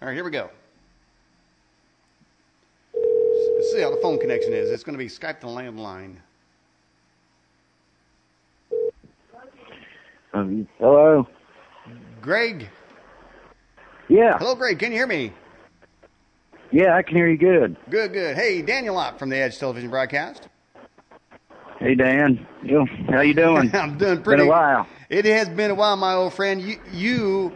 All right, here we go. Let's see how the phone connection is. It's going to be Skype to landline. Um, hello. Greg. Yeah. Hello, Greg. Can you hear me? Yeah, I can hear you good. Good, good. Hey, Daniel Ott from the Edge Television Broadcast. Hey Dan, you how you doing? I'm doing pretty. Been a while. It has been a while, my old friend. You, you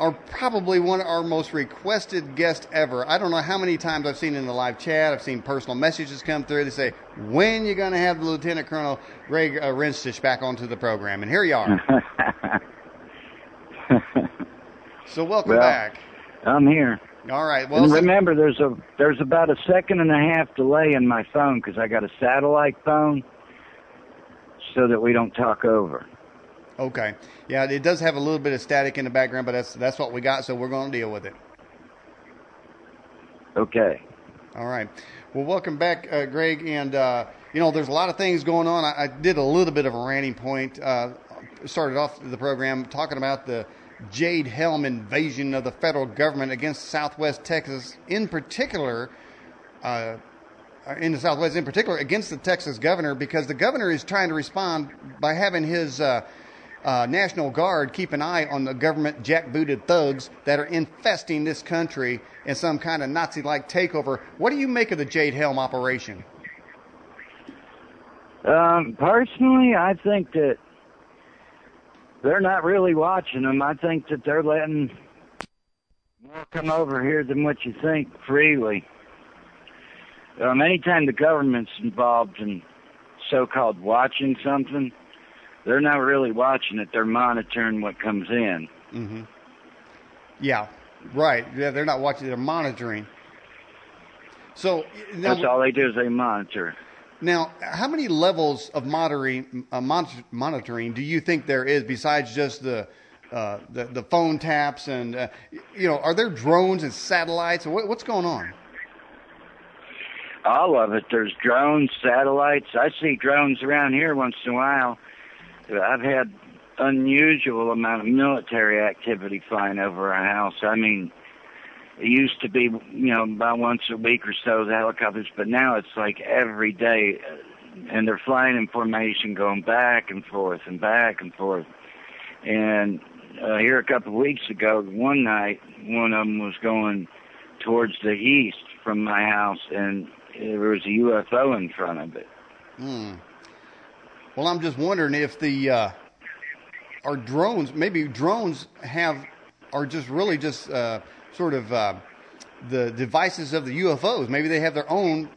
are probably one of our most requested guests ever. I don't know how many times I've seen in the live chat. I've seen personal messages come through to say, "When you going to have the Lieutenant Colonel Greg uh, Rinchich back onto the program?" And here you are. so welcome Well, back. I'm here. All right. Well, and remember, there's a there's about a second and a half delay in my phone because I got a satellite phone, so that we don't talk over. Okay. Yeah, it does have a little bit of static in the background, but that's that's what we got. So we're going to deal with it. Okay. All right. Well, welcome back, uh, Greg. And, uh, you know, there's a lot of things going on. I, I did a little bit of a ranting point, uh, started off the program talking about the Jade Helm invasion of the federal government against Southwest Texas, in particular, uh, in the Southwest, in particular, against the Texas governor, because the governor is trying to respond by having his uh, uh, National Guard keep an eye on the government jackbooted thugs that are infesting this country in some kind of Nazi like takeover. What do you make of the Jade Helm operation? Um, personally, I think that they're not really watching them. I think that they're letting more come over here than what you think freely. Um, anytime the government's involved in so-called watching something, they're not really watching it. They're monitoring what comes in. Mm-hmm. Yeah, right. Yeah, they're not watching; they're monitoring. So now, That's all they do is they monitor. now, how many levels of monitoring, uh, mon- monitoring do you think there is besides just the uh, the, the phone taps and uh, you know, are there drones and satellites? What, what's going on? All of it. There's drones, satellites. I see drones around here once in a while. I've had unusual amount of military activity flying over our house. I mean, it used to be, you know, about once a week or so the helicopters, but now it's like every day, uh, and they're flying in formation, going back and forth and back and forth. And uh, here a couple of weeks ago, one night, one of them was going towards the east from my house, and there was a UFO in front of it. Hmm. Well, I'm just wondering if the uh, are drones maybe drones have are just really just uh, sort of uh, the devices of the UFOs. Maybe they have their own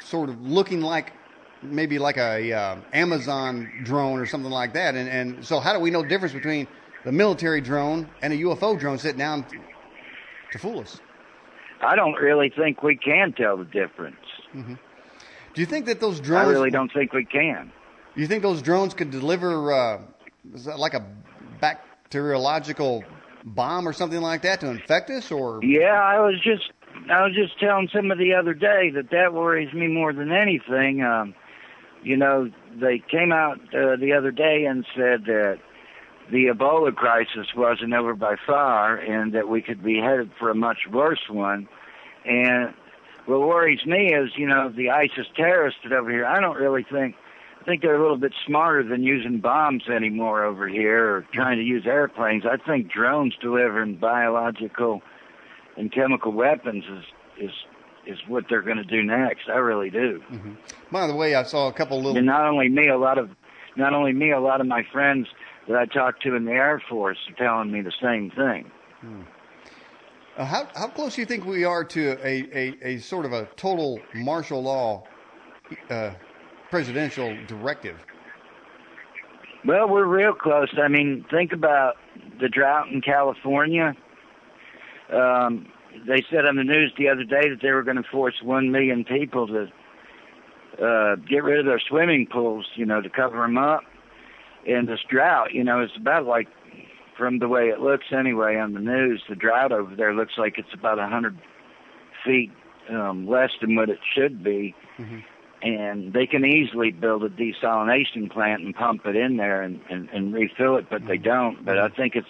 sort of looking like maybe like a uh, Amazon drone or something like that. And and so how do we know the difference between the military drone and a UFO drone sitting down to, fool us? I don't really think we can tell the difference. hmm Do you think that those drones? I really don't think we can. You think those drones could deliver uh, like a bacteriological bomb or something like that to infect us? Or Yeah, I was just I was just telling somebody the other day that that worries me more than anything. Um, you know, they came out uh, the other day and said that the Ebola crisis wasn't over by far, and that we could be headed for a much worse one. And what worries me is, you know, the ISIS terrorists that over here. I don't really think. I think they're a little bit smarter than using bombs anymore over here, or trying to use airplanes. I think drones delivering biological and chemical weapons is is is what they're going to do next. I really do. Mhm. By the way, I saw a couple little. And not only me, a lot of not only me, a lot of my friends that I talked to in the Air Force are telling me the same thing. Uh, how how close do you think we are to a, a, a sort of a total martial law uh, presidential directive? Well, we're real close. I mean, think about the drought in California. Um, they said on the news the other day that they were going to force one million people to uh, get rid of their swimming pools, you know, to cover them up. And this drought, you know, it's about like, from the way it looks anyway on the news, the drought over there looks like it's about a hundred feet um, less than what it should be Mhm. And they can easily build a desalination plant and pump it in there and, and, and refill it, but they don't. But I think it's,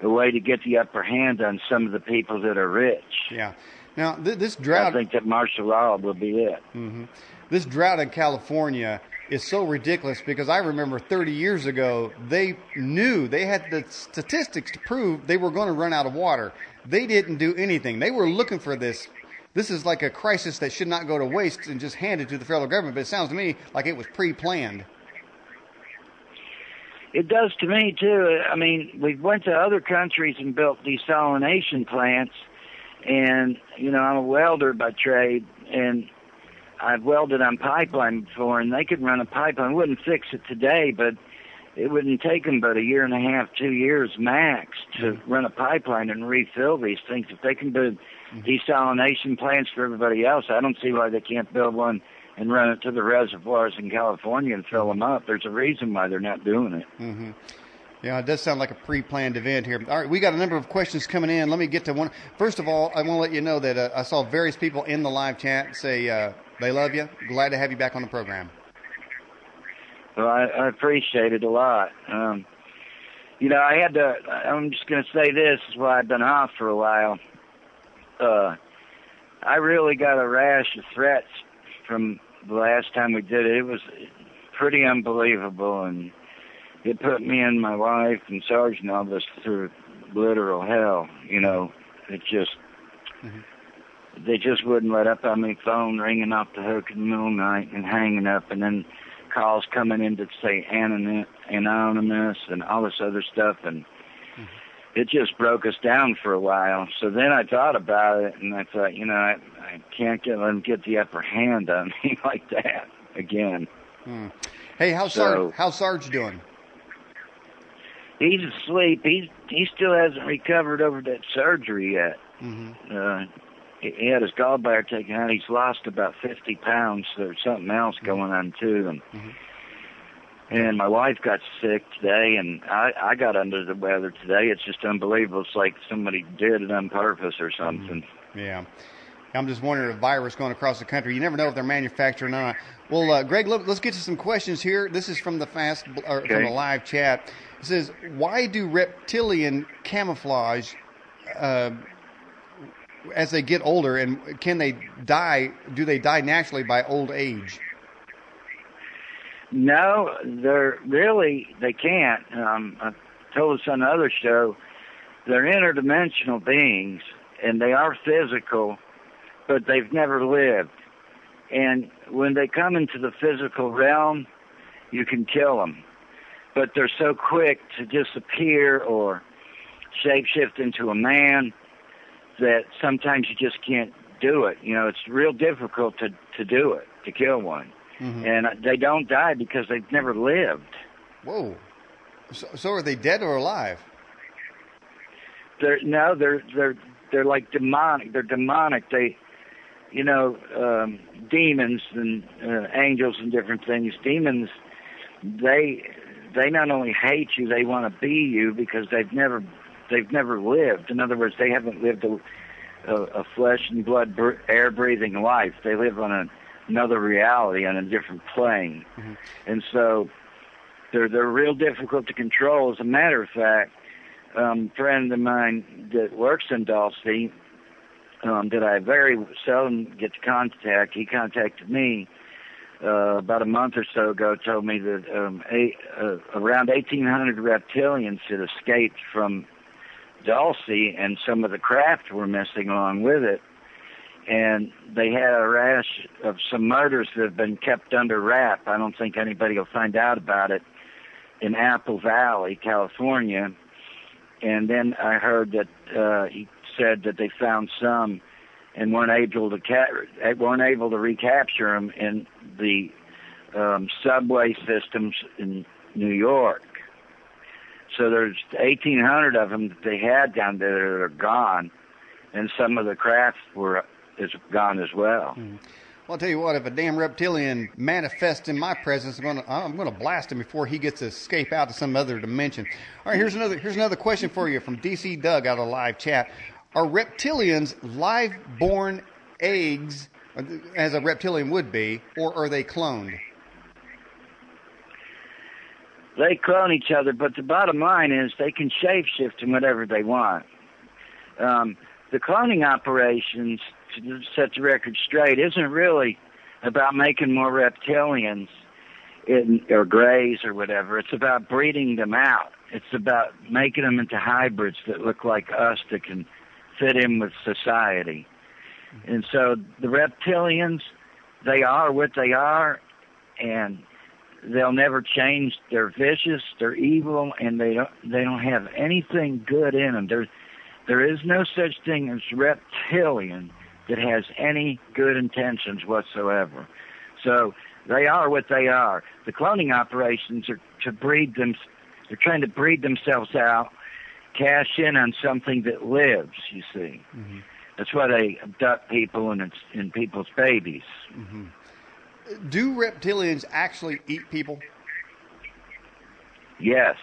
a way to get the upper hand on some of the people that are rich. Yeah. Now th- this drought. I think that martial law will be it. Mm-hmm. This drought in California is so ridiculous because I remember 30 years ago they knew they had the statistics to prove they were going to run out of water. They didn't do anything. They were looking for this. This is like a crisis that should not go to waste and just handed to the federal government. But it sounds to me like it was pre-planned. It does to me too. I mean, we went to other countries and built desalination plants, and you know, I'm a welder by trade, and I've welded on pipeline before, and they could run a pipeline. Wouldn't fix it today, but it wouldn't take them but a year and a half, two years max to run a pipeline and refill these things. If they can mm-hmm. Desalination plants for everybody else, I don't see why they can't build one and run it to the reservoirs in California and fill them up. There's a reason why they're not doing it. Mm-hmm. Yeah, it does sound like a pre-planned event here. All right, we got a number of questions coming in. Let me get to one. First of all, I want to let you know that uh, I saw various people in the live chat say uh, they love you. Glad to have you back on the program. Well, I, I appreciate it a lot. Um, you know, I had to. I'm just going to say this is why I've been off for a while. Uh, I really got a rash of threats from the last time we did it. It was pretty unbelievable, and it put me and my wife and Sergeant Elvis through literal hell. You know, it just mm-hmm. they just wouldn't let up on me. Phone ringing off the hook in the middle of the night and hanging up, and then calls coming in to say anonymous and all this other stuff, and. It just broke us down for a while. So then I thought about it, and I thought, you know, I, I can't get let them get the upper hand on me like that again. Hmm. Hey, how's so, Sarge? How's Sarge doing? He's asleep. He's he still hasn't recovered over that surgery yet. Mm-hmm. Uh, he had his gallbladder taken out. He's lost about 50 pounds. There's something else mm-hmm. going on too. And, mm-hmm. And my wife got sick today, and I I got under the weather today. It's just unbelievable. It's like somebody did it on purpose or something. Mm-hmm. Yeah. I'm just wondering if virus going across the country. You never know if they're manufactured or not. Well, uh, Greg, let, us get to some questions here. This is from the fast or okay. from the live chat. It says, "Why do reptilian camouflage uh, as they get older, and can they die? Do they die naturally by old age?" No, they're really they can't. Um, I told us on another show, they're interdimensional beings, and they are physical but they've never lived. And when they come into the physical realm, you can kill them. But they're so quick to disappear or shapeshift into a man that sometimes you just can't do it. You know, it's real difficult to to do it, to kill one. Mm-hmm. And they don't die because they've never lived. Whoa. So, so are they dead or alive? They're no, they're they're they're like demonic. They're demonic. They you know, um, demons and uh, angels and different things. Demons, they they not only hate you, they want to be you because they've never they've never lived. In other words, they haven't lived a, a, a flesh and blood, br- air breathing life. They live on a, another reality on a different plane, mm-hmm. and so they're they're real difficult to control. As a matter of fact, um, a friend of mine that works in Dulce um, that I very seldom get to contact. He contacted me uh, about a month or so ago, told me that um, a, uh, around 1,800 reptilians had escaped from Dulce, and some of the craft were missing along with it. And they had a rash of some murders that have been kept under wrap. I don't think anybody will find out about it in Apple Valley, California. And then I heard that uh, he said that they found some and weren't able to ca- weren't able to recapture them in the um, subway systems in New York. So there's 1,800 of them that they had down there that are gone, and some of the crafts were is gone as well. Mm-hmm. Well, I'll tell you what, if a damn reptilian manifests in my presence, I'm going to I'm to blast him before he gets to escape out to some other dimension. All right, here's another here's another question for you from DC Doug out of the live chat. Are reptilians live born eggs, as a reptilian would be, or are they cloned? they clone each other, but the bottom line is they can shapeshift in whatever they want. Um, the cloning operations, to set the record straight, isn't really about making more reptilians in, or grays or whatever. It's about breeding them out. It's about making them into hybrids that look like us that can fit in with society. And so the reptilians, they are what they are, and they'll never change. They're vicious, they're evil, and they don't they don't have anything good in them. There there is no such thing as reptilian that has any good intentions whatsoever. So they are what they are. The cloning operations are to breed them. They're trying to breed themselves out, cash in on something that lives. You see, mm-hmm. that's why they abduct people and it's in people's babies. Mm-hmm. Do reptilians actually eat people? Yes.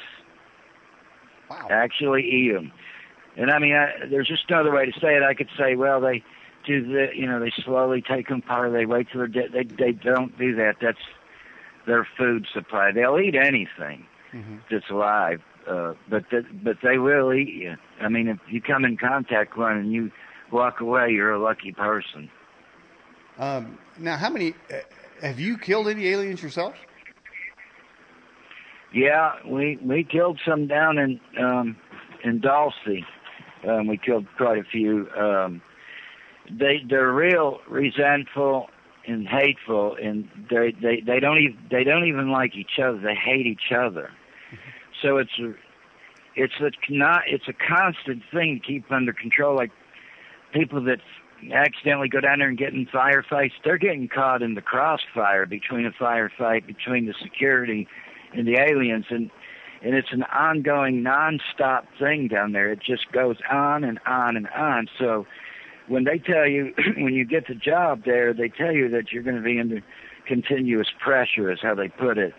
Wow. Actually eat them. And I mean, I, there's just another way to say it. I could say, well, they do the, you know, they slowly take them apart. They wait till they're dead. They they don't do that. That's their food supply. They'll eat anything mm-hmm. that's alive, uh, but the, but they will eat you. I mean, if you come in contact with one and you walk away, you're a lucky person. Um, now, how many uh, have you killed any aliens yourself? Yeah, we we killed some down in um, in Dulce. Um, we killed quite a few. Um, they they're real resentful and hateful, and they they they don't even they don't even like each other. They hate each other. Mm-hmm. So it's a it's a not it's a constant thing to keep under control. Like people that accidentally go down there and get in firefights, they're getting caught in the crossfire between a firefight between the security and the aliens, and and it's an ongoing, nonstop thing down there. It just goes on and on and on. So when they tell you when you get the job there, they tell you that you're going to be under continuous pressure, is how they put it.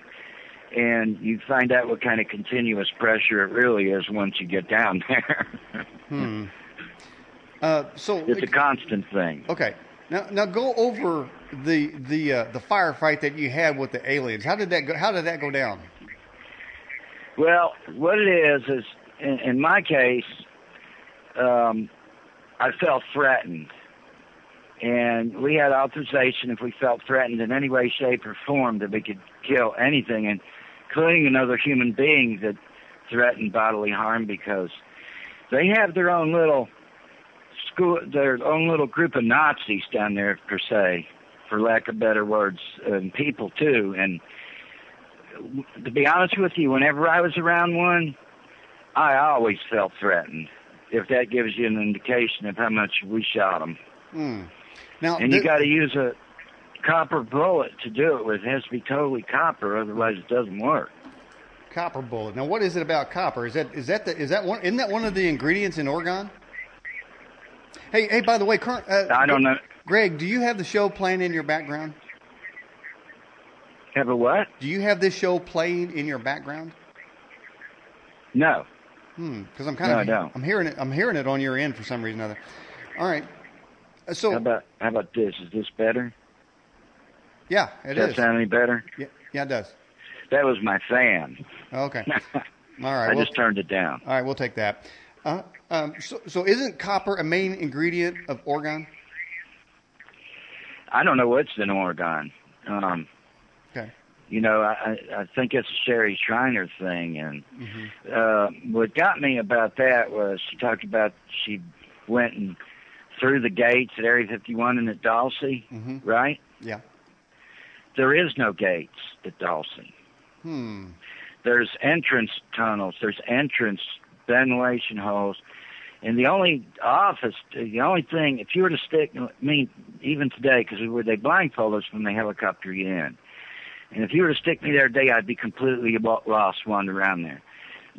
And you find out what kind of continuous pressure it really is once you get down there. hmm. Uh, so it's a constant thing. Okay. Now, now go over the the uh, the firefight that you had with the aliens. How did that go? How did that go down? Well, what it is is, in, in my case, um, I felt threatened. And we had authorization if we felt threatened in any way, shape, or form that we could kill anything, including another human being that threatened bodily harm because they have their own little school, their own little group of Nazis down there, per se, for lack of better words, and people too. And to be honest with you, whenever I was around one, I always felt threatened if that gives you an indication of how much we shot them. Mm. Now, and you got to use a copper bullet to do it with. It has to be totally copper, otherwise it doesn't work. Copper bullet. Now, what is it about copper? Is that is that the, is that one? Isn't that one of the ingredients in Orgone? Hey, hey. By the way, current. Uh, I don't know. Greg, do you have the show playing in your background? Have a what? Do you have this show playing in your background? No. Hmm. Because I'm kind no, of no. I'm hearing it. I'm hearing it on your end for some reason or other. All right. So how about how about this? Is this better? Yeah, it does is. that sound any better? Yeah, yeah, it does. That was my fan. Okay. All right. I well, just turned it down. All right, we'll take that. Uh, um, so, so isn't copper a main ingredient of Orgone? I don't know what's in Orgone. Um, you know, I, I think it's a Sherry Shriner thing. And mm-hmm. uh, what got me about that was she talked about she went and through the gates at Area 51 and at Dulce, mm-hmm. right? Yeah. There is no gates at Dulce. Hmm. There's entrance tunnels. There's entrance ventilation holes. And the only office, the only thing, if you were to stick, I mean, even today, because they blindfold us when they helicopter you in. And if you were to stick me there today, I'd be completely lost wandering around there.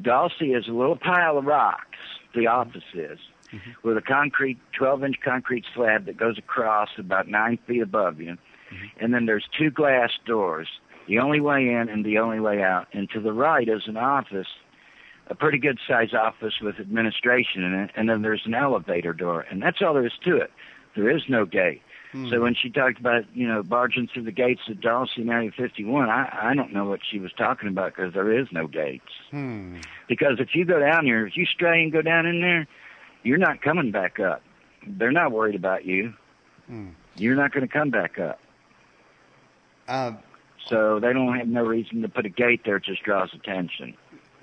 Dulce is a little pile of rocks, the office is, mm-hmm. with a concrete, 12 inch concrete slab that goes across about nine feet above you. Mm-hmm. And then there's two glass doors, the only way in and the only way out. And to the right is an office, a pretty good sized office with administration in it. And then there's an elevator door. And that's all there is to it. There is no gate. Hmm. So when she talked about, you know, barging through the gates of Dulce and Area 51, I, I don't know what she was talking about because there is no gates. Hmm. Because if you go down here, if you stray and go down in there, you're not coming back up. They're not worried about you. Hmm. You're not going to come back up. Uh, so they don't have no reason to put a gate there. It just draws attention.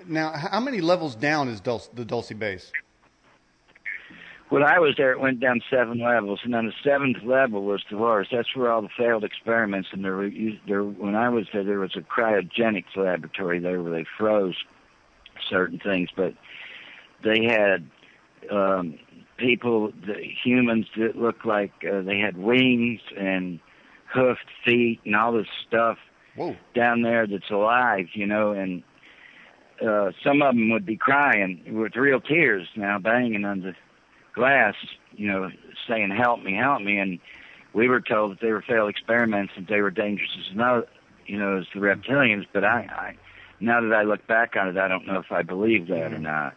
Now, how many levels down is Dulce, the Dulce base? When I was there, it went down seven levels, and on the seventh level was Dolores. That's where all the failed experiments and there were there. When I was there, there was a cryogenics laboratory there where they froze certain things, but they had um, people, the humans that looked like uh, they had wings and hoofed feet and all this stuff Whoa. down there that's alive, you know, and uh, some of them would be crying with real tears now, banging on the glass, you know, saying "Help me, help me," and we were told that they were failed experiments and they were dangerous as no, you know, as the reptilians. But I, I, now that I look back on it, I don't know if I believe that or not.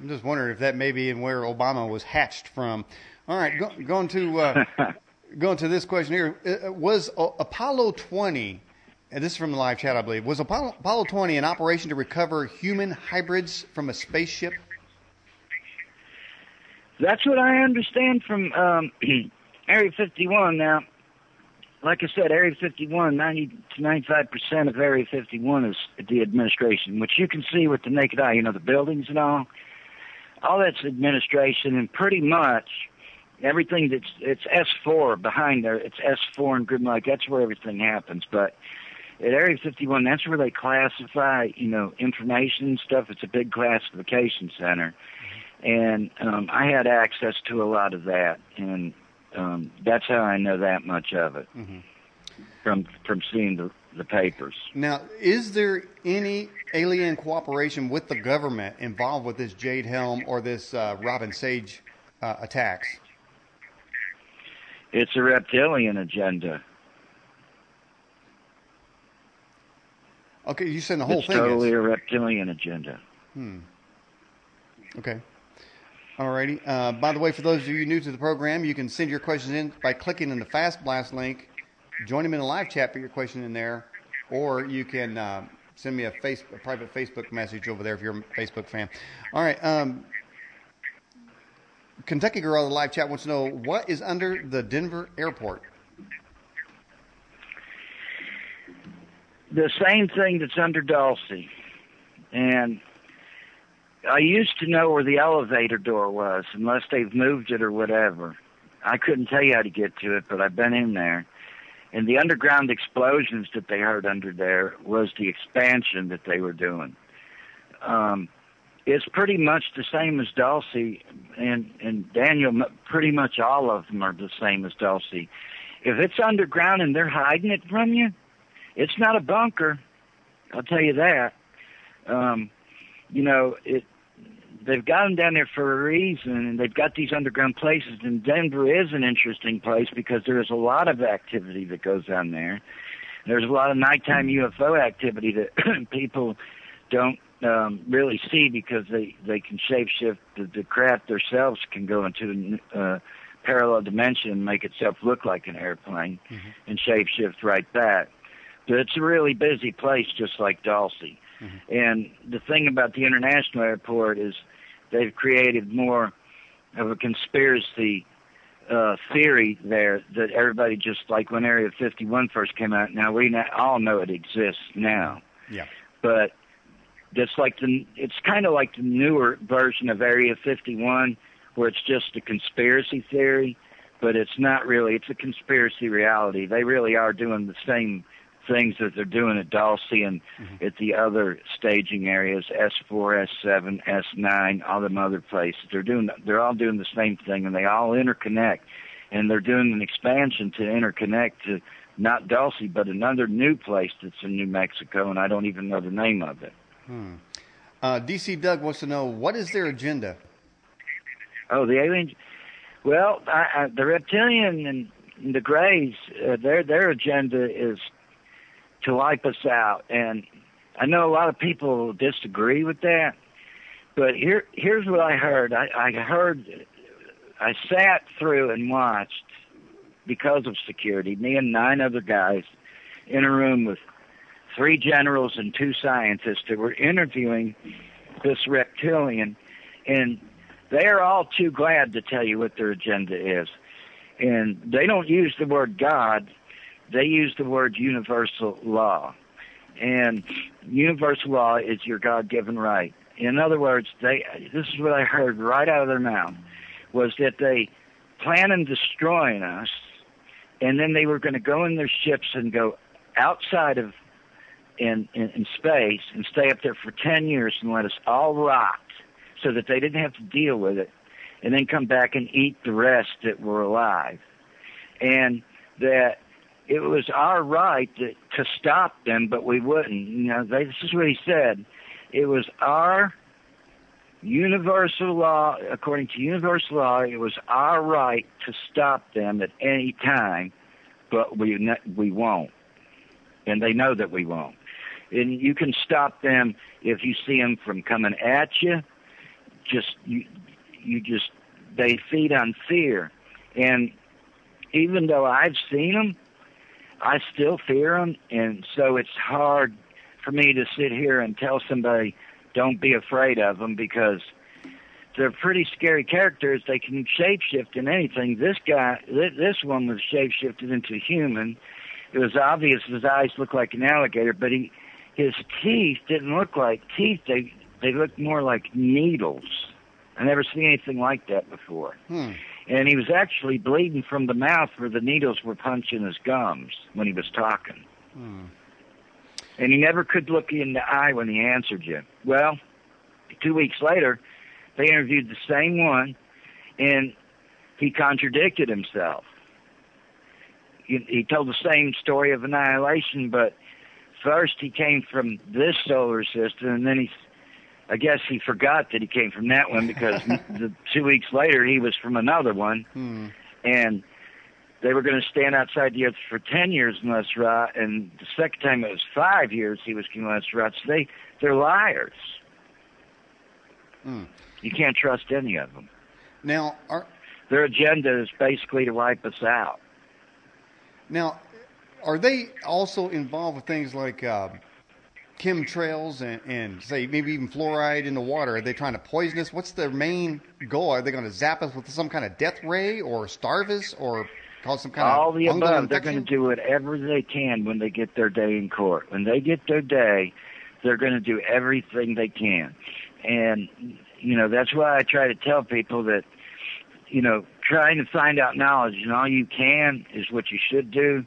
I'm just wondering if that may be in where Obama was hatched from. All right, go, going to uh, going to this question here: uh, Was uh, Apollo 20? And this is from the live chat, I believe. Was Apollo, Apollo 20 an operation to recover human hybrids from a spaceship? That's what I understand from um, Area 51. Now, like I said, Area 51, 90 to 95 percent of Area 51 is the administration, which you can see with the naked eye. You know, the buildings and all. All that's administration, and pretty much everything that's it's S4 behind there. It's S4 and Groom Lake. That's where everything happens. But at Area 51, that's where they classify, you know, information stuff. It's a big classification center and um, I had access to a lot of that, and um, that's how I know that much of it mm-hmm. from from seeing the the papers. Now, is there any alien cooperation with the government involved with this Jade Helm or this uh, Robin Sage uh, attacks? It's a reptilian agenda. Okay, you said the whole it's thing totally is a reptilian agenda. Hmm. Okay. Alrighty. Uh, by the way, for those of you new to the program, you can send your questions in by clicking on the Fast Blast link. Join them in the live chat, put your question in there, or you can uh, send me a, face, a private Facebook message over there if you're a Facebook fan. All right. Um, Kentucky Girl, in the live chat wants to know what is under the Denver airport. The same thing that's under Dulce, and I used to know where the elevator door was, unless they've moved it or whatever. I couldn't tell you how to get to it, but I've been in there. And the underground explosions that they heard under there was the expansion that they were doing. Um, it's pretty much the same as Dulce, and and Daniel. Pretty much all of them are the same as Dulce. If it's underground and they're hiding it from you, it's not a bunker. I'll tell you that. Um, you know, it they've got them down there for a reason, and they've got these underground places. And Denver is an interesting place because there is a lot of activity that goes on there. There's a lot of nighttime UFO activity that people don't um, really see because they they can shapeshift. The, the craft themselves can go into a uh, parallel dimension and make itself look like an airplane mm-hmm. and shapeshift right back. But it's a really busy place, just like Dulce. Mm-hmm. And the thing about the international airport is they've created more of a conspiracy uh, theory there that everybody just like when Area 51 first came out. Now we all know it exists now. Yeah. But it's like the it's kind of like the newer version of Area 51 where it's just a conspiracy theory, but it's not really. It's a conspiracy reality. They really are doing the same things that they're doing at Dulce and mm-hmm. at the other staging areas, S4, S7, S9, all them other places. They're doing, they're all doing the same thing, and they all interconnect. And they're doing an expansion to interconnect to not Dulce, but another new place that's in New Mexico, and I don't even know the name of it. Hmm. Uh, DC Doug wants to know what is their agenda. Oh, the aliens. Well, I, I, the reptilian and the Greys, uh, their their agenda is to wipe us out. And I know a lot of people disagree with that, but here here's what I heard. I, I heard I sat through and watched because of security. Me and nine other guys in a room with three generals and two scientists that were interviewing this reptilian, and they are all too glad to tell you what their agenda is. And they don't use the word God, they use the word universal law. And universal law is your God given right. In other words, they this is what I heard right out of their mouth was that they plan on destroying us and then they were going to go in their ships and go outside of in, in, in space and stay up there for 10 years and let us all rot so that they didn't have to deal with it and then come back and eat the rest that were alive. And that it was our right to, to stop them, but we wouldn't. You know, they, this is what he said. It was our universal law, according to universal law, it was our right to stop them at any time, but we we won't, and they know that we won't. And you can stop them if you see them from coming at you. Just you, you just they feed on fear, and even though I've seen them, I still fear them, and so it's hard for me to sit here and tell somebody don't be afraid of them because they're pretty scary characters. They can shapeshift in anything. This guy, this one was shapeshifted into a human. It was obvious his eyes looked like an alligator, but he, his teeth didn't look like teeth. They they looked more like needles. I never seen anything like that before. Hmm. And he was actually bleeding from the mouth where the needles were punching his gums when he was talking. Hmm. And he never could look you in the eye when he answered you. Well, two weeks later, they interviewed the same one, and he contradicted himself. He, he told the same story of annihilation, but first he came from this solar system, and then he, I guess he forgot that he came from that one because the, two weeks later he was from another one, Hmm. and they were going to stand outside the earth for 10 years and let us and the second time it was five years he was let us. So they, they're liars. Hmm. You can't trust any of them. Now, are Their agenda is basically to wipe us out. now are they also involved with things like uh, chemtrails and, and say maybe even fluoride in the water? Are they trying to poison us? What's their main goal? Are they going to zap us with some kind of death ray or starve us or cause some kind All of the fungal above. They're going to do whatever they can when they get their day in court. When they get their day, they're going to do everything they can. And, you know, that's why I try to tell people that, you know, trying to find out knowledge and all you can is what you should do.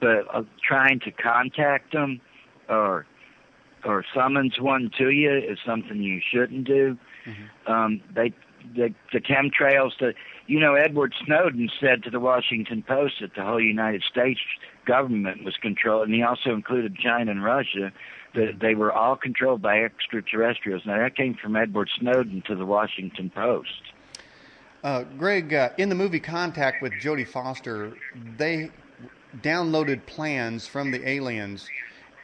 But uh, trying to contact them or or summons one to you is something you shouldn't do. Um, they the the chemtrails. The you know Edward Snowden said to the Washington Post that the whole United States government was controlled, and he also included China and Russia. That they were all controlled by extraterrestrials. Now that came from Edward Snowden to the Washington Post. Uh, Greg, uh, in the movie Contact with Jodie Foster, they downloaded plans from the aliens,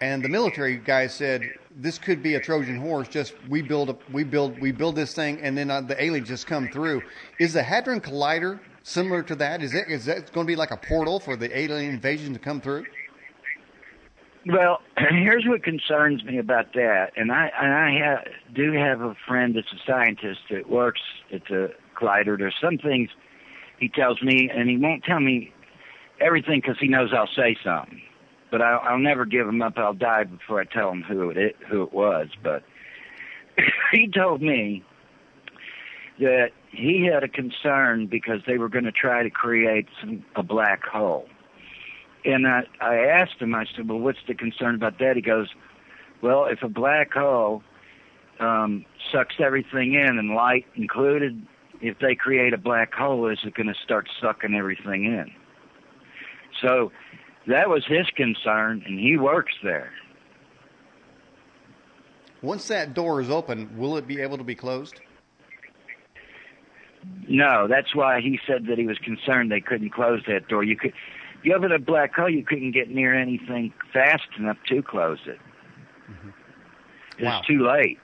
and the military guy said this could be a Trojan horse. Just we build a, we build we build this thing, and then uh, the aliens just come through. Is the Hadron Collider similar to that? Is it is that going to be like a portal for the alien invasion to come through? Well, here's what concerns me about that, and I and I ha- do have a friend that's a scientist that works at the collider. There's some things he tells me, and he won't tell me everything because he knows I'll say something. But I'll, I'll never give him up. I'll die before I tell him who it who it was. But he told me that he had a concern because they were going to try to create some, a black hole. And I, I asked him, I said, well, what's the concern about that? He goes, well, if a black hole um, sucks everything in, and light included, if they create a black hole, is it going to start sucking everything in? So that was his concern, and he works there. Once that door is open, will it be able to be closed? No, that's why he said that he was concerned they couldn't close that door. You could, you have it a black hole, you couldn't get near anything fast enough to close it. Mm-hmm. It's Wow. too late.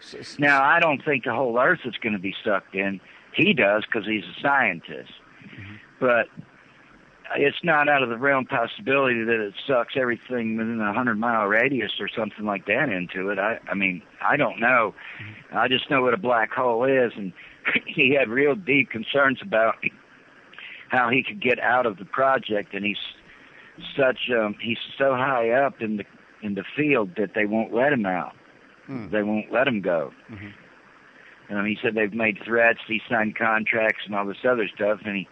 S- s- Now, I don't think the whole Earth is going to be sucked in. He does because he's a scientist. Mm-hmm. but it's not out of the realm possibility that it sucks everything within a hundred mile radius or something like that into it. I I mean I don't know. Mm-hmm. I just know what a black hole is, and he had real deep concerns about how he could get out of the project, and he's such um he's so high up in the in the field that they won't let him out. Mm. They won't let him go. Mm-hmm. Um, he said they've made threats, he signed contracts and all this other stuff, and he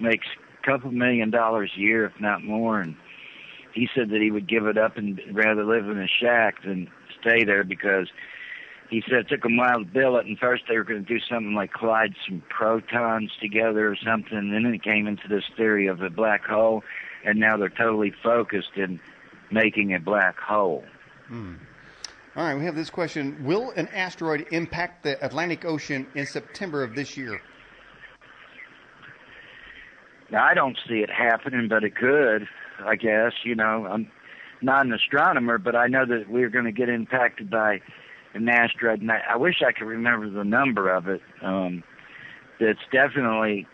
makes couple million dollars a year, if not more. And he said that he would give it up and rather live in a shack than stay there because he said it took a while it. And first they were going to do something like collide some protons together or something. And then it came into this theory of a black hole, and now they're totally focused in making a black hole. Hmm. All right, we have this question. Will an asteroid impact the Atlantic Ocean in September of this year? Now, I don't see it happening, but it could, I guess. You know, I'm not an astronomer, but I know that we're going to get impacted by an asteroid. And I, I wish I could remember the number of it. Um, it's definitely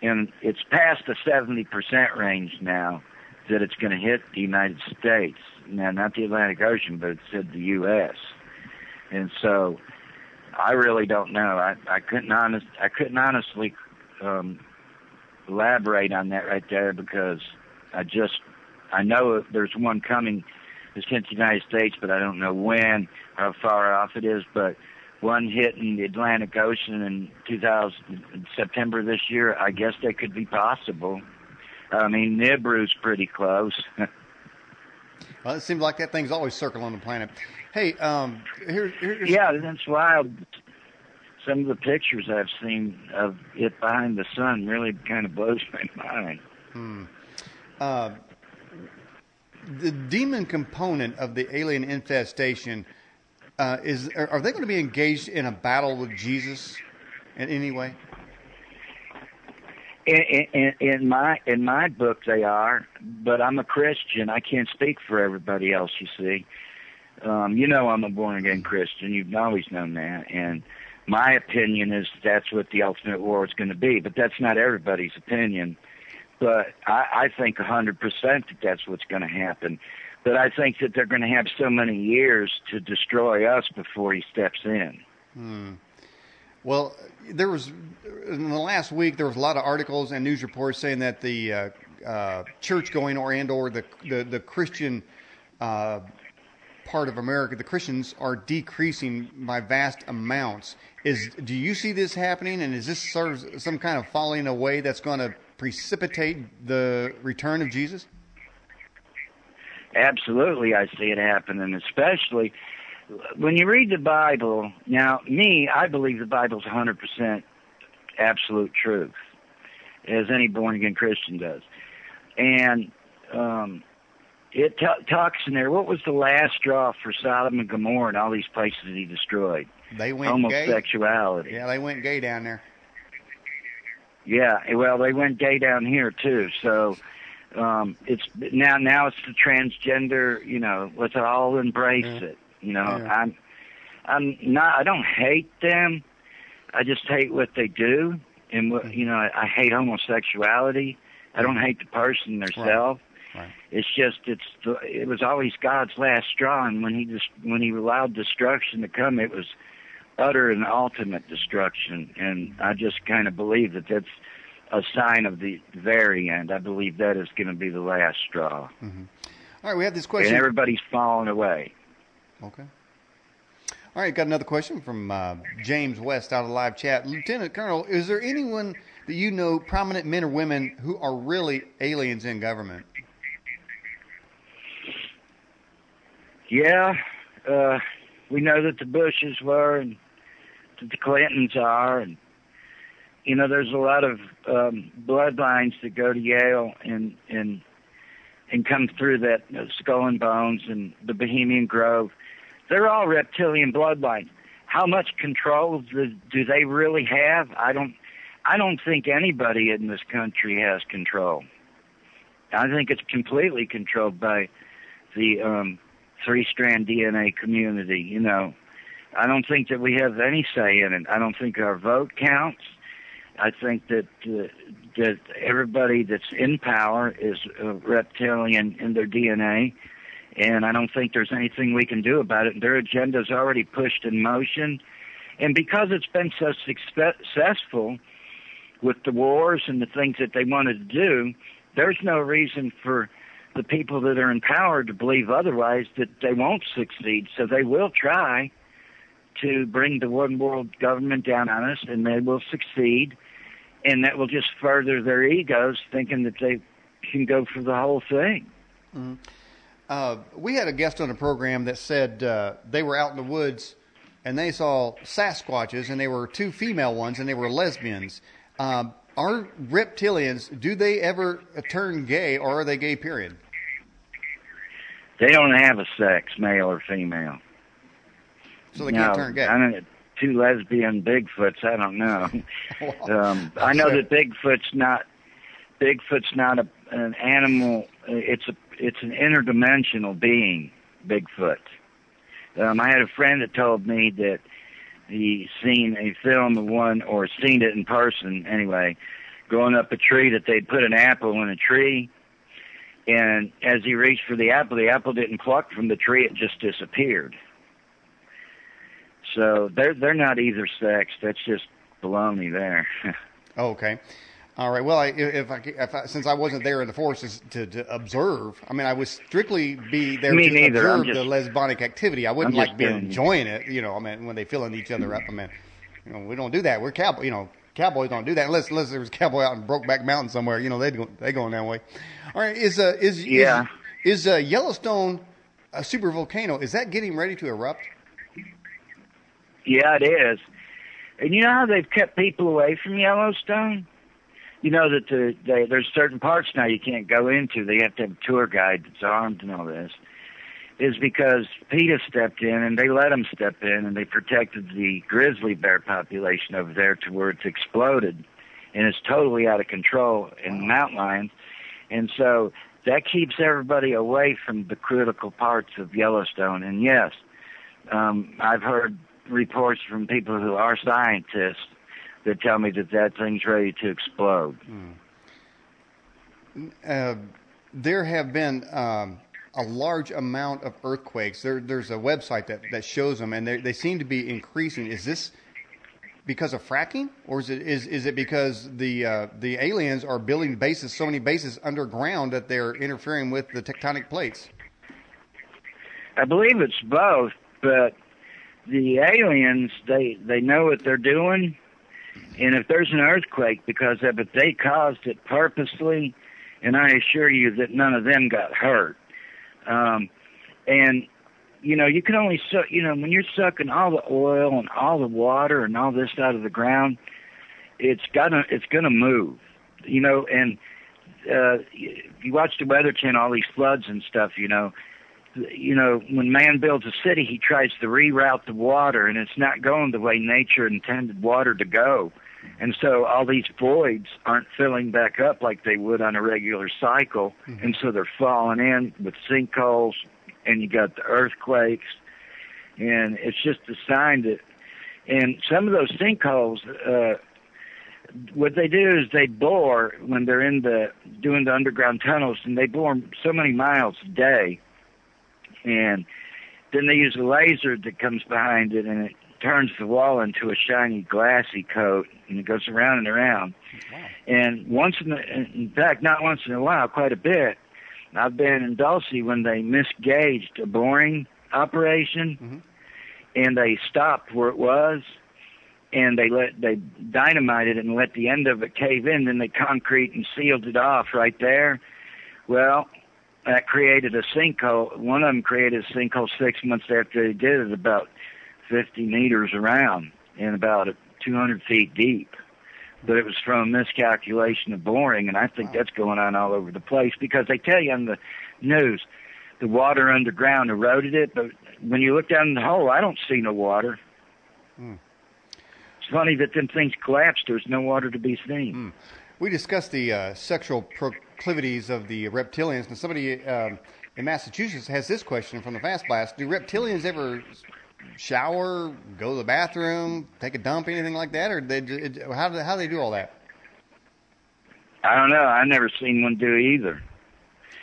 in, it's past the 70% range now that it's going to hit the United States. Now, not the Atlantic Ocean, but it said the U.S. And so, I really don't know. I I couldn't honest I couldn't honestly um, elaborate on that right there because I just I know there's one coming that's hit the United States, but I don't know when, or how far off it is. But one hitting the Atlantic Ocean in 2000 September this year, I guess that could be possible. I mean, Nibiru's pretty close. well, it seems like that thing's always circling the planet. Hey, um, here, here's yeah, that's wild. Some of the pictures I've seen of it behind the sun really kind of blows my mind. Hmm. Uh, the demon component of the alien infestation uh, is are they going to be engaged in a battle with Jesus in any way? In, in, in my in my book, they are, but I'm a Christian. I can't speak for everybody else. You see, um, you know, I'm a born again Christian. You've always known that, and my opinion is that's what the ultimate war is going to be. But that's not everybody's opinion. But I, I think a 100% that that's what's going to happen. But I think that they're going to have so many years to destroy us before he steps in. Hmm. Well, there was in the last week there was a lot of articles and news reports saying that the uh, uh, church-going or and or the the, the Christian uh, part of America, the Christians are decreasing by vast amounts. Is do you see this happening, and is this sort of some kind of falling away that's going to precipitate the return of Jesus? Absolutely, I see it happening, especially when you read the Bible, now me, I believe the Bible's 100% absolute truth, as any born again Christian does. And um, it t- talks in there. What was the last straw for Sodom and Gomorrah and all these places that he destroyed? They went homosexuality. Gay. Yeah, they went gay down there. Yeah, well, they went gay down here too. So um it's now now it's the transgender. You know, let's all embrace yeah. it. You know, yeah. I'm I'm not I don't hate them. I just hate what they do and what mm-hmm. you know, I, I hate homosexuality. I don't hate the person themselves. Right. Right. It's just it's the, it was always God's last straw, and when he just when he allowed destruction to come, it was utter and ultimate destruction. And I just kind of believe that that's a sign of the very end. I believe that is going to be the last straw. Mm-hmm. All right, we have this question. And everybody's falling away. Okay. All right, got another question from uh, James West out of the live chat. Lieutenant Colonel, is there anyone that you know, prominent men or women, who are really aliens in government? Yeah, uh, we know that the Bushes were, and that the Clintons are, and you know, there's a lot of um, bloodlines that go to Yale and and and come through that uh, Skull and Bones and the Bohemian Grove they're all reptilian bloodlines. How much control do, do they really have? I don't. I don't think anybody in this country has control. I think it's completely controlled by the um, three-strand DNA community. You know, I don't think that we have any say in it. I don't think our vote counts. I think that uh, that everybody that's in power is a reptilian in their DNA, and I don't think there's anything we can do about it. Their agenda's already pushed in motion, and because it's been so successful with the wars and the things that they wanted to do, there's no reason for the people that are in power to believe otherwise that they won't succeed. So they will try to bring the one world government down on us, and they will succeed. And that will just further their egos, thinking that they can go for the whole thing. Mm-hmm. Uh, we had a guest on the program that said uh, they were out in the woods and they saw Sasquatches, and they were two female ones, and they were lesbians. Um, are reptilians, do they ever turn gay, or are they gay, period? They don't have a sex, male or female. So they can't turn gay. I mean, two lesbian Bigfoots. I don't know. um, I know that Bigfoot's not. Bigfoot's not a, an animal. It's a. It's an interdimensional being. Bigfoot. Um, I had a friend that told me that he seen a film of one or seen it in person anyway, going up a tree that they'd put an apple in a tree, and as he reached for the apple, the apple didn't pluck from the tree; it just disappeared. So they're they're not either sex. That's just baloney there. oh, okay. All right. Well, I, if I, if I, since I wasn't there in the forces to, to observe, I mean, I would strictly be there Me to neither. observe just, the lesbonic activity. I wouldn't like be enjoying it. You know, I mean, when they filling each other up. I mean, you know, we don't do that. We're cowboy. You know, cowboys don't do that unless unless there was a cowboy out in Brokeback Mountain somewhere. You know, they go they going that way. All right. Is uh is yeah is, is uh, Yellowstone a super volcano? Is that getting ready to erupt? Yeah, it is. And you know how they've kept people away from Yellowstone? You know that the, they, there's certain parts now you can't go into. They have to have a tour guide that's armed and all this. Is because PETA stepped in and they let them step in and they protected the grizzly bear population over there to where it's exploded and it's totally out of control in mountain lions. And so that keeps everybody away from the critical parts of Yellowstone. And yes, um, I've heard reports from people who are scientists that tell me that that thing's ready to explode. Mm. Uh, there have been um, a large amount of earthquakes. There, there's a website that, that shows them, and they seem to be increasing. Is this because of fracking, or is it is is it because the uh, the aliens are building bases, so many bases underground that they're interfering with the tectonic plates? I believe it's both, but the aliens they they know what they're doing and if there's an earthquake because of it they caused it purposely and i assure you that none of them got hurt. Um and you know you can only suck you know when you're sucking all the oil and all the water and all this out of the ground it's gonna it's gonna move you know and uh you watch the weather channel all these floods and stuff you know you know, when man builds a city, he tries to reroute the water, and it's not going the way nature intended water to go. And so all these voids aren't filling back up like they would on a regular cycle, mm-hmm. and so they're falling in with sinkholes, and you got the earthquakes, and it's just a sign that. And some of those sinkholes, uh, what they do is they bore when they're in the doing the underground tunnels, and they bore so many miles a day and then they use a laser that comes behind it and it turns the wall into a shiny glassy coat and it goes around and around. Wow. And once in, the, in fact, not once in a while, quite a bit. I've been in Dulce when they misgauged a boring operation mm-hmm. and they stopped where it was and they let they dynamited it and let the end of it cave in then they concrete and sealed it off right there well that created a sinkhole. One of them created a sinkhole six months after they did it, about 50 meters around and about 200 feet deep. But it was from a miscalculation of boring, and I think that's going on all over the place because they tell you on the news the water underground eroded it, but when you look down in the hole, I don't see no water. Hmm. It's funny that them things collapsed. There's no water to be seen. Hmm. We discussed the uh, sexual proclivities of the reptilians, and somebody um, in Massachusetts has this question from the Fast Blast: Do reptilians ever shower, go to the bathroom, take a dump, anything like that, or they how do how do they do all that? I don't know. I've never seen one do either.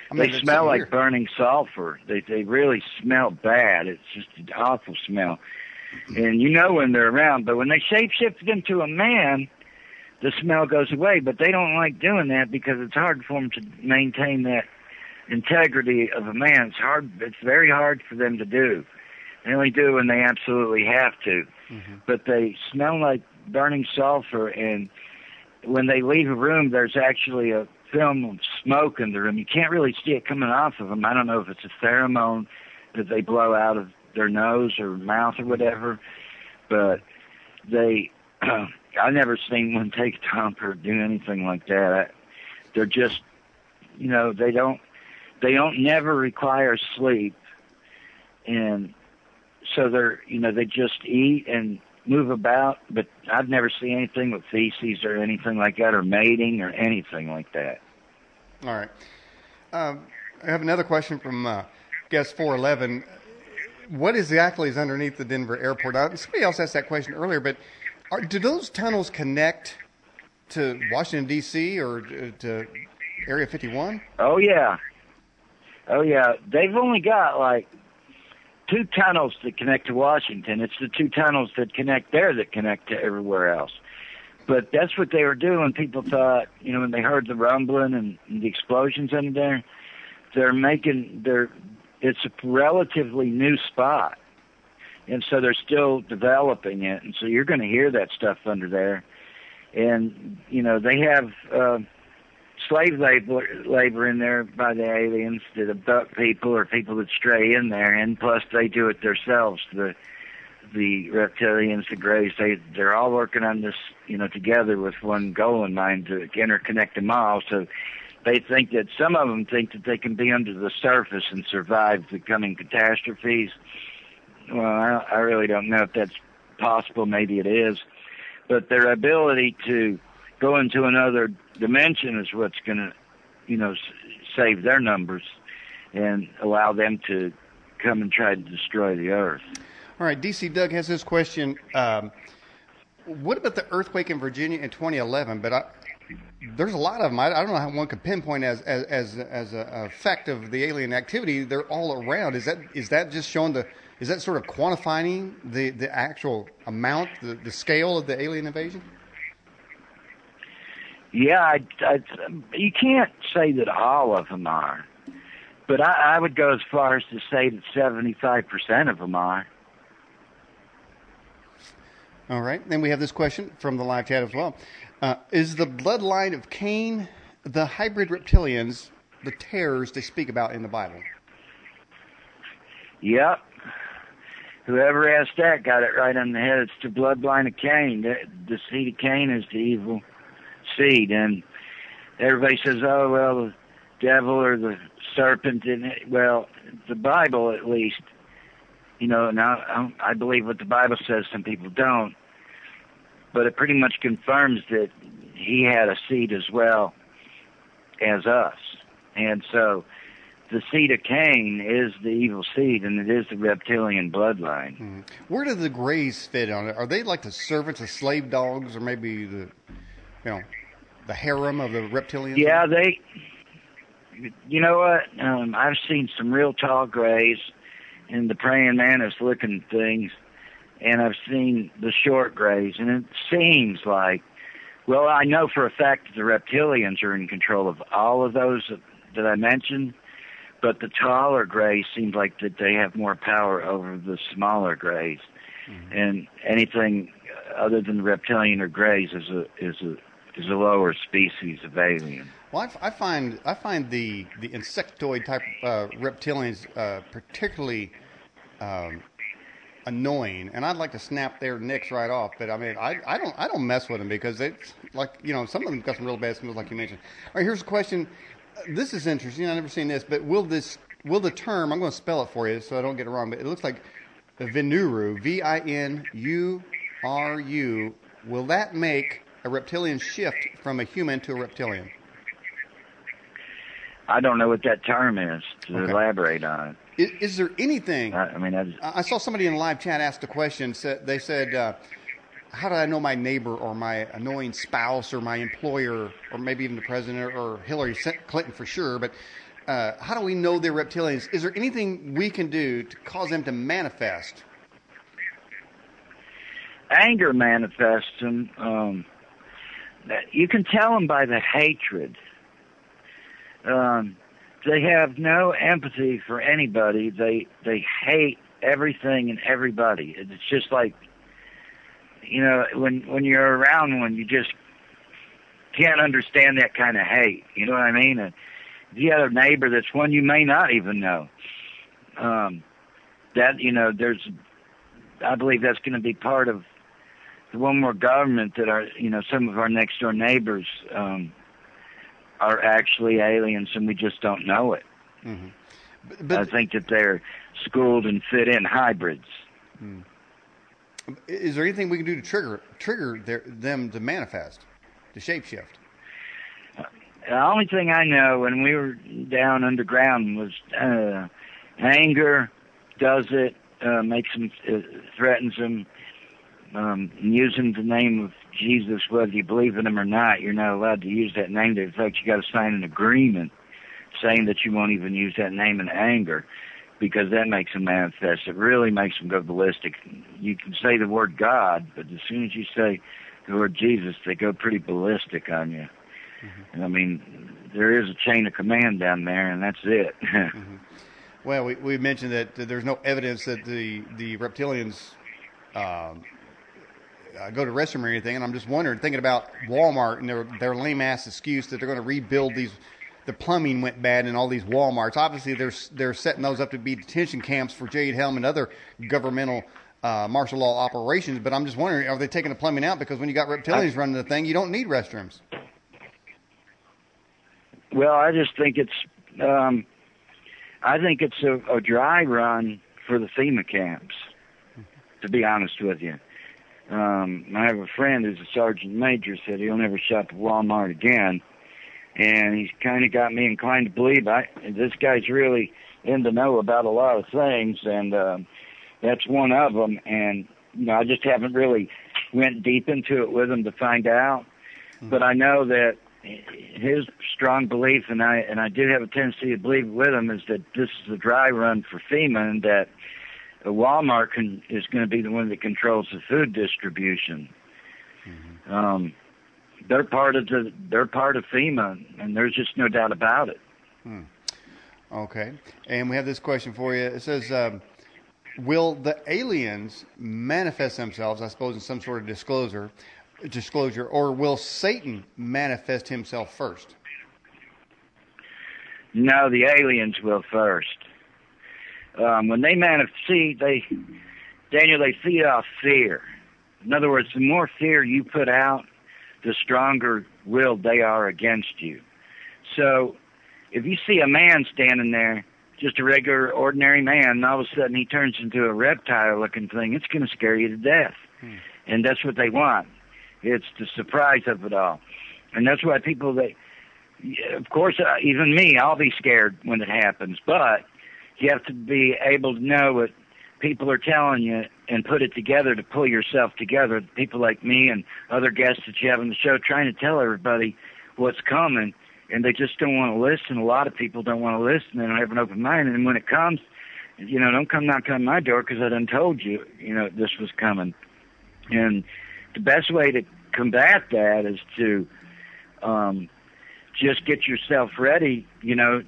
I mean, they smell like weird. burning sulfur. They they really smell bad. It's just an awful smell. And you know when they're around, but when they shapeshift into a man, the smell goes away. But they don't like doing that because it's hard for them to maintain that integrity of a man. It's hard. It's very hard for them to do. They only do when they absolutely have to. Mhm. But they smell like burning sulfur, and when they leave a room, there's actually a film of smoke in the room. You can't really see it coming off of them. I don't know if it's a pheromone that they blow out of their nose or mouth or whatever, but they. I've never seen one take dump or do anything like that. I, they're just, you know, they don't, they don't never require sleep, and so they're, you know, they just eat and move about. But I've never seen anything with feces or anything like that, or mating or anything like that. All right. Um, I have another question from uh, guest 411. What exactly is underneath the Denver airport? Now, somebody else asked that question earlier, but are, do those tunnels connect to Washington, D.C. or uh, to Area 51? Oh yeah, oh yeah. They've only got like two tunnels that connect to Washington. It's the two tunnels that connect there that connect to everywhere else. But that's what they were doing. People thought, you know, when they heard the rumbling and, the explosions under there, they're making they're it's a relatively new spot. And so they're still developing it, and so you're going to hear that stuff under there. And you know they have uh, slave labor labor in there by the aliens that abduct people or people that stray in there, and plus they do it themselves. The the reptilians, the greys, they they're all working on this, you know, together with one goal in mind to interconnect them all. So they think that some of them think that they can be under the surface and survive the coming catastrophes. Well, I, I really don't know if that's possible. Maybe it is, but their ability to go into another dimension is what's going to, you know, s- save their numbers and allow them to come and try to destroy the earth. All right, DC Doug has this question. Um, what about the earthquake in Virginia in 2011? But I, there's a lot of them. I, don't know how one could pinpoint as as as, as a effect of the alien activity. They're all around. Is that is that just showing the? Is that sort of quantifying the, the actual amount, the, the scale of the alien invasion? Yeah, I, I, you can't say that all of them are, but I, I would go as far as to say that 75% of them are. All right. Then we have this question from the live chat as well. Uh, is the bloodline of Cain the hybrid reptilians, the terrors they speak about in the Bible? Yep. Whoever asked that got it right on the head. It's the bloodline of Cain. The, the seed of Cain is the evil seed, and everybody says, "Oh well, the devil or the serpent." And well, the Bible at least, you know. Now I I believe what the Bible says. Some people don't, but it pretty much confirms that he had a seed as well as us, and so the seed of Cain is the evil seed, and it is the reptilian bloodline. Where do the Greys fit on it? Are they like the servants, the slave dogs, or maybe the, you know, the harem of the reptilians? Yeah, they. You know what? Um, I've seen some real tall grays and the praying mantis looking things, and I've seen the short grays, and it seems like. Well, I know for a fact that the reptilians are in control of all of those that, that I mentioned, but the taller grays seems like that they have more power over the smaller grays, and anything other than reptilian or grays is a is a is a lower species of alien. Well, I, f- I find I find the the insectoid type uh, reptilians uh, particularly um, annoying, and I'd like to snap their necks right off. But I mean, I, I don't I don't mess with them because it's like you know some of them got some real bad smells, like you mentioned. All right, here's a question. This is interesting. I've never seen this, but will this will the term? I'm going to spell it for you so I don't get it wrong. But it looks like Vinuru, V I N U R U. Will that make a reptilian shift from a human to a reptilian? I don't know what that term is to Okay. elaborate on it. Is, is there anything? I, I mean, I, just, I saw somebody in the live chat ask a question. Said they said, uh, "How do I know my neighbor or my annoying spouse or my employer or maybe even the president or Hillary Clinton for sure?" But uh, how do we know they're reptilians? Is there anything we can do to cause them to manifest? Anger manifests them. Um, you can tell them by the hatred. Um, they have no empathy for anybody. They they hate everything and everybody. It's just like you know when when you're around one, you just can't understand that kind of hate. You know what I mean? And the other neighbor that's one you may not even know. Um, that you know, there's, I believe that's going to be part of the one more government that our you know some of our next door neighbors um, are actually aliens and we just don't know it. Mm-hmm. But, but, I think that they're schooled and fit in hybrids. Hmm. Is there anything we can do to trigger trigger their, them to manifest, to shapeshift? The only thing I know when we were down underground was uh, anger does it, uh, makes them, uh, threatens them, um, using the name of Jesus, whether you believe in him or not, you're not allowed to use that name. In fact, you got to sign an agreement saying that you won't even use that name in anger because that makes them manifest. It really makes them go ballistic. You can say the word God, but as soon as you say the word Jesus, they go pretty ballistic on you. Mm-hmm. I mean, there is a chain of command down there, and that's it. mm-hmm. Well, we, we mentioned that there's no evidence that the the reptilians um, uh, go to restroom or anything, and I'm just wondering, thinking about Walmart and their their lame ass excuse that they're going to rebuild these. The plumbing went bad in all these WalMarts. Obviously, they're they're setting those up to be detention camps for Jade Helm and other governmental uh, martial law operations. But I'm just wondering, are they taking the plumbing out because when you got reptilians running the thing, you don't need restrooms? Well, I just think it's um, I think it's a, a dry run for the FEMA camps. To be honest with you, um, I have a friend who's a sergeant major said he'll never shop at Walmart again, and he's kind of got me inclined to believe I this guy's really in the know about a lot of things, and uh, that's one of them. And you know, I just haven't really went deep into it with him to find out, mm-hmm. but I know that his strong belief, and I and I do have a tendency to believe with him, is that this is a dry run for FEMA, and that Walmart can, is going to be the one that controls the food distribution. Mm-hmm. Um, they're part of the they're part of FEMA, and there's just no doubt about it. Hmm. Okay, and we have this question for you. It says, um, "Will the aliens manifest themselves? I suppose in some sort of disclosure, disclosure, or will Satan manifest himself first? No, the aliens will first um, when they manifest, see, they, Daniel, they feed off fear. In other words, the more fear you put out, the stronger willed they are against you. So, if you see a man standing there, just a regular, ordinary man, and all of a sudden he turns into a reptile-looking thing, it's going to scare you to death. Hmm. And that's what they want. It's the surprise of it all, and that's why people they, of course, uh, even me, I'll be scared when it happens, but you have to be able to know what people are telling you and put it together to pull yourself together. People like me and other guests that you have on the show trying to tell everybody what's coming, and they just don't want to listen. A lot of people don't want to listen. They don't have an open mind, and when it comes, you know, don't come knocking on my door because I done told you, you know, this was coming. And the best way to combat that is to um, just get yourself ready. You know,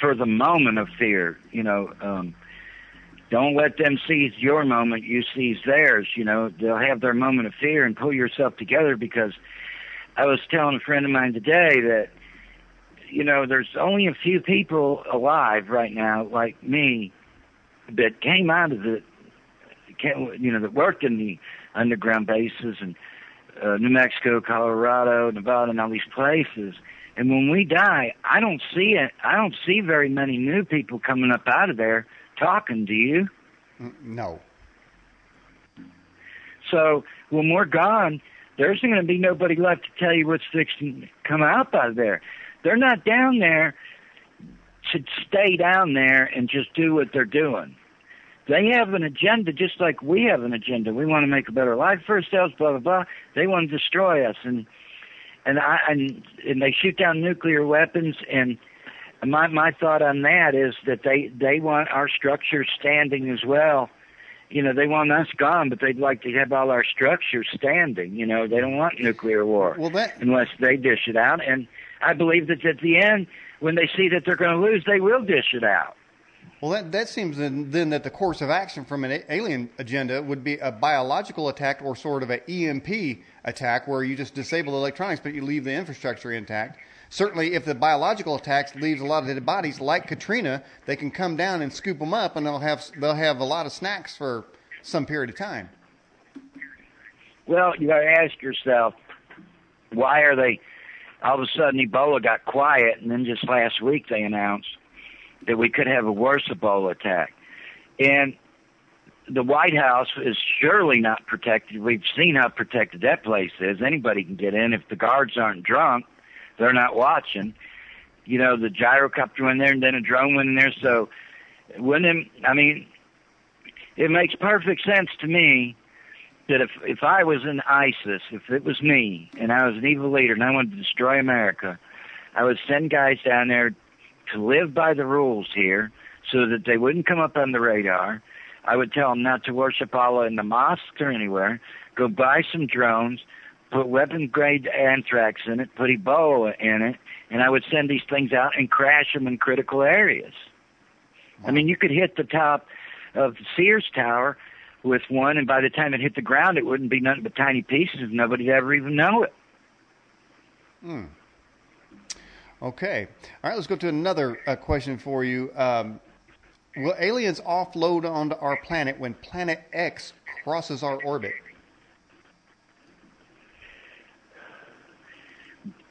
for the moment of fear. You know, um, don't let them seize your moment. You seize theirs. You know, they'll have their moment of fear and pull yourself together. Because I was telling a friend of mine today that you know there's only a few people alive right now like me that came out of the you know that worked in the underground bases and uh, New Mexico, Colorado, Nevada, and all these places and when we die, I don't see it. I don't see very many new people coming up out of there talking. Do you? No. So when we're gone, there's going to be nobody left to tell you what's fixing to come out of there. They're not down there should stay down there and just do what they're doing. They have an agenda just like we have an agenda. We want to make a better life for ourselves, blah blah blah. They want to destroy us and and I and, and they shoot down nuclear weapons and my my thought on that is that they they want our structure standing as well. You know, they want us gone, but they'd like to have all our structures standing. You know, they don't want nuclear war Well, that unless they dish it out. And I believe that at the end, when they see that they're going to lose, they will dish it out. well that that seems then, then that the course of action from an alien agenda would be a biological attack or sort of an EMP attack where you just disable the electronics but you leave the infrastructure intact. Certainly, if the biological attacks leaves a lot of dead bodies, like Katrina, they can come down and scoop them up, and they'll have they'll have a lot of snacks for some period of time. Well, you got to ask yourself, why are they? All of a sudden, Ebola got quiet, and then just last week they announced that we could have a worse Ebola attack. And the White House is surely not protected. We've seen how protected that place is. Anybody can get in. If the guards aren't drunk, they're not watching. You know, the gyrocopter went there, and then a drone went in there. So, wouldn't I mean, it makes perfect sense to me that if if I was in ISIS, if it was me and I was an evil leader and I wanted to destroy America, I would send guys down there to live by the rules here so that they wouldn't come up on the radar. I would tell them not to worship Allah in the mosques or anywhere. Go buy some drones, put weapon grade anthrax in it, put Ebola in it, and I would send these things out and crash them in critical areas. I mean, you could hit the top of Sears Tower with one, and by the time it hit the ground, it wouldn't be nothing but tiny pieces, and nobody'd ever even know it. Hmm. Okay. All right, let's go to another uh, question for you. Um, will aliens offload onto our planet when Planet X crosses our orbit?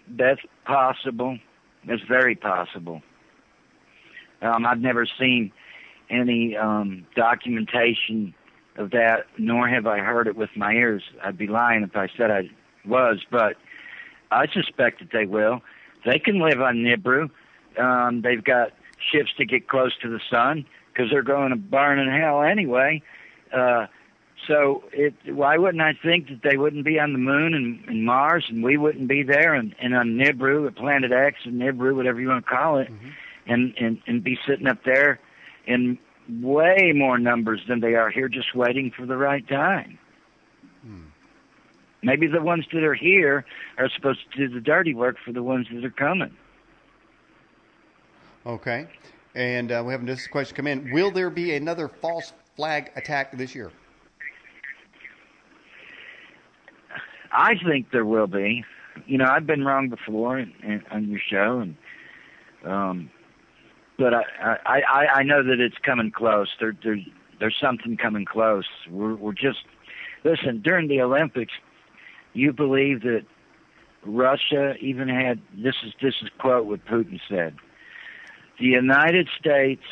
That's possible. That's very possible. Um, I've never seen any um, documentation of that, nor have I heard it with my ears. I'd be lying if I said I was, but I suspect that they will. They can live on Nibiru. Um, they've got ships to get close to the sun because they're going to burn in hell anyway. Uh, so it, why wouldn't I think that they wouldn't be on the moon and, and Mars, and we wouldn't be there, and, and on Nibiru, Planet X, and Nibiru, whatever you want to call it, and, and and be sitting up there in way more numbers than they are here, just waiting for the right time. Maybe the ones that are here are supposed to do the dirty work for the ones that are coming. Okay. And uh, we have this question come in. Will there be another false flag attack this year? I think there will be. You know, I've been wrong before in, in, on your show, and um, but I, I I I know that it's coming close. There there there's something coming close. We're we're just listen during the Olympics. You believe that Russia even had this is this is quote what Putin said. The United States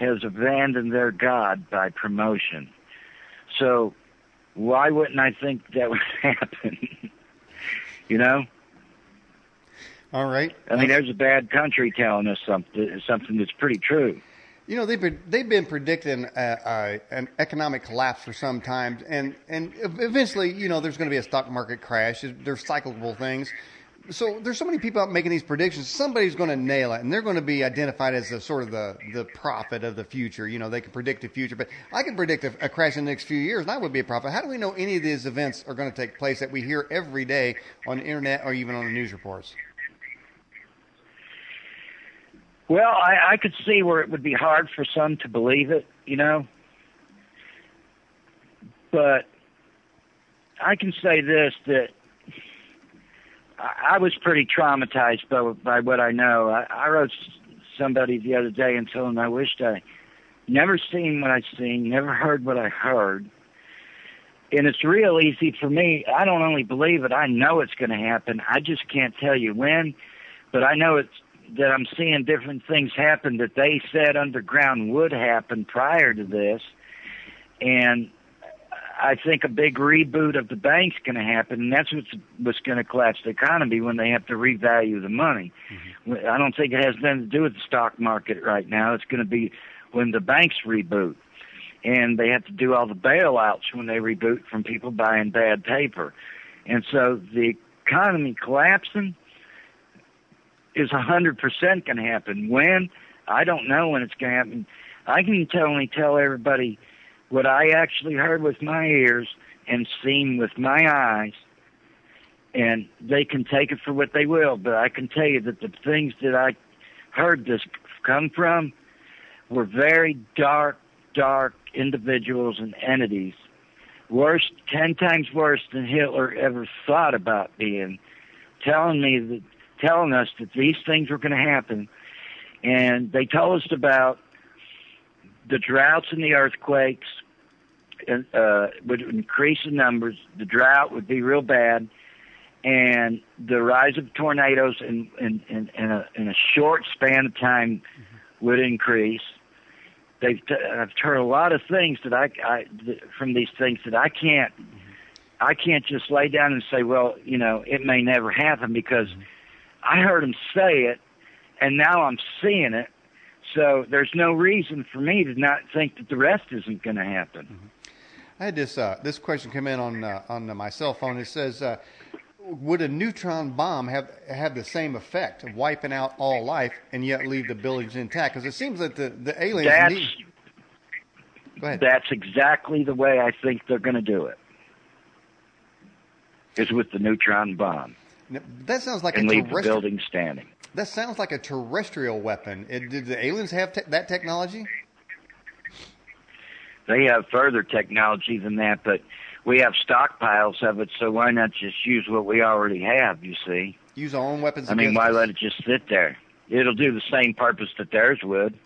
has abandoned their God by promotion. So why wouldn't I think that would happen? you know? All right. I mean, there's a bad country telling us something something that's pretty true. You know, they've been they've been predicting uh, uh, an economic collapse for some time, and and eventually, you know, there's going to be a stock market crash. There's cyclical things. So there's so many people out making these predictions. Somebody's going to nail it, and they're going to be identified as the sort of the the prophet of the future. You know, they can predict the future, but I can predict a, a crash in the next few years, and I would be a prophet. How do we know any of these events are going to take place that we hear every day on the internet or even on the news reports? Well, I, I could see where it would be hard for some to believe it, you know. But I can say this that I, I was pretty traumatized by by what I know. I, I wrote somebody the other day and told them I wished I never seen what I'd seen, never heard what I heard. And it's real easy for me. I don't only believe it, I know it's going to happen. I just can't tell you when, but I know it's that I'm seeing different things happen that they said underground would happen prior to this. And I think a big reboot of the bank's going to happen, and that's what's what's going to collapse the economy when they have to revalue the money. Mm-hmm. I don't think it has nothing to do with the stock market right now. It's going to be when the banks reboot, and they have to do all the bailouts when they reboot from people buying bad paper, and so the economy collapsing is a hundred percent going to happen. When I don't know when it's going to happen. I can only tell everybody what I actually heard with my ears and seen with my eyes, and they can take it for what they will. But I can tell you that the things that I heard this come from were very dark, dark individuals and entities, worse, ten times worse than Hitler ever thought about being, telling me that, telling us that these things were going to happen, and they told us about the droughts and the earthquakes uh, would increase in numbers. The drought would be real bad, and the rise of tornadoes in in in, in, a, in a short span of time mm-hmm. would increase. They've t- I've heard a lot of things that I, I th- from these things that I can't mm-hmm. I can't just lay down and say, well, you know, it may never happen because mm-hmm. I heard them say it, and now I'm seeing it. So there's no reason for me to not think that the rest isn't going to happen. I had this uh, this question come in on uh, on my cell phone. It says, uh, "Would a neutron bomb have have the same effect of wiping out all life and yet leave the buildings intact?" Because it seems that the the aliens that's, need. Go ahead. That's exactly the way I think they're going to do it. Is with the neutron bomb. Now, that sounds like and a leave the building standing. That sounds like a terrestrial weapon. It, did the aliens have te- that technology? They have further technology than that, but we have stockpiles of it, so why not just use what we already have, you see? Use our own weapons I mean, why us. let it just sit there? It'll do the same purpose that theirs would.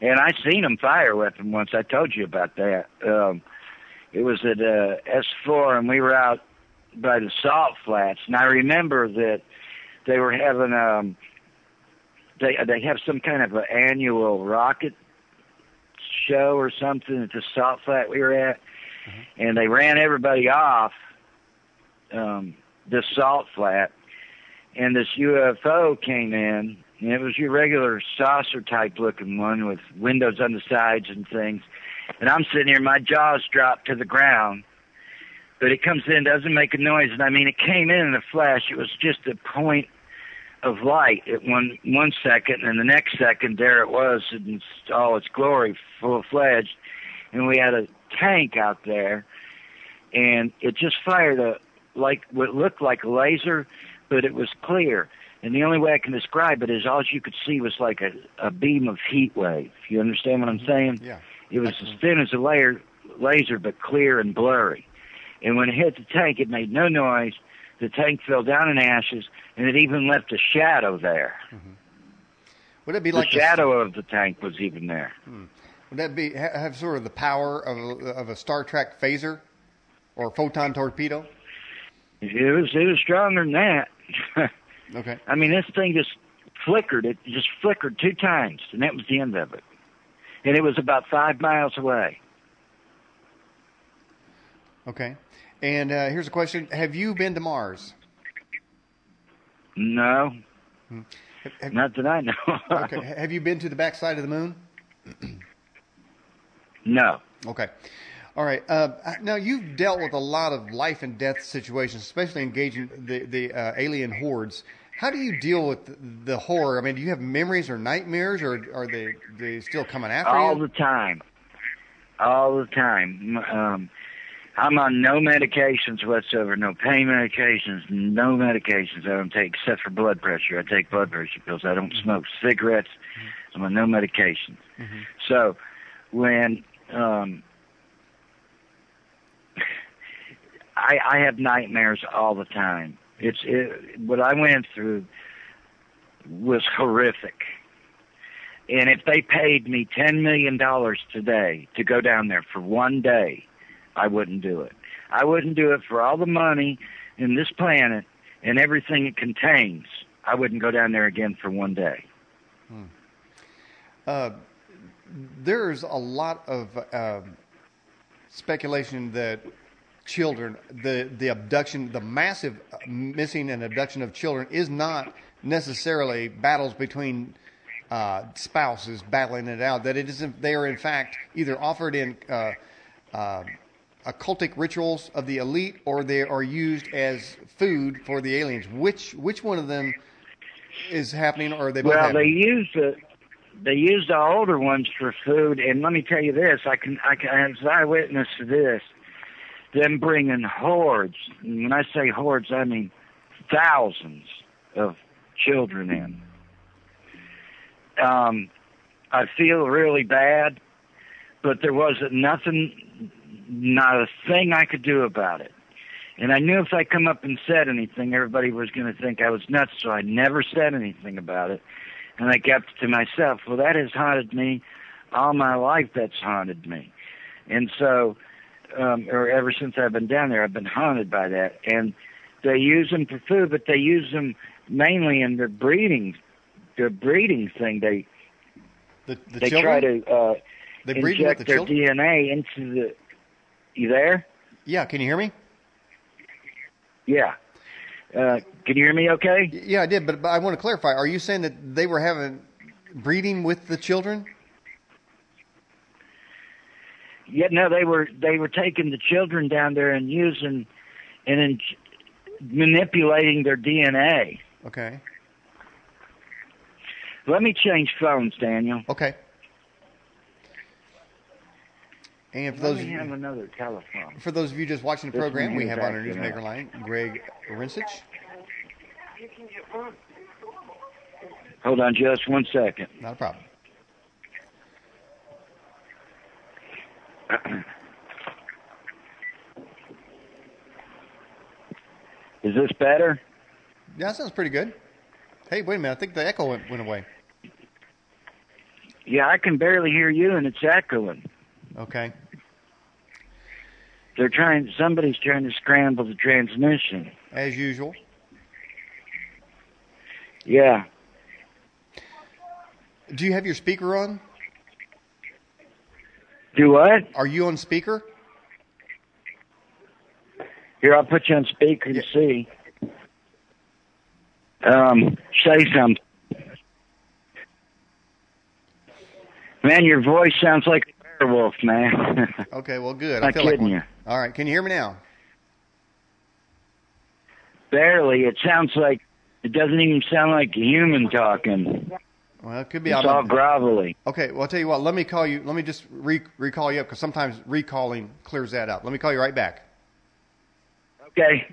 And I seen them fire a weapon once. I told you about that. Um, it was at uh, S4, and we were out by the salt flats. And I remember that they were having um, they they have some kind of an annual rocket show or something at the salt flat we were at, mm-hmm. and they ran everybody off um, the salt flat, and this UFO came in, and it was your regular saucer type looking one with windows on the sides and things. And I'm sitting here, my jaws dropped to the ground, but it comes in, doesn't make a noise, and I mean, it came in in a flash. It was just a point of light at one one second, and the next second there it was in all its glory, full fledged, and we had a tank out there, and it just fired a like what looked like a laser, but it was clear. And the only way I can describe it is all you could see was like a, a beam of heat wave. You understand what I'm mm-hmm. saying? Yeah. It was as thin as a layer, laser, but clear and blurry. And when it hit the tank, it made no noise. The tank fell down in ashes, and it even left a shadow there. Mm-hmm. Would it be like the shadow of the tank was even there? Hmm. Would that be have sort of the power of a, of a Star Trek phaser or photon torpedo? It was it was stronger than that. okay. I mean, this thing just flickered. It just flickered two times, and that was the end of it. And it was about five miles away. Okay. And uh, here's a question: Have you been to Mars? No. Hmm. Have, Not that I know. okay. Have you been to the backside of the moon? no. Okay. All right. Uh, now you've dealt with a lot of life and death situations, especially engaging the the uh, alien hordes. How do you deal with the, the, horror? I mean, do you have memories or nightmares, or are they they still coming after All you? All the time. All the time. Um, I'm on no medications whatsoever, no pain medications, no medications I don't take except for blood pressure. I take blood pressure pills. I don't smoke cigarettes. I'm on no medications. Mm-hmm. So when um I I have nightmares all the time. It's it, what I went through was horrific. And if they paid me ten million dollars today to go down there for one day, I wouldn't do it. I wouldn't do it for all the money in this planet and everything it contains. I wouldn't go down there again for one day. Hmm. Uh, there's a lot of uh, speculation that children, the the abduction, the massive missing and abduction of children, is not necessarily battles between uh, spouses battling it out. That it isn't. they are in fact either offered in uh, uh, occultic rituals of the elite, or they are used as food for the aliens. Which which one of them is happening, or are they both Well, happening? they use the they use the older ones for food, and let me tell you this: I can I can as eyewitness to this. Them bringing hordes. And when I say hordes, I mean thousands of children in. Um, I feel really bad, but there wasn't nothing, not a thing I could do about it. And I knew if I come up and said anything, everybody was going to think I was nuts, so I never said anything about it. And I kept it to myself. Well, that has haunted me all my life. That's haunted me. And so, um, or ever since I've been down there, I've been haunted by that. And they use them for food, but they use them mainly in their breeding, their breeding thing. They the the they children try to uh, they inject the their children. DNA into the. You there? Yeah, can you hear me? Yeah. Uh, can you hear me? Okay. Yeah, I did, but, but I want to clarify. Are you saying that they were having breeding with the children? Yeah, no, they were they were taking the children down there and using and in, manipulating their DNA. Okay. Let me change phones, Daniel. Okay. And for Let those me have another telephone. for those of you just watching the This program, we have on our newsmaker line Greg Rinchich. Hold on just one second. Not a problem. Is this better? Yeah, that sounds pretty good. Hey, wait a minute. I think the echo went, went away. Yeah, I can barely hear you, and it's echoing. Okay. They're trying. Somebody's trying to scramble the transmission. As usual. Yeah. Do you have your speaker on? Do what? Are you on speaker? Here, I'll put you on speaker Yeah. to see. Um, say something. Man, your voice sounds like werewolf, man. Okay, well, good. I feel like one. you. All right. Can you hear me now? Barely. It sounds like it doesn't even sound like a human talking. Well, it could be. It's all grovelly. Okay, well, I'll tell you what. Let me call you. Let me just re- recall you up because sometimes recalling clears that up. Let me call you right back. Okay.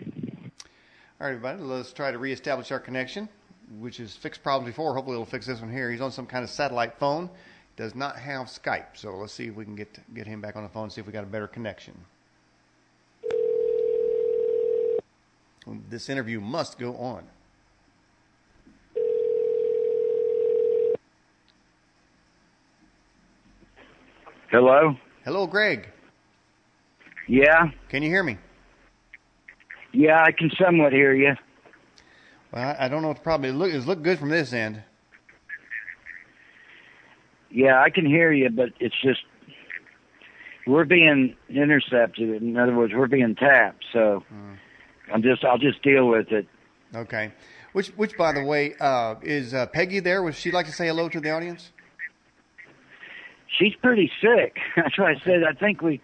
All right, everybody. Let's try to reestablish our connection, which has fixed problems before. Hopefully, it'll fix this one here. He's on some kind of satellite phone. Does not have Skype, so let's see if we can get get him back on the phone. See if we got a better connection. This interview must go on. Hello? Hello, Greg. Yeah? Can you hear me? Yeah, I can somewhat hear you. Well, I, don't know what the problem is. Look, it's look good from this end. Yeah, I can hear you, but it's just we're being intercepted. In other words, we're being tapped. So I'm just I'll just deal with it. Okay. Which, which, by the way, uh, is uh, Peggy there? Would she like to say hello to the audience? She's pretty sick. That's why I said I think we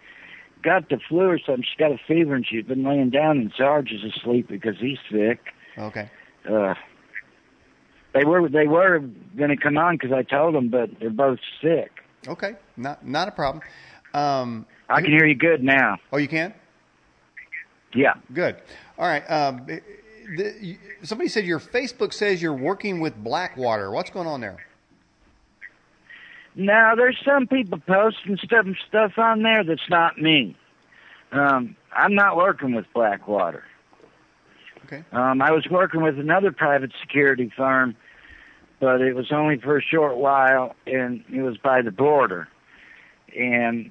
got the flu or something. She's got a fever and she's been laying down. And Sarge is asleep because he's sick. Okay. Uh, they were they were going to come on because I told them, but they're both sick. Okay. Not, not a problem. Um, I can hear you good now. oh, you can? Yeah. Good. All right. Um, the, somebody said your Facebook says you're working with Blackwater. What's going on there? Now there's some people posting stuff stuff on there that's not me. Um, I'm not working with Blackwater. Okay. Um, I was working with another private security firm, but it was only for a short while, and it was by the border, and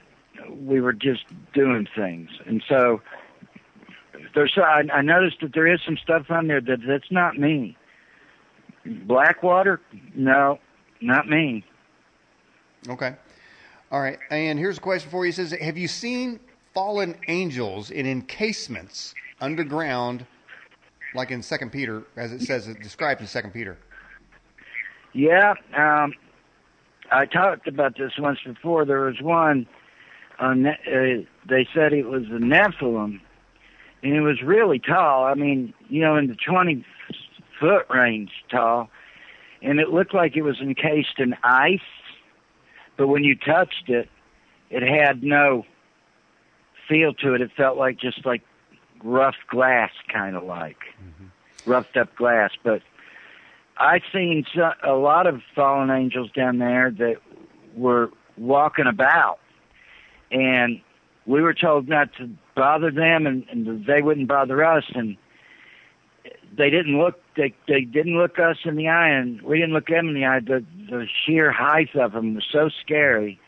we were just doing things. And so there's I, I noticed that there is some stuff on there that that's not me. Blackwater? No, not me. Okay. All right. And here's a question for you. It says, have you seen fallen angels in encasements underground, like in Second Peter, as it says, it described in Second Peter. Yeah, um, I talked about this once before. There was one. On, uh, they said it was the Nephilim, and it was really tall. I mean, you know, in the twenty foot range tall, and it looked like it was encased in ice. But when you touched it, it had no feel to it. It felt like just like rough glass, kind of like mm-hmm. roughed up glass. But I've seen a lot of fallen angels down there that were walking about, and we were told not to bother them, and, and they wouldn't bother us, and they didn't look they they didn't look us in the eye and we didn't look them in the eye the the sheer height of them was so scary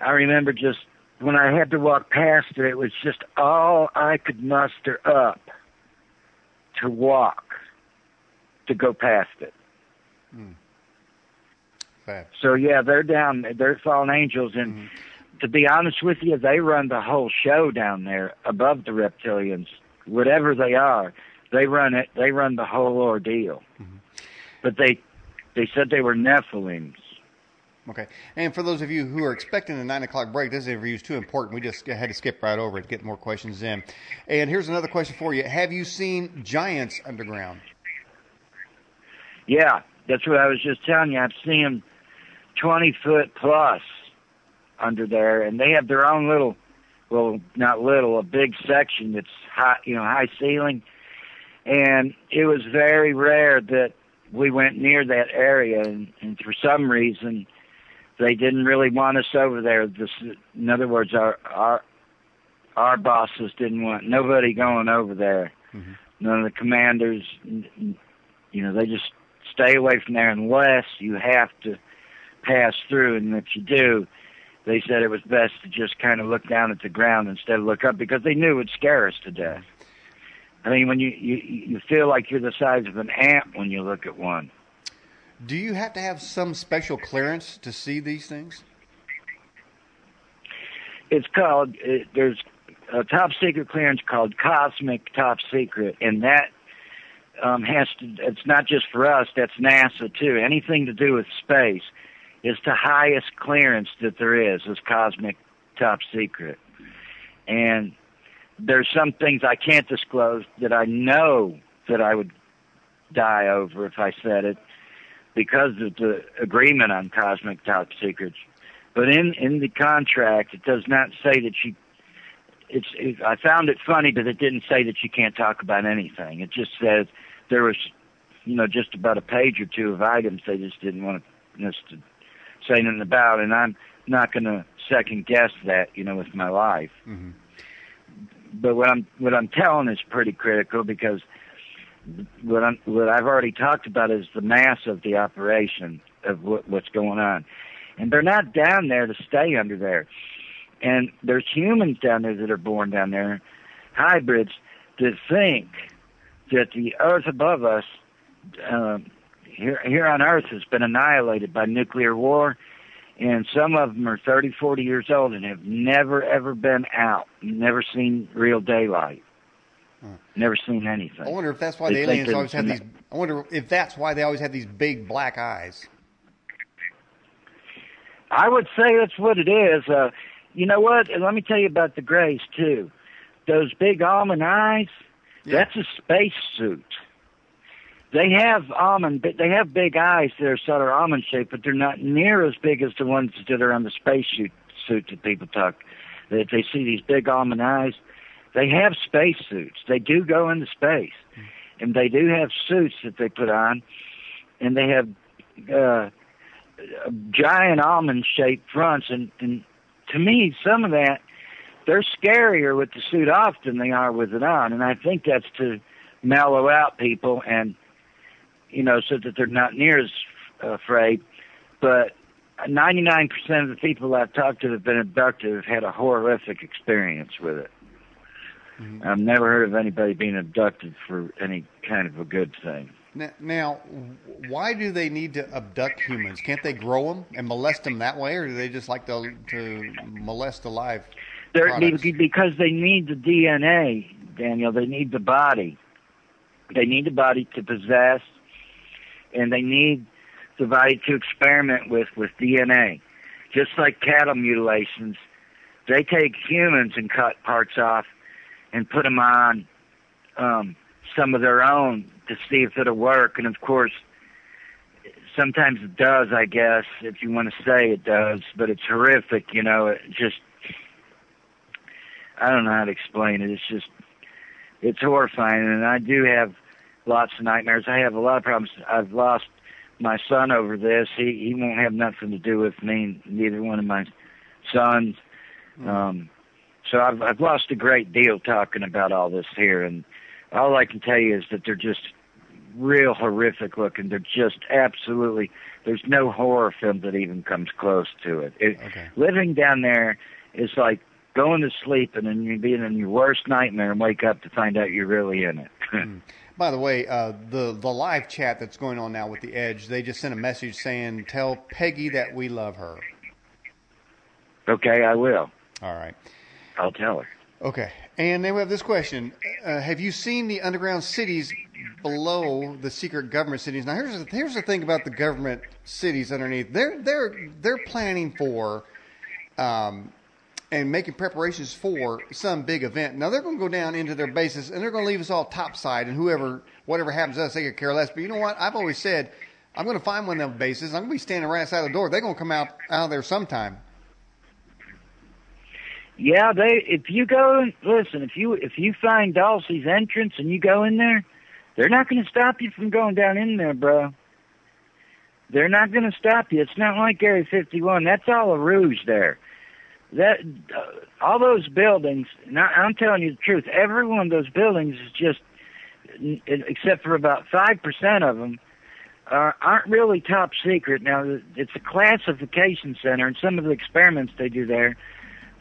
i remember just when i had to walk past it it was just all i could muster up to walk to go past it. Mm. So yeah, they're down. They're fallen angels, and mm-hmm. to be honest with you, they run the whole show down there above the reptilians. Whatever they are, they run it. They run the whole ordeal. Mm-hmm. But they they said they were Nephilims. Okay. And for those of you who are expecting the nine o'clock break, this interview is too important. We just had to skip right over it to get more questions in. And here's another question for you: Have you seen giants underground? Yeah, that's what I was just telling you. I've seen them 20 foot plus under there, and they have their own little, well, not little, a big section that's high, you know, high ceiling. And it was very rare that we went near that area, and, and for some reason, they didn't really want us over there. This, in other words, our our our bosses didn't want nobody going over there. Mm-hmm. None of the commanders, you know, they just stay away from there unless you have to pass through. And if you do, they said it was best to just kind of look down at the ground instead of look up because they knew it would scare us to death. I mean, when you you you feel like you're the size of an ant when you look at one. Do you have to have some special clearance to see these things? It's called. It, there's a top secret clearance called Cosmic Top Secret, and that um, has to. It's not just for us. That's NASA too. Anything to do with space is the highest clearance that there is. Is cosmic top secret, and there's some things I can't disclose that I know that I would die over if I said it because of the agreement on cosmic top secrets. But in in the contract, it does not say that you. It's. It, I found it funny, but it didn't say that you can't talk about anything. It just says there was, you know, just about a page or two of items they just didn't want us to say anything about, and I'm not going to second guess that, you know, with my life. Mm-hmm. But what I'm what I'm telling is pretty critical because what I'm what I've already talked about is the mass of the operation of what, what's going on, and they're not down there to stay under there. And there's humans down there that are born down there, hybrids that think that the Earth above us, uh, here here on Earth, has been annihilated by nuclear war, and some of them are 30, 40 years old and have never ever been out, never seen real daylight. Hmm. Never seen anything. I wonder if that's why they the aliens always have these. I wonder if that's why they always have these big black eyes. I would say that's what it is. Uh, you know what? Let me tell you about the Greys too. Those big almond eyes. Yeah. That's a space suit. They have almond, they have big eyes that are sort of almond shaped, but they're not near as big as the ones that are on the space suit, suit that people talk. That they see these big almond eyes. They have space suits. They do go into space, and they do have suits that they put on, and they have uh, giant almond shaped fronts. And, and to me, some of that they're scarier with the suit off than they are with it on, and I think that's to mellow out people and you know so that they're not near as afraid. But 99% of the people I've talked to that have been abducted have had a horrific experience with it. Mm-hmm. I've never heard of anybody being abducted for any kind of a good thing. Now, why do they need to abduct humans? Can't they grow them and molest them that way, or do they just like to, to molest alive They're, products. because they need the DNA, Daniel. They need the body. They need the body to possess, and they need the body to experiment with with DNA. Just like cattle mutilations, they take humans and cut parts off and put them on um, some of their own to see if it'll work. And of course, sometimes it does. I guess if you want to say it does, but it's horrific. You know, it just I don't know how to explain it. It's just it's horrifying, and I do have lots of nightmares. I have a lot of problems. I've lost my son over this. He he won't have nothing to do with me. Neither one of my sons. Mm. Um, so I've I've lost a great deal talking about all this here, and all I can tell you is that they're just real horrific looking. They're just absolutely. There's no horror film that even comes close to it. it Okay. Living down there is like going to sleep and then you being in your worst nightmare and wake up to find out you're really in it. By the way, uh, the the live chat that's going on now with the Edge, they just sent a message saying, "Tell Peggy that we love her." okay, I will. All right. I'll tell her. Okay. And then we have this question: uh, Have you seen the underground cities below the secret government cities? Now, here's the, here's the thing about the government cities underneath. They're they're they're planning for. Um, and making preparations for some big event. Now they're going to go down into their bases and they're going to leave us all topside, and whoever, whatever happens to us, they could care less. But you know what? I've always said I'm going to find one of them bases. I'm going to be standing right outside the door. They're going to come out out of there sometime. Yeah, they. If you go, listen. If you if you find Dulce's entrance and you go in there, they're not going to stop you from going down in there, bro. They're not going to stop you. It's not like Area 51. That's all a ruse there. That uh, all those buildings. Now, I'm telling you the truth. Every one of those buildings is just, except for about five percent of them, are, aren't really top secret. Now, it's a classification center, and some of the experiments they do there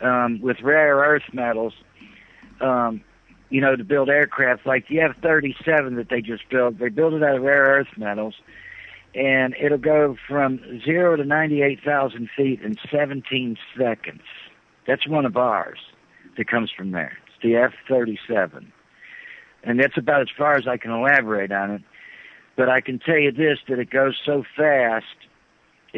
um, with rare earth metals, um, you know, to build aircraft like the F-37 that they just built. They build it out of rare earth metals, and it'll go from zero to 98,000 feet in 17 seconds. That's one of ours that comes from there. It's the F-37, and that's about as far as I can elaborate on it. But I can tell you this: that it goes so fast.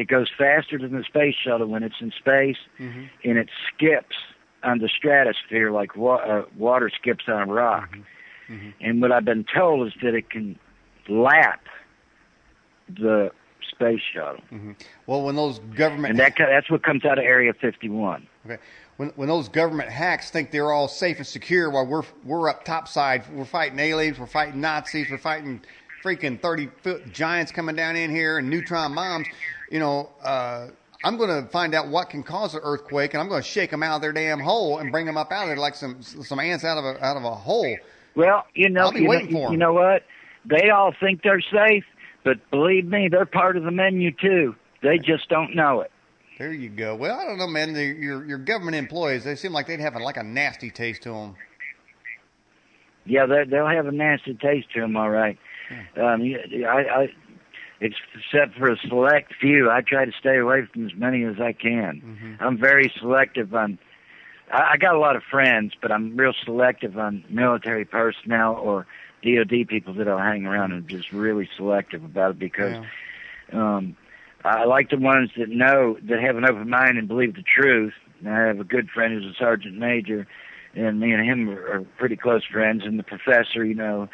It goes faster than the space shuttle when it's in space, Mm-hmm. and it skips on the stratosphere like wa- uh, water skips on a rock. Mhm. And what I've been told is that it can lap the space shuttle, Well, when those government and that that's what comes out of Area 51. okay, when when those government hacks think they're all safe and secure, while we're we're up topside, we're fighting aliens, we're fighting Nazis, we're fighting freaking thirty foot giants coming down in here and neutron bombs. You know, uh, I'm going to find out what can cause an earthquake, and I'm going to shake them out of their damn hole and bring them up out of there like some some ants out of a out of a hole. Well, you know, you, know waiting for 'em. you know what? They all think they're safe, but believe me, they're part of the menu too. They just don't know it. There you go. Well, I don't know, man. The, your your government employees, they seem like they'd have a, like a nasty taste to them. Yeah, they they'll have a nasty taste to them, all right. Um, I, I, except for a select few. I try to stay away from as many as I can. I'm very selective on. I, I got a lot of friends, but I'm real selective on military personnel or DoD people that I'll hang around and just really selective about it because Yeah. um, I like the ones that know that have an open mind and believe the truth. And I have a good friend who's a sergeant major, and me and him are, are pretty close friends. And the professor, you know,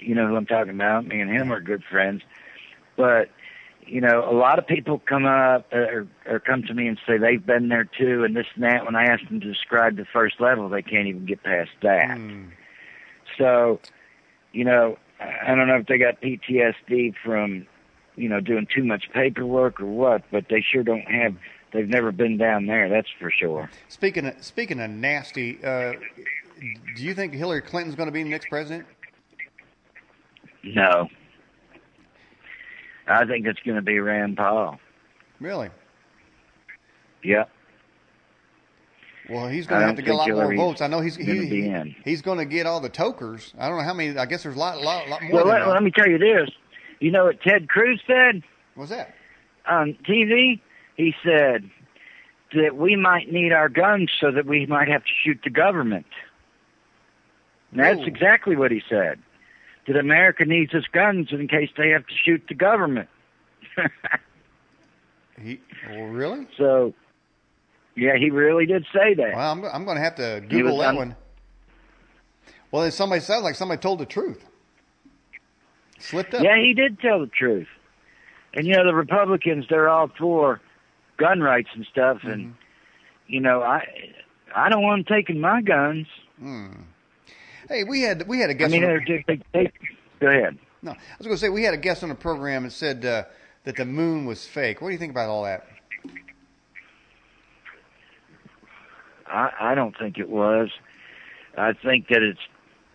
you know who I'm talking about. Me and him are good friends. But you know, a lot of people come up or, or come to me and say they've been there too, and this and that. When I ask them to describe the first level, they can't even get past that. Hmm. So, you know, I I don't know if they got PTSD from, you know, doing too much paperwork or what, but they sure don't have. They've never been down there, that's for sure. Speaking of, speaking of nasty, uh, do you think Hillary Clinton's going to be the next president? No, I think it's going to be Rand Paul. Really? Yep. Well, he's going to have to get a lot more votes. I know he's he, be he- in. he's going to get all the tokers. I don't know how many. I guess there's a lot, lot, lot more. Well, let, let me tell you this. You know what Ted Cruz said What's that? on TV? He said, that we might need our guns so that we might have to shoot the government. And that's Ooh. exactly what he said. That America needs its guns in case they have to shoot the government. He, well, really? so, yeah, he really did say that. Well, I'm, I'm going to have to Google was that one. Well, somebody sounds like somebody told the truth. Slipped up. Yeah, he did tell the truth. And you know, the Republicans, they're all for gun rights and stuff. And Mm-hmm. you know, I I don't want them taking my guns. Hmm. Hey, we had we had a guest. I mean, on, just, they, they, go ahead. no, I was going to say we had a guest on the program and said uh, that the moon was fake. What do you think about all that? I I don't think it was. I think that it's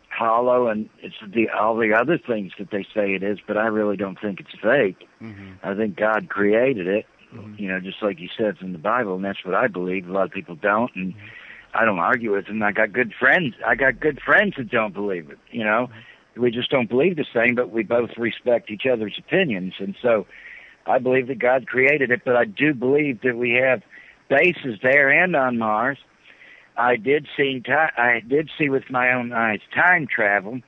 hollow and it's the all the other things that they say it is, but I really don't think it's fake. Mm-hmm. I think God created it, Mhm. you know, just like He says in the Bible, and that's what I believe. A lot of people don't, and I don't argue with them. I got good friends. I got good friends that don't believe it. You know, we just don't believe the same, but we both respect each other's opinions, and so I believe that God created it. But I do believe that we have bases there and on Mars. I did see ti I did see with my own eyes time travel.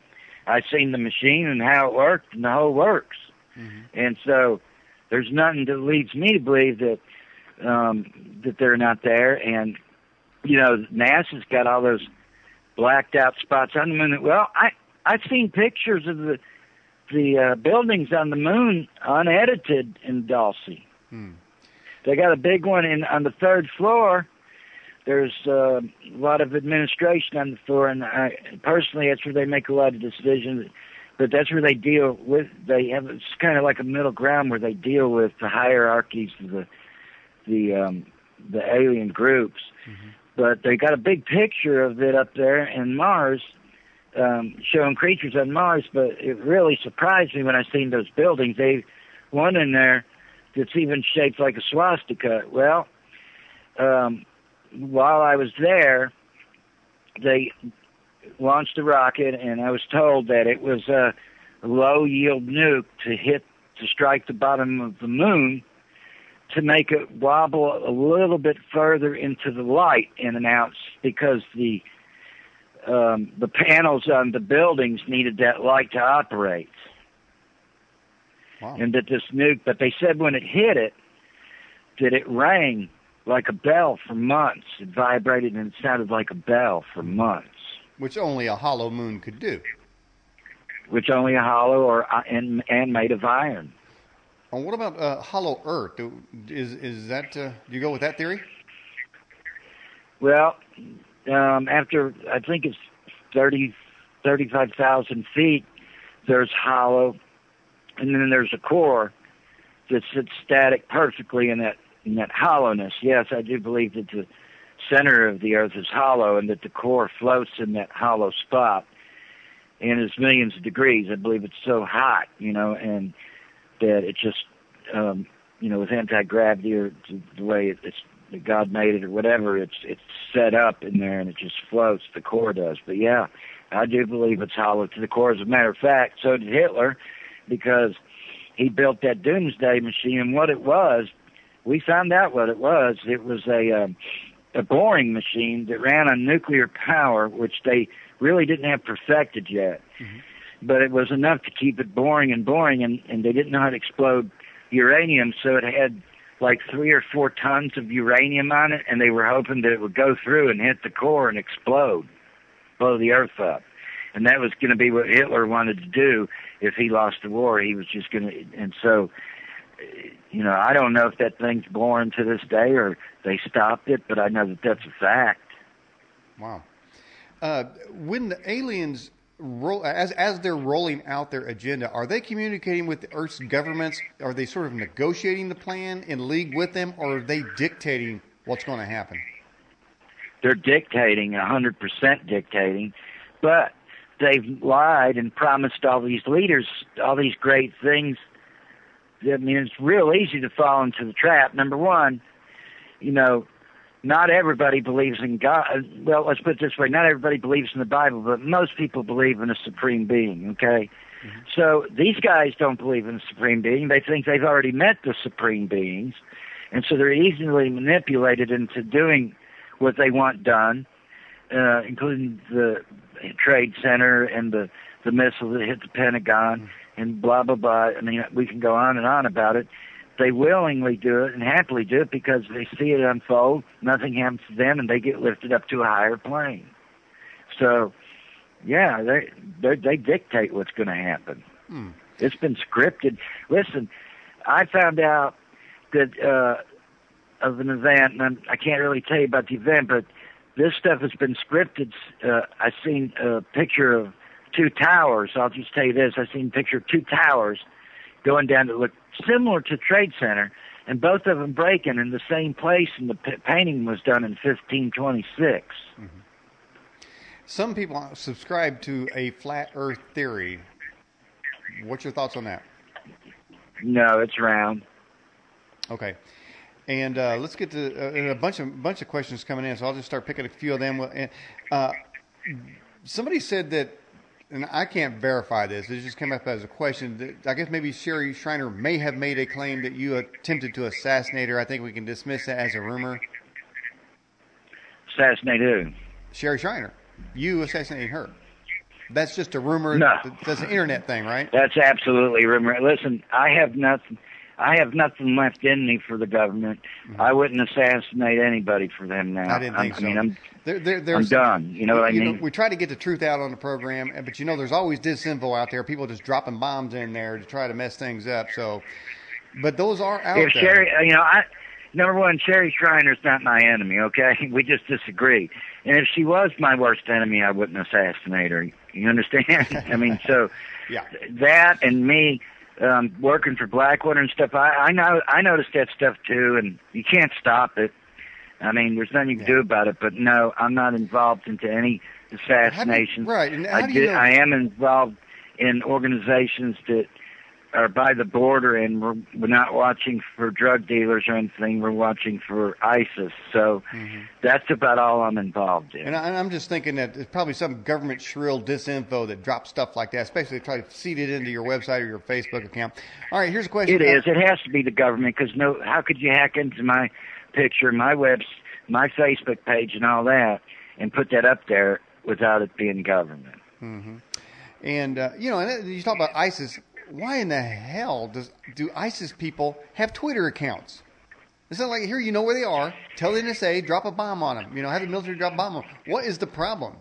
I seen the machine and how it worked and the whole works. Mhm. And so there's nothing that leads me to believe that um that they're not there and you know NASA's got all those blacked out spots on the moon. Well, I I've seen pictures of the the uh, buildings on the moon unedited in Dulce. Hmm. They got a big one in on the third floor. There's uh, a lot of administration on the floor, and I, personally, that's where they make a lot of decisions. But that's where they deal with. They have it's kind of like a middle ground where they deal with the hierarchies of the the um, the alien groups. Mhm. But they got a big picture of it up there in Mars, um, showing creatures on Mars. But it really surprised me when I seen those buildings. They one in there that's even shaped like a swastika. Well, um, while I was there, they launched a rocket, and I was told that it was a low yield nuke to hit to strike the bottom of the moon to make it wobble a little bit further into the light in and out because the um, the panels on the buildings needed that light to operate Wow. and that this nuke, but they said when it hit it, that it rang like a bell for months. It vibrated and it sounded like a bell for months, Which only a hollow moon could do. which only a hollow or uh, and and made of iron. And what about uh, hollow Earth? Is is that? Uh, do you go with that theory? Well, um, after I think it's thirty thirty-five thousand feet, there's hollow, and then there's a core that sits static perfectly in that in that hollowness. Yes, I do believe that the center of the Earth is hollow, and that the core floats in that hollow spot, and it's millions of degrees. I believe it's so hot, you know, and that it just, um, you know, with anti gravity or the way it, it's that God made it or whatever, it's it's set up in there and it just floats. The core does, but yeah, I do believe it's hollow to the core. As a matter of fact, so did Hitler, because he built that doomsday machine. And what it was, we found out what it was. It was a um, a boring machine that ran on nuclear power, which they really didn't have perfected yet. Mhm. But it was enough to keep it boring and boring, and, and they didn't know how to explode uranium, so it had like three or four tons of uranium on it, and they were hoping that it would go through and hit the core and explode, blow the earth up. And that was going to be what Hitler wanted to do if he lost the war. He was just going to, and so, you know, I don't know if that thing's born to this day or they stopped it, but I know that that's a fact. Wow. Uh, when the aliens roll, as as they're rolling out their agenda, are they communicating with Earth's governments? Are they sort of negotiating the plan in league with them, or are they dictating what's going to happen? they're dictating, hundred percent dictating, but they've lied and promised all these leaders all these great things. I mean, it's real easy to fall into the trap. Number one, you know, not everybody believes in God. Well, let's put it this way: not everybody believes in the Bible, but most people believe in a supreme being. Okay, so these guys don't believe in a supreme being. They think they've already met the supreme beings, and so they're easily manipulated into doing what they want done, uh, including the trade center and the the missile that hit the Pentagon and blah blah blah. I mean, we can go on and on about it. They willingly do it and happily do it because they see it unfold. Nothing happens to them, and they get lifted up to a higher plane. So, yeah, they they, they dictate what's going to happen. Hmm. It's been scripted. Listen, I found out that uh, of an event, and I'm, I can't really tell you about the event, but this stuff has been scripted. Uh, I seen a picture of two towers. I'll just tell you this: I seen a picture of two towers going down that look similar to Trade Center, and both of them breaking in the same place. And the p- painting was done in 1526. Mm-hmm. Some people subscribe to a flat Earth theory. What's your thoughts on that? No, it's round. Okay. And uh, let's get to uh, a bunch of bunch of questions coming in. So I'll just start picking a few of them. Uh, somebody said that, and I can't verify this. It just came up as a question. I guess maybe Sherry Shriner may have made a claim that you attempted to assassinate her. I think we can dismiss that as a rumor. Assassinate who? Sherry Shriner. You assassinated her. That's just a rumor. No. That's an internet thing, right? That's absolutely rumor. Listen, I have nothing. I have nothing left in me for the government. Mm-hmm. I wouldn't assassinate anybody for them now. I didn't think I'm, so. I mean, I'm, there, there, I'm done. You know what I you mean? Know, we try to get the truth out on the program, but you know, there's always disinfo out there. People just dropping bombs in there to try to mess things up. So, but those are out if there. Sherry, you know, I number one, Sherry Shriner's not my enemy. Okay, we just disagree. And if she was my worst enemy, I wouldn't assassinate her. You understand? I mean, so yeah. that and me um, working for Blackwater and stuff. I, I know I noticed that stuff too, and you can't stop it. I mean, there's nothing you can Yeah. do about it. But no, I'm not involved into any assassinations. right, and I did. I am involved in organizations that are by the border, and we're, we're not watching for drug dealers or anything. We're watching for ISIS. So that's about all I'm involved in. Mm-hmm. And, I, I'm just thinking that it's probably some government shrill disinfo that drops stuff like that, especially try to feed it into your website or your Facebook account. All right, here's a question. It is. It has to be the government because no. How could you hack into my picture, my webs, my Facebook page, and all that, and put that up there without it being government? And uh, you know, and you talk about ISIS. Why in the hell does do ISIS people have Twitter accounts? It's not like here you know where they are. Tell the NSA drop a bomb on them. You know, have the military drop a bomb on them. What is the problem?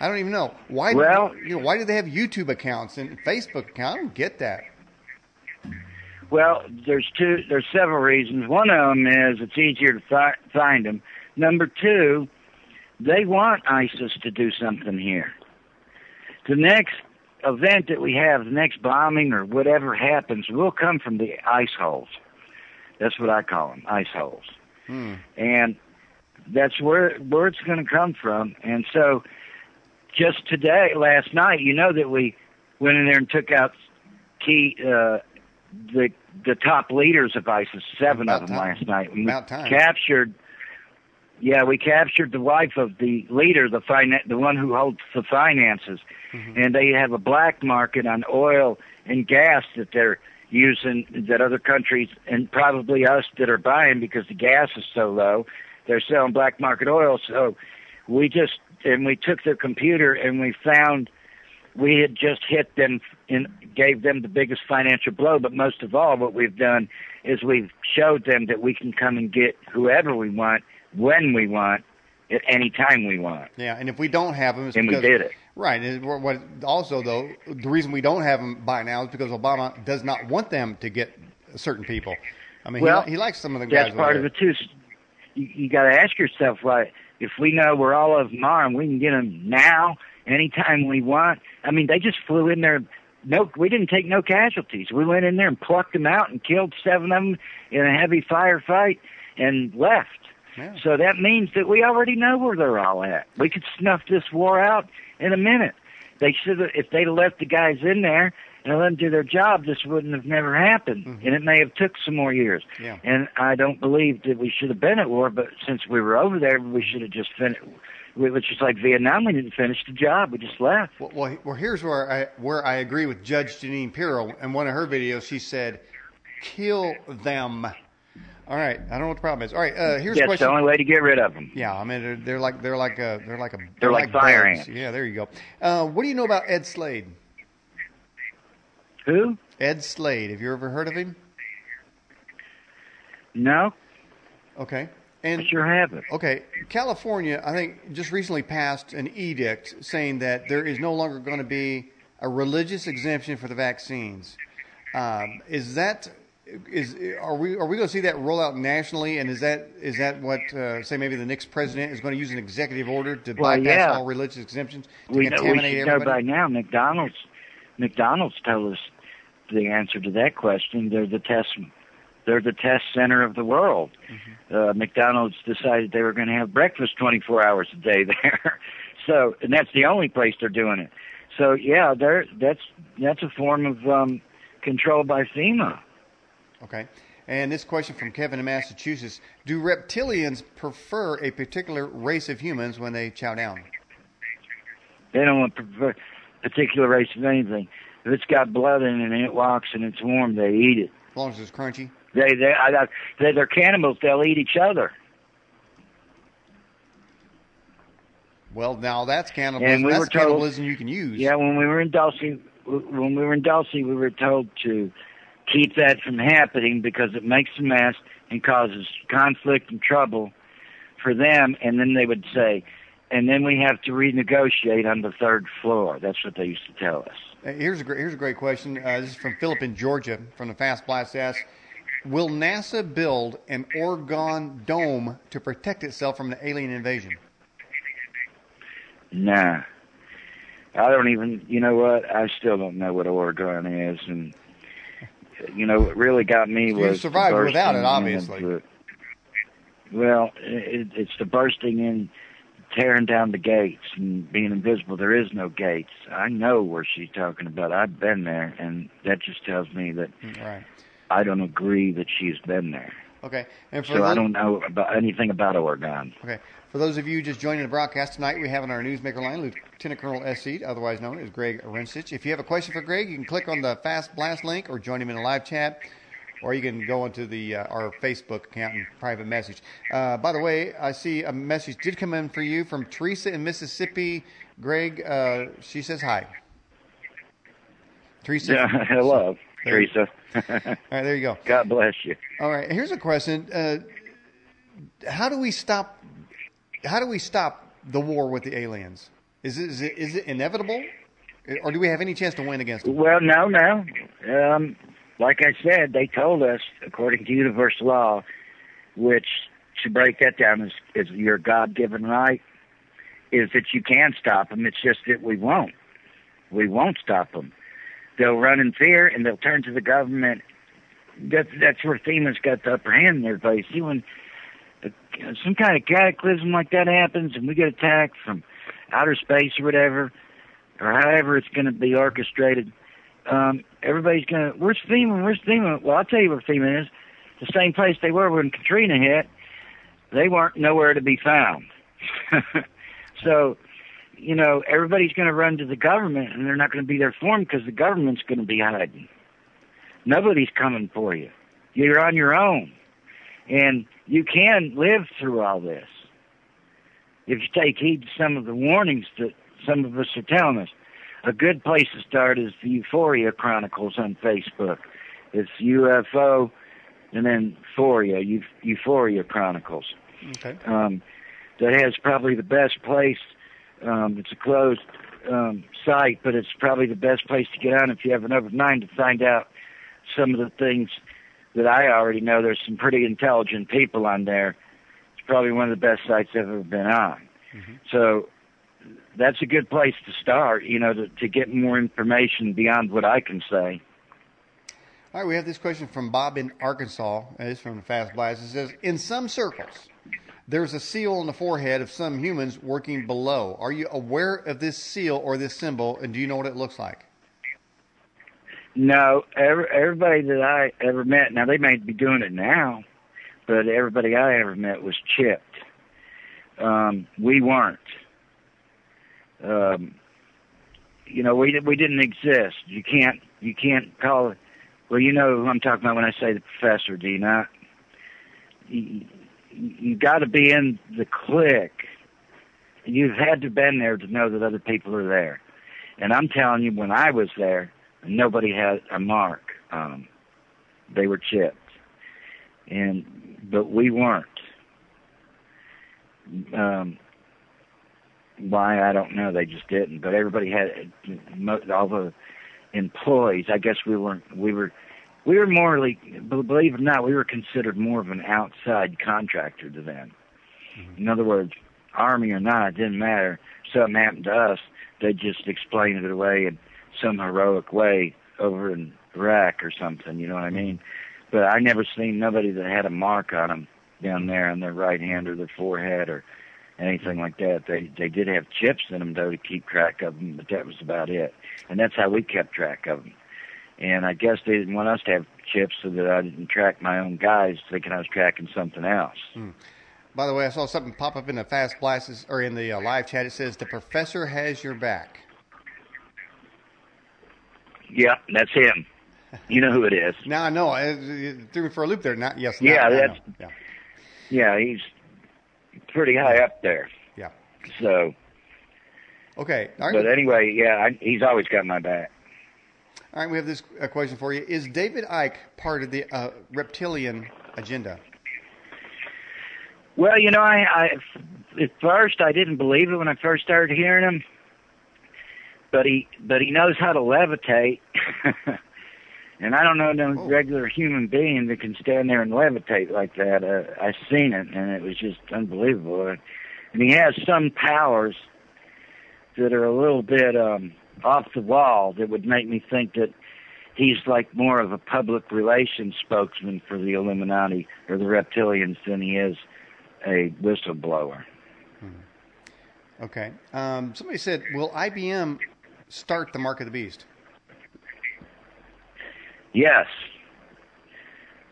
I don't even know why. Well- you know, why do they have YouTube accounts and Facebook accounts? I don't get that. Well, there's two. There's several reasons. One of them is it's easier to fi- find them. Number two, they want ISIS to do something here. The next event that we have, the next bombing or whatever happens, will come from the ice holes. That's what I call them, ice holes. Hmm. and that's where where it's going to come from. And so, just today, last night, you know that we went in there and took out key uh, the the top leaders of ISIS, seven About of them time. last night. And we About time. captured. Yeah, we captured the wife of the leader, the finan- the one who holds the finances, Mm-hmm. and they have a black market on oil and gas that they're using that other countries and probably us that are buying because the gas is so low. They're selling black market oil, so we just and we took their computer and we found we had just hit them and gave them the biggest financial blow. But most of all, what we've done is we've showed them that we can come and get whoever we want when we want at any time we want, Yeah, and if we don't have them, it's and we because did it. right. And what also though, the reason we don't have them by now is because Obama does not want them to get certain people. I mean, Well, he, he likes some of the guys. That's part of it too. You, you got to ask yourself why. If we know where all of them are and we can get them now, anytime we want. I mean, they just flew in there. No, we didn't take no casualties. We went in there and plucked them out and killed seven of them in a heavy firefight and left. Yeah. So that means that we already know where they're all at. We could snuff this war out in a minute. They should have, if they'd have left the guys in there and let them do their job, this wouldn't have never happened, mm-hmm. and it may have took some more years. Yeah. And I don't believe that we should have been at war, but since we were over there, we should have just finished. Which is like Vietnam, we didn't finish the job; we just left. Well, well, well, here's where I where I agree with Judge Jeanine Pirro. In one of her videos, she said, "Kill them." All right, I don't know what the problem is. All right, uh, here's a question. the only way to get rid of them. Yeah, I mean they're, they're like they're like a they're like a They're like fire bugs. ants. Yeah, there you go. Uh, what do you know about Ed Slade? Who? Ed Slade. Have you ever heard of him? No, Okay. And haven't. okay, California, I think just recently passed an edict saying that there is no longer going to be a religious exemption for the vaccines. Um, is that is are we are we going to see that roll out nationally? And is that is that what uh, say maybe the next president is going to use an executive order to Well, bypass yeah. all religious exemptions to We know we contaminate should know everybody? by now. McDonald's McDonald's told us the answer to that question. They're the test. They're the test center of the world. Mm-hmm. Uh, McDonald's decided they were going to have breakfast 24 hours a day there. so, and that's the only place they're doing it. So, yeah, they're, that's that's a form of um, control by FEMA. Okay. And this question from Kevin in Massachusetts: Do reptilians prefer a particular race of humans when they chow down? They don't want prefer- particular race of anything. If it's got blood in it and it walks and it's warm, they eat it. As long as it's crunchy. They they I, they they're cannibals. They'll eat each other. Well, now that's cannibalism. And we that's were told- cannibalism you can use. Yeah, when we were in Dulce, when we were in Dulce, we were told to keep that from happening because it makes a mess and causes conflict and trouble for them. And then they would say, and then we have to renegotiate on the third floor. That's what they used to tell us. Uh, Here's a great, here's a great question. Uh, this is from Philip in Georgia from the Fast Blast. Asks, Will NASA build an orgone dome to protect itself from an alien invasion? Nah. I don't even, you know what? I still don't know what orgone is. And, you know, what really got me You was. the survived without it, obviously. the- well, it, it's the bursting in, tearing down the gates and being invisible. There is no gates. I know where she's talking about. I've been there, and that just tells me that Right. I don't agree that she's been there. Okay. And for So I don't know about anything about orgone. Okay. For those of you just joining the broadcast tonight, we have on our newsmaker line Lieutenant Colonel S.C., otherwise known as Greg Rinchich. If you have a question for Greg, you can click on the Fast Blast link or join him in a live chat, or you can go into the uh, our Facebook account and private message. Uh, by the way, I see a message did come in for you from Teresa in Mississippi. Greg, uh, she says hi. Teresa. Yeah, hello, There- Teresa. All right, there you go. God bless you. All right, here's a question: uh, How do we stop? How do we stop the war with the aliens? Is it, is it is it inevitable, or do we have any chance to win against them? Well, no, no. Um, like I said, they told us, according to universal law, which to break that down is, is your God-given right, is that you can stop them. It's just that we won't. We won't stop them. They'll run in fear and they'll turn to the government. That's that's where FEMA's got the upper hand there, everybody. See when uh, some kind of cataclysm like that happens and we get attacked from outer space or whatever, or however it's going to be orchestrated, um, everybody's going to, where's FEMA? Where's FEMA? Well, I'll tell you where FEMA is. The same place they were when Katrina hit. They weren't nowhere to be found. so, you know, everybody's going to run to the government and they're not going to be there for them because the government's going to be hiding. Nobody's coming for you. You're on your own. And you can live through all this if you take heed to some of the warnings that some of us are telling us. A good place to start is the Euphoria Chronicles on Facebook. It's UFO and then Euphoria, Eu- Euphoria Chronicles. Okay. Um, that has probably the best place. Um, it's a closed um, site, but it's probably the best place to get on if you have an open mind to find out some of the things that I already know. There's some pretty intelligent people on there. It's probably one of the best sites I've ever been on. So that's a good place to start, you know, to, to get more information beyond what I can say. All right, we have this question from Bob in Arkansas. and It's from the Fast Blast. It says, "In some circles, there's a seal on the forehead of some humans working below. Are you aware of this seal or this symbol, and do you know what it looks like?" No, every, everybody that I ever met, now they may be doing it now, but everybody I ever met was chipped. Um, we weren't. Um, you know, we we didn't exist. You can't you can't call it. Well, you know who I'm talking about when I say the professor, do you not? You got to be in the clique. You've had to been there to know that other people are there. And I'm telling you, when I was there, nobody had a mark them. They were chipped, and but we weren't. Um, why I don't know. They just didn't. But everybody had all the employees. I guess we weren't. We were. We were morally, believe it or not, we were considered more of an outside contractor to them. Mm-hmm. In other words, army or not, it didn't matter. Something happened to us, they just explained it away in some heroic way over in Iraq or something. You know what I mean? But I never seen nobody that had a mark on them down there on their right hand or their forehead or anything like that. They they did have chips in them though to keep track of them, but that was about it. And that's how we kept track of them. And I guess they didn't want us to have chips so that I didn't track my own guys, thinking I was tracking something else. Hmm. By the way, I saw something pop up in the fast blasts or in the uh, live chat. It says the professor has your back. Yeah, that's him. You know who it is. now I know. It threw me for a loop there. Not yes. Yeah, that's. Yeah. yeah, he's pretty high up there. Yeah. So. Okay. But anyway, yeah, I, he's always got my back. All right, we have this uh, question for you. Is David Icke part of the uh, reptilian agenda? Well, you know, I, I at first I didn't believe it when I first started hearing him, but he but he knows how to levitate, and I don't know no oh. regular human being that can stand there and levitate like that. Uh, I seen it, and it was just unbelievable. And he has some powers that are a little bit um off the wall that would make me think that he's like more of a public relations spokesman for the Illuminati or the reptilians than he is a whistleblower. Hmm. Okay. Um, somebody said, "Will IBM start the Mark of the Beast?" Yes.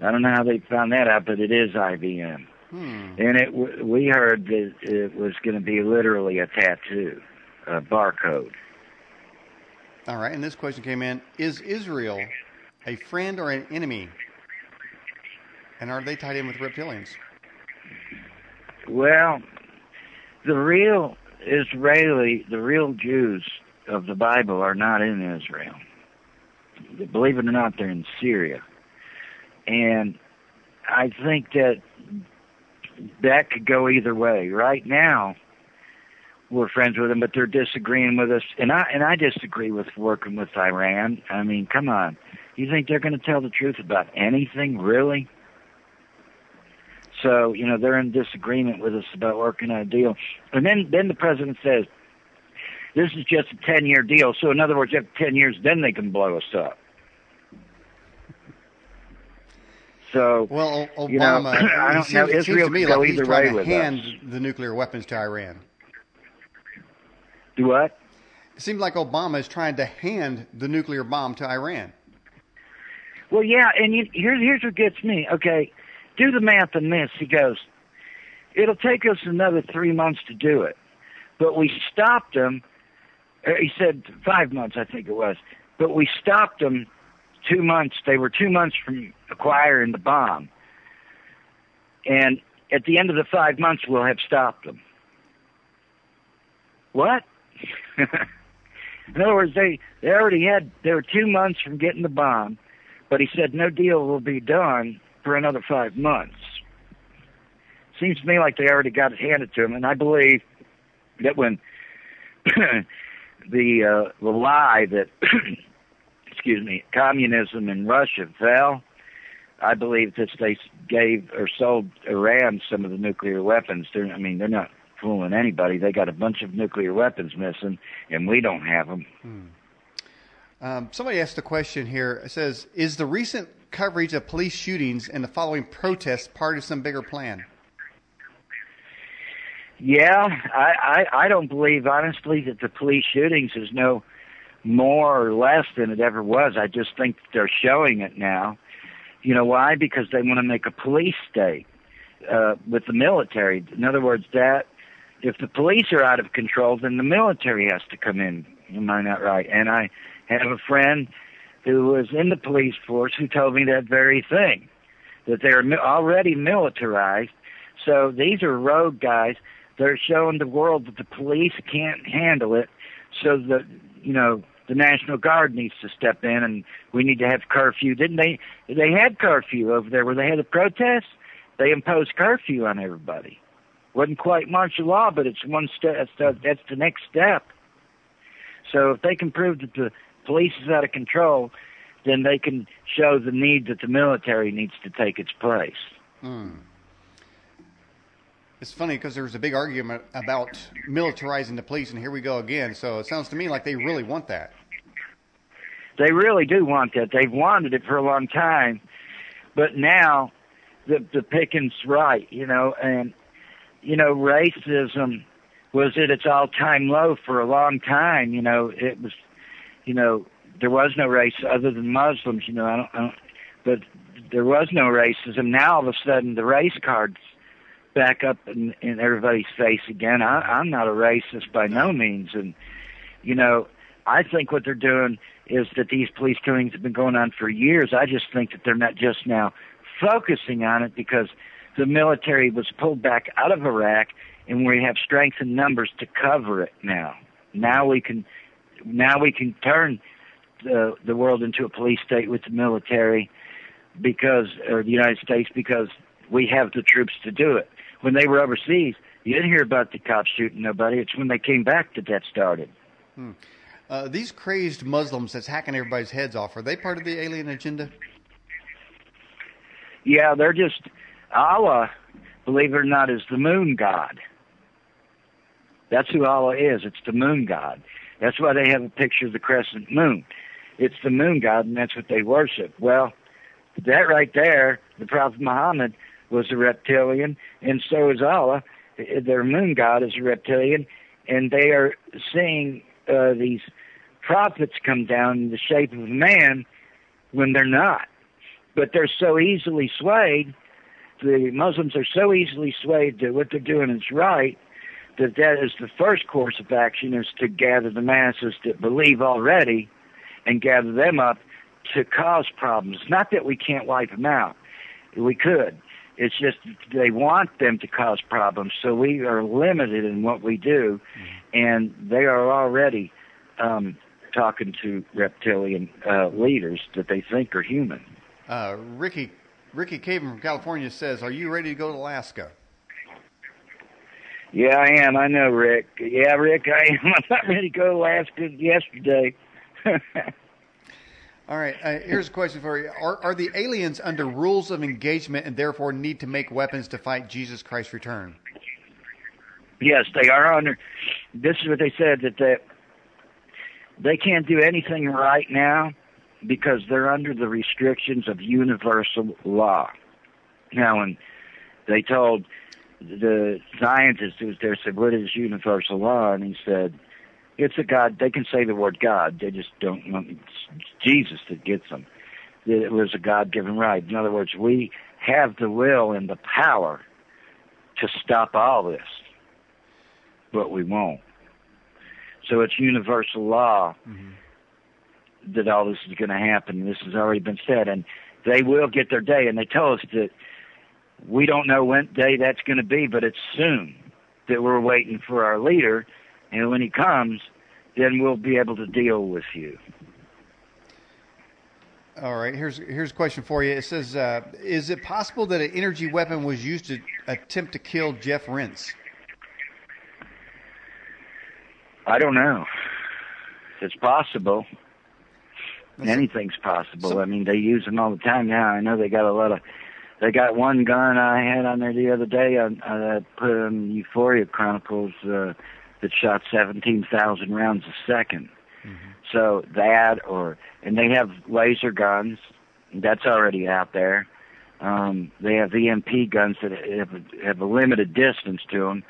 I don't know how they found that out, but it is IBM. Hmm. And it we heard that it was going to be literally a tattoo, a barcode. All right, and this question came in: Is Israel a friend or an enemy? And are they tied in with reptilians? Well, the real Israeli, the real Jews of the Bible are not in Israel. Believe it or not, they're in Syria. And I think that that could go either way. Right now, we're friends with them, but they're disagreeing with us, and I and I disagree with working with Iran. I mean, come on, you think they're going to tell the truth about anything, really? So, you know, they're in disagreement with us about working on a deal. And then, then the president says, this is just a 10 year deal. So, in other words, after 10 years, then they can blow us up. So, well, Obama, you know, I don't know. Israel can go like either way with hand us. the nuclear weapons to Iran. Do what? It seems like Obama is trying to hand the nuclear bomb to Iran. Well, yeah, and you, here's here's what gets me. Okay, do the math on this. He goes, it'll take us another three months to do it. But we stopped them. Uh, he said five months, I think it was. But we stopped them two months. They were two months from acquiring the bomb. And at the end of the five months, we'll have stopped them. What? In other words, they, they already had, they were two months from getting the bomb, but he said no deal will be done for another five months. Seems to me like they already got it handed to them, and I believe that when the uh, the lie that excuse me communism in Russia fell, I believe that they gave or sold Iran some of the nuclear weapons. They're, I mean, they're not fooling anybody. They got a bunch of nuclear weapons missing, and we don't have them. Hmm. Um, somebody asked a question here. It says, "Is the recent coverage of police shootings and the following protests part of some bigger plan? Yeah, I, I, I don't believe honestly that the police shootings is no more or less than it ever was. I just think they're showing it now. You know why? Because they want to make a police state uh, with the military. In other words, that if the police are out of control, then the military has to come in. Am I not right? And I have a friend who was in the police force who told me that very thing. that they're already militarized. So these are rogue guys. They're showing the world that the police can't handle it. So that you know the National Guard needs to step in, and we need to have curfew. Didn't they? They had curfew over there where they had a protest. They imposed curfew on everybody. Wasn't quite martial law, but it's one step. That's the, that's the next step. So if they can prove that the police is out of control, then they can show the need that the military needs to take its place. Mm. It's funny because there was a big argument about militarizing the police, and here we go again. So it sounds to me like they really want that. They really do want that. They've wanted it for a long time, but now the the picking's right, you know, and you know racism was at its all time low for a long time. You know, it was, you know, there was no race other than Muslims. You know, I don't, I don't but there was no racism. Now all of a sudden the race cards back up in, in everybody's face again. I, I'm not a racist by no means, and you know, I think what they're doing is that these police killings have been going on for years. I just think that they're not just now focusing on it because the military was pulled back out of Iraq and we have strength in numbers to cover it now. Now we can now we can turn the the world into a police state with the military because or the United States because we have the troops to do it when they were overseas, you didn't hear about the cops shooting nobody. It's when they came back that that started. Hmm. Uh, these crazed Muslims that's hacking everybody's heads off, are they part of the alien agenda? Yeah, they're just Allah, believe it or not, is the moon god. That's who Allah is. It's the moon god. That's why they have a picture of the crescent moon. It's the moon god, and that's what they worship. Well, that right there, the Prophet Muhammad was a reptilian, and so is Allah. Their moon god is a reptilian, and they are seeing uh, these prophets come down in the shape of a man when they're not. But they're so easily swayed. The Muslims are so easily swayed that what they're doing is right. That that is the first course of action is to gather the masses that believe already, and gather them up to cause problems. Not that we can't wipe them out. We could. It's just they want them to cause problems, so we are limited in what we do, and they are already um, talking to reptilian uh, leaders that they think are human. Uh, Ricky Ricky Caven from California says, "Are you ready to go to Alaska?" Yeah, I am. I know, Rick. Yeah, Rick, I am. I'm not ready to go to Alaska yesterday. All right. Uh, here's a question for you: are, are the aliens under rules of engagement and therefore need to make weapons to fight Jesus Christ's return? Yes, they are under. This is what they said that they they can't do anything right now because they're under the restrictions of universal law. Now, when they told the scientist who was there, said, "What is universal law?" and he said, it's a God. They can say the word God. They just don't want it's Jesus that gets them. It was a God-given right. In other words, we have the will and the power to stop all this, but we won't. So it's universal law mm-hmm. That all this is going to happen. This has already been said, and they will get their day. And they tell us that we don't know when day that's going to be, but it's soon. That we're waiting for our leader and when he comes, then we'll be able to deal with you. All right. Here's here's a question for you. It says, uh, "Is it possible that an energy weapon was used to attempt to kill Jeff Rense?" I don't know. It's possible. That's Anything's possible. So, I mean, they use them all the time now. I know they got a lot of. They got one gun I had on there the other day. I, I put on Euphoria Chronicles. Uh, that shot 17,000 rounds a 2nd mm-hmm. So that, or and they have laser guns. That's already out there. Um, they have EMP guns that have have a limited distance to them.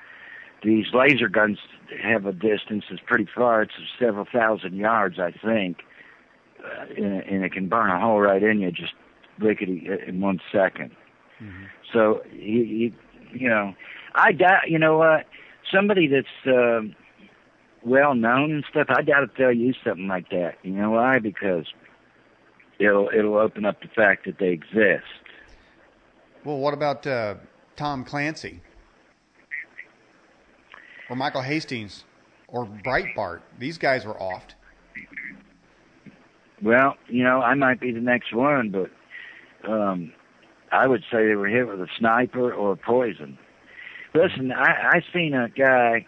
These laser guns have a distance that's pretty far. It's several thousand yards, I think, uh, and, and it can burn a hole right in you just lickety uh, in one 2nd mm-hmm. So you, you, you know, I doubt. You know what? somebody that's uh, well known and stuff, I doubt if they'll use something like that. You know why? Because it'll it'll open up the fact that they exist. Well, what about uh, Tom Clancy or Michael Hastings or Breitbart? These guys were offed. Well, you know, I might be the next one, but um, I would say they were hit with a sniper or poison. Listen, I, I seen a guy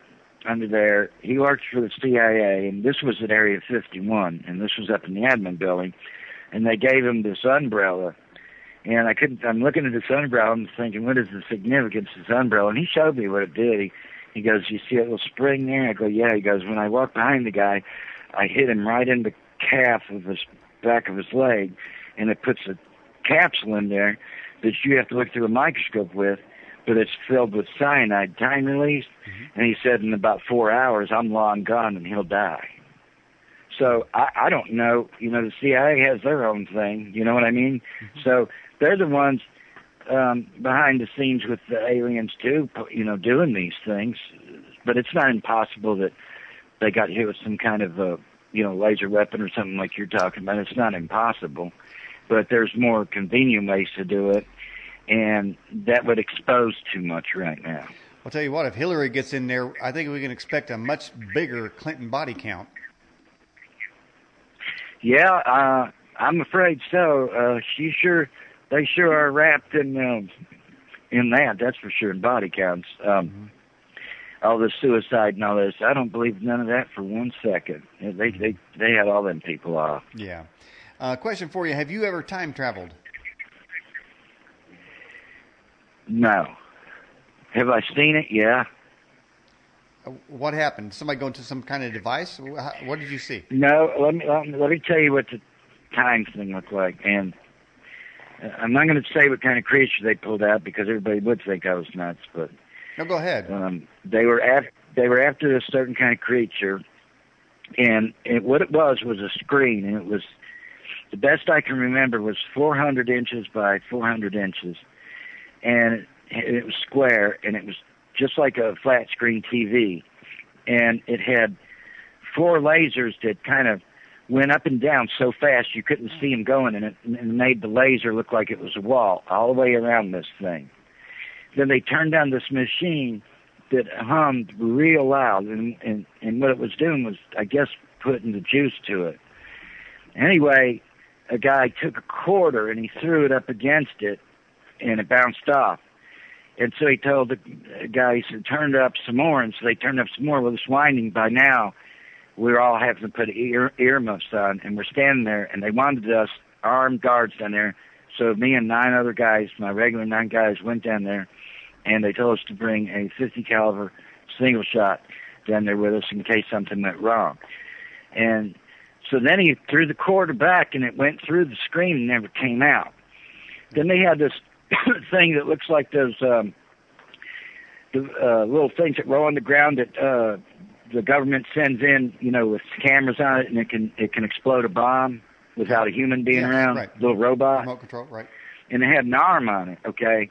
under there. He worked for the CIA, and this was at Area 51, and this was up in the admin building. And they gave him this umbrella, and I couldn't. I'm looking at this umbrella and thinking, what is the significance of this umbrella? And he showed me what it did. He, he goes, you see a little spring there? I go, yeah. He goes, when I walked behind the guy, I hit him right in the calf of his back of his leg, and it puts a capsule in there that you have to look through a microscope with but it's filled with cyanide, time release. Mm-hmm. And he said in about four hours, I'm long gone and he'll die. So I, I don't know. You know, the CIA has their own thing. You know what I mean? Mm-hmm. So they're the ones um, behind the scenes with the aliens too. You know, doing these things. But it's not impossible that they got hit with some kind of a you know laser weapon or something like you're talking about. It's not impossible, but there's more convenient ways to do it and that would expose too much right now. I'll tell you what, if Hillary gets in there, I think we can expect a much bigger Clinton body count. Yeah, uh, I'm afraid so. Uh, she sure, they sure are wrapped in uh, in that. That's for sure. In body counts, um, mm-hmm. All the suicide and all this. I don't believe none of that for one second. They they they had all them people off. Yeah. Uh, question for you: Have you ever time traveled? No. Have I seen it? Yeah. Uh, what happened? Somebody go into some kind of device? What did you see? No. Let me let me, let me tell you what the time thing looked like. And uh, I'm not going to say what kind of creature they pulled out because everybody would think I was nuts. But no, go ahead. Um, they were after they were after a certain kind of creature, and it, what it was was a screen, and it was the best I can remember was 400 inches by 400 inches and it was square, and it was just like a flat screen TV, and it had four lasers that kind of went up and down so fast you couldn't see them going, and it, and it made the laser look like it was a wall all the way around this thing. Then they turned on this machine that hummed real loud, and and and what it was doing was, I guess, putting the juice to it. Anyway, a guy took a quarter and he threw it up against it, and it bounced off. And so he told the guys to turn it up some more, and so they turned up some more. Well, it's winding by now. We are all having to put ear earmuffs on, and we're standing there, and they wanted us armed guards down there. So me and nine other guys, my regular nine guys, went down there, and they told us to bring a 50 caliber single shot down there with us in case something went wrong. And so then he threw the quarter back, and it went through the screen and never came out. Then they had this thing that looks like those um, the uh, little things that roll on the ground that uh, the government sends in, you know, with cameras on it, and it can it can explode a bomb without a human being yeah, around. Right. Little robot. Remote control, right? And it had an arm on it. Okay.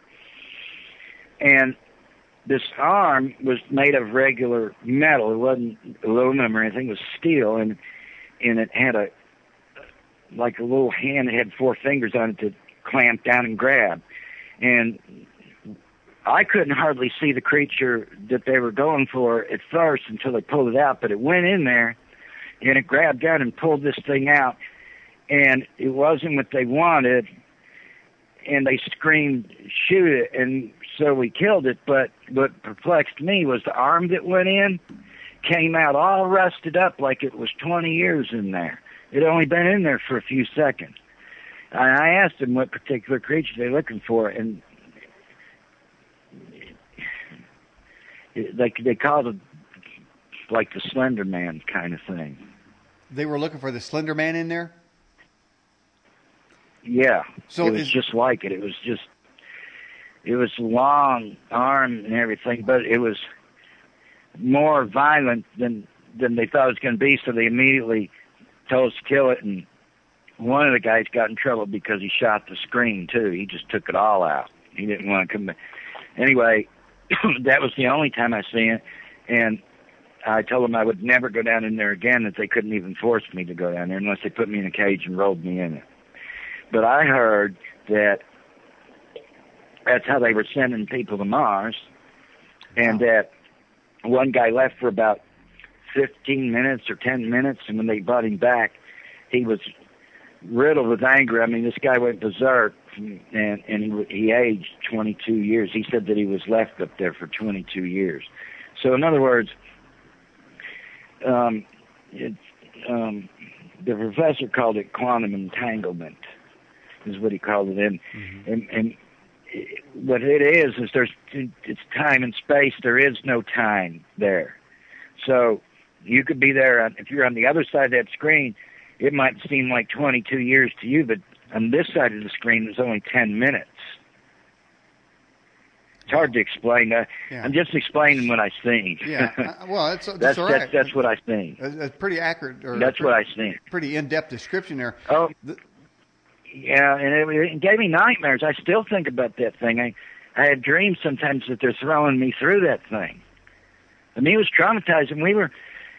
And this arm was made of regular metal. It wasn't aluminum or anything. It was steel, and and it had a like a little hand that had four fingers on it to clamp down and grab and I couldn't hardly see the creature that they were going for at first until they pulled it out, but it went in there and it grabbed down and pulled this thing out and it wasn't what they wanted and they screamed shoot it and so we killed it but what perplexed me was the arm that went in came out all rusted up like it was 20 years in there it only been in there for a few seconds I asked them what particular creature they're looking for, and they they called it like the Slender Man kind of thing. They were looking for the Slender Man in there. Yeah, so it was is, just like it. It was just it was long arm and everything, but it was more violent than than they thought it was going to be. So they immediately told us to kill it and one of the guys got in trouble because he shot the screen too. He just took it all out. He didn't want to come back. Anyway, that was the only time I seen it, and I told them I would never go down in there again. That they couldn't even force me to go down there unless they put me in a cage and rolled me in it. But I heard that that's how they were sending people to Mars, and that one guy left for about 15 minutes or 10 minutes, and when they brought him back, he was riddled with anger. I mean, this guy went berserk, and and he he aged 22 years. He said that he was left up there for 22 years. So, in other words, um, it, um, the professor called it quantum entanglement, is what he called it, and mm-hmm. and and what it is is there's it's time and space. There is no time there, so you could be there if you're on the other side of that screen. It might seem like 22 years to you, but on this side of the screen, it's only 10 minutes. It's hard to explain. Uh, yeah. I'm just explaining what I see. yeah, uh, well, that's that's that's, right. that's, that's what I see. That's pretty accurate. Or that's pretty, what I see. Pretty in-depth description there. Oh, the, yeah, and it, it gave me nightmares. I still think about that thing. I I had dreams sometimes that they're throwing me through that thing. I mean, it was traumatizing. We were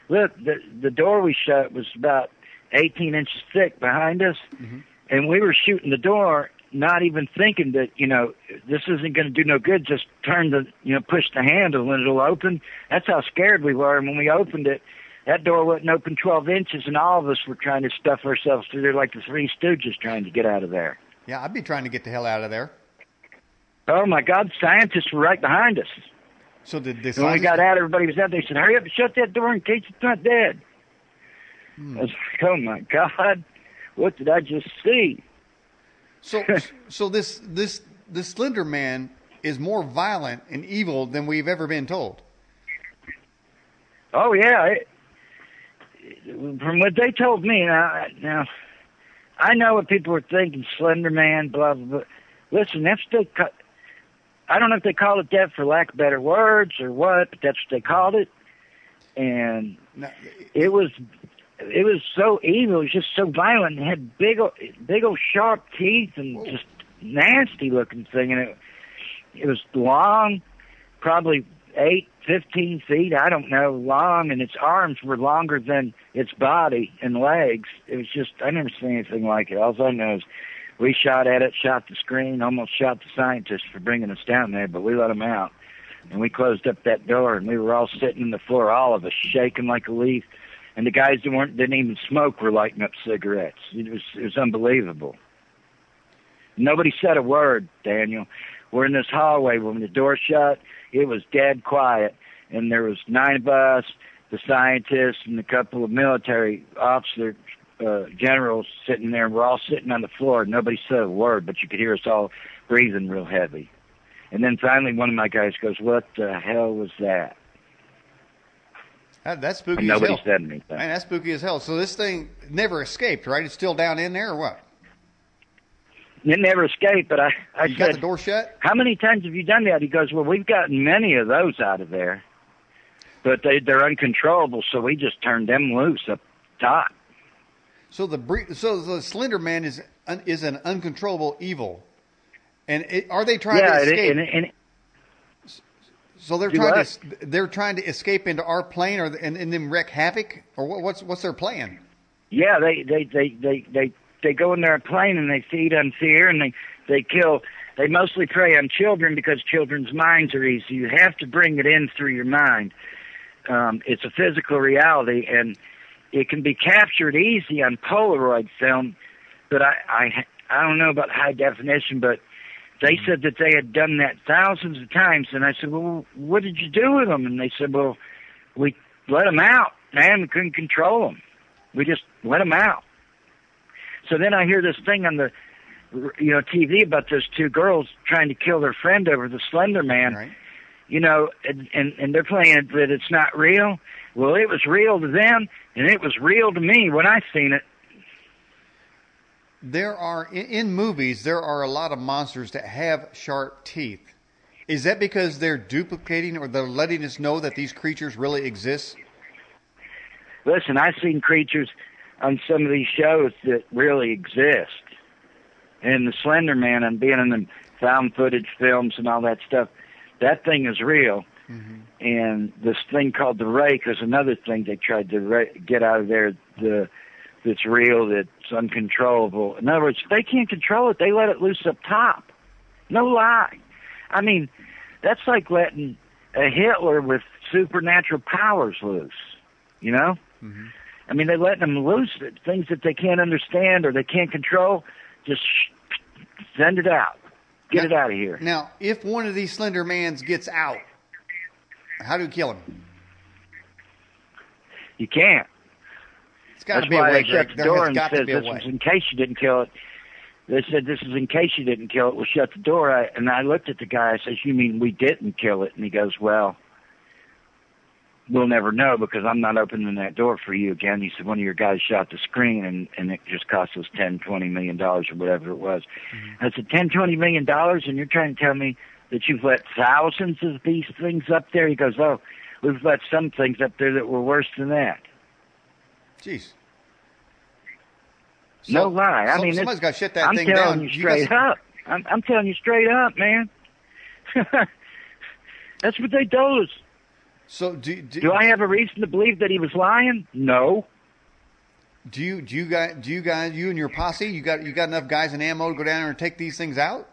look the the door we shut was about 18 inches thick behind us, mm-hmm. and we were shooting the door, not even thinking that you know this isn't going to do no good. Just turn the you know push the handle and it'll open. That's how scared we were. And when we opened it, that door wouldn't open 12 inches, and all of us were trying to stuff ourselves through there like the Three Stooges trying to get out of there. Yeah, I'd be trying to get the hell out of there. Oh my God, scientists were right behind us. So did the when we got out, everybody was out. They said, "Hurry up and shut that door in case it's not dead." Hmm. I was like, "Oh my God, what did I just see?" So, so this this this Slender Man is more violent and evil than we've ever been told. Oh yeah, it, from what they told me now, now I know what people are thinking, Slender Man, blah blah. blah. Listen, that's the. I don't know if they call it that for lack of better words or what, but that's what they called it. And it was it was so evil, it was just so violent. It had big big old sharp teeth and Whoa. just nasty looking thing and it it was long, probably eight, fifteen feet, I don't know, long and its arms were longer than its body and legs. It was just I never seen anything like it. All I know is we shot at it, shot the screen, almost shot the scientists for bringing us down there, but we let them out. And we closed up that door, and we were all sitting on the floor, all of us shaking like a leaf. And the guys that weren't didn't even smoke were lighting up cigarettes. It was it was unbelievable. Nobody said a word, Daniel. We're in this hallway. When the door shut, it was dead quiet, and there was nine of us, the scientists, and a couple of military officers uh, generals sitting there. We're all sitting on the floor. Nobody said a word, but you could hear us all breathing real heavy. And then finally, one of my guys goes, "What the hell was that?" that that's spooky. And nobody as hell. said anything. Man, that's spooky as hell. So this thing never escaped, right? It's still down in there, or what? It never escaped, but I, I you said, got the door shut. How many times have you done that? He goes, Well, we've gotten many of those out of there, but they they're uncontrollable, so we just turned them loose up top. So the so the Slender Man is is an uncontrollable evil, and it, are they trying yeah, to escape? And, and, and, so they're trying what? to they're trying to escape into our plane, or and, and then wreak havoc, or what, what's what's their plan? Yeah, they they they they they they go in their plane and they feed on fear and they they kill. They mostly prey on children because children's minds are easy. You have to bring it in through your mind. Um, it's a physical reality, and it can be captured easy on Polaroid film, but I, I, I don't know about high definition, but they mm-hmm. said that they had done that thousands of times. And I said, well, what did you do with them? And they said, well, we let them out, man. We couldn't control them. We just let them out. So then I hear this thing on the, you know, TV about those two girls trying to kill their friend over the Slender Man. Right. You know, and, and and they're playing it that it's not real. Well, it was real to them, and it was real to me when I seen it. There are in movies there are a lot of monsters that have sharp teeth. Is that because they're duplicating or they're letting us know that these creatures really exist? Listen, I've seen creatures on some of these shows that really exist. And the Slender Man and being in the found footage films and all that stuff, that thing is real. Mm-hmm. And this thing called the rake is another thing they tried to ra- get out of there. The that's real, that's uncontrollable. In other words, they can't control it, they let it loose up top. No lie. I mean, that's like letting a Hitler with supernatural powers loose. You know? Mm-hmm. I mean, they're letting them loose things that they can't understand or they can't control. Just send it out. Get now, it out of here. Now, if one of these Slender Mans gets out, how do you kill him? You can't. It's got to be a why way, they shut the door and says this way. is in case you didn't kill it. They said this is in case you didn't kill it. We'll shut the door. I, and I looked at the guy. I says, "You mean we didn't kill it?" And he goes, "Well, we'll never know because I'm not opening that door for you again." He said, "One of your guys shot the screen, and and it just cost us ten, twenty million dollars or whatever it was." Mm-hmm. I said, ten, twenty million dollars, and you're trying to tell me that you've let thousands of these things up there?" He goes, "Oh, we've let some things up there that were worse than that." Jeez. no lie. I so- mean, somebody's got to shut that I'm thing telling down. you You straight guys- up. I'm, I'm telling you straight up, man. That's what they told us. So do, do, Do I have a reason to believe that he was lying? No. do you do you guys do you guys you and your posse you got you got enough guys and ammo to go down there and take these things out?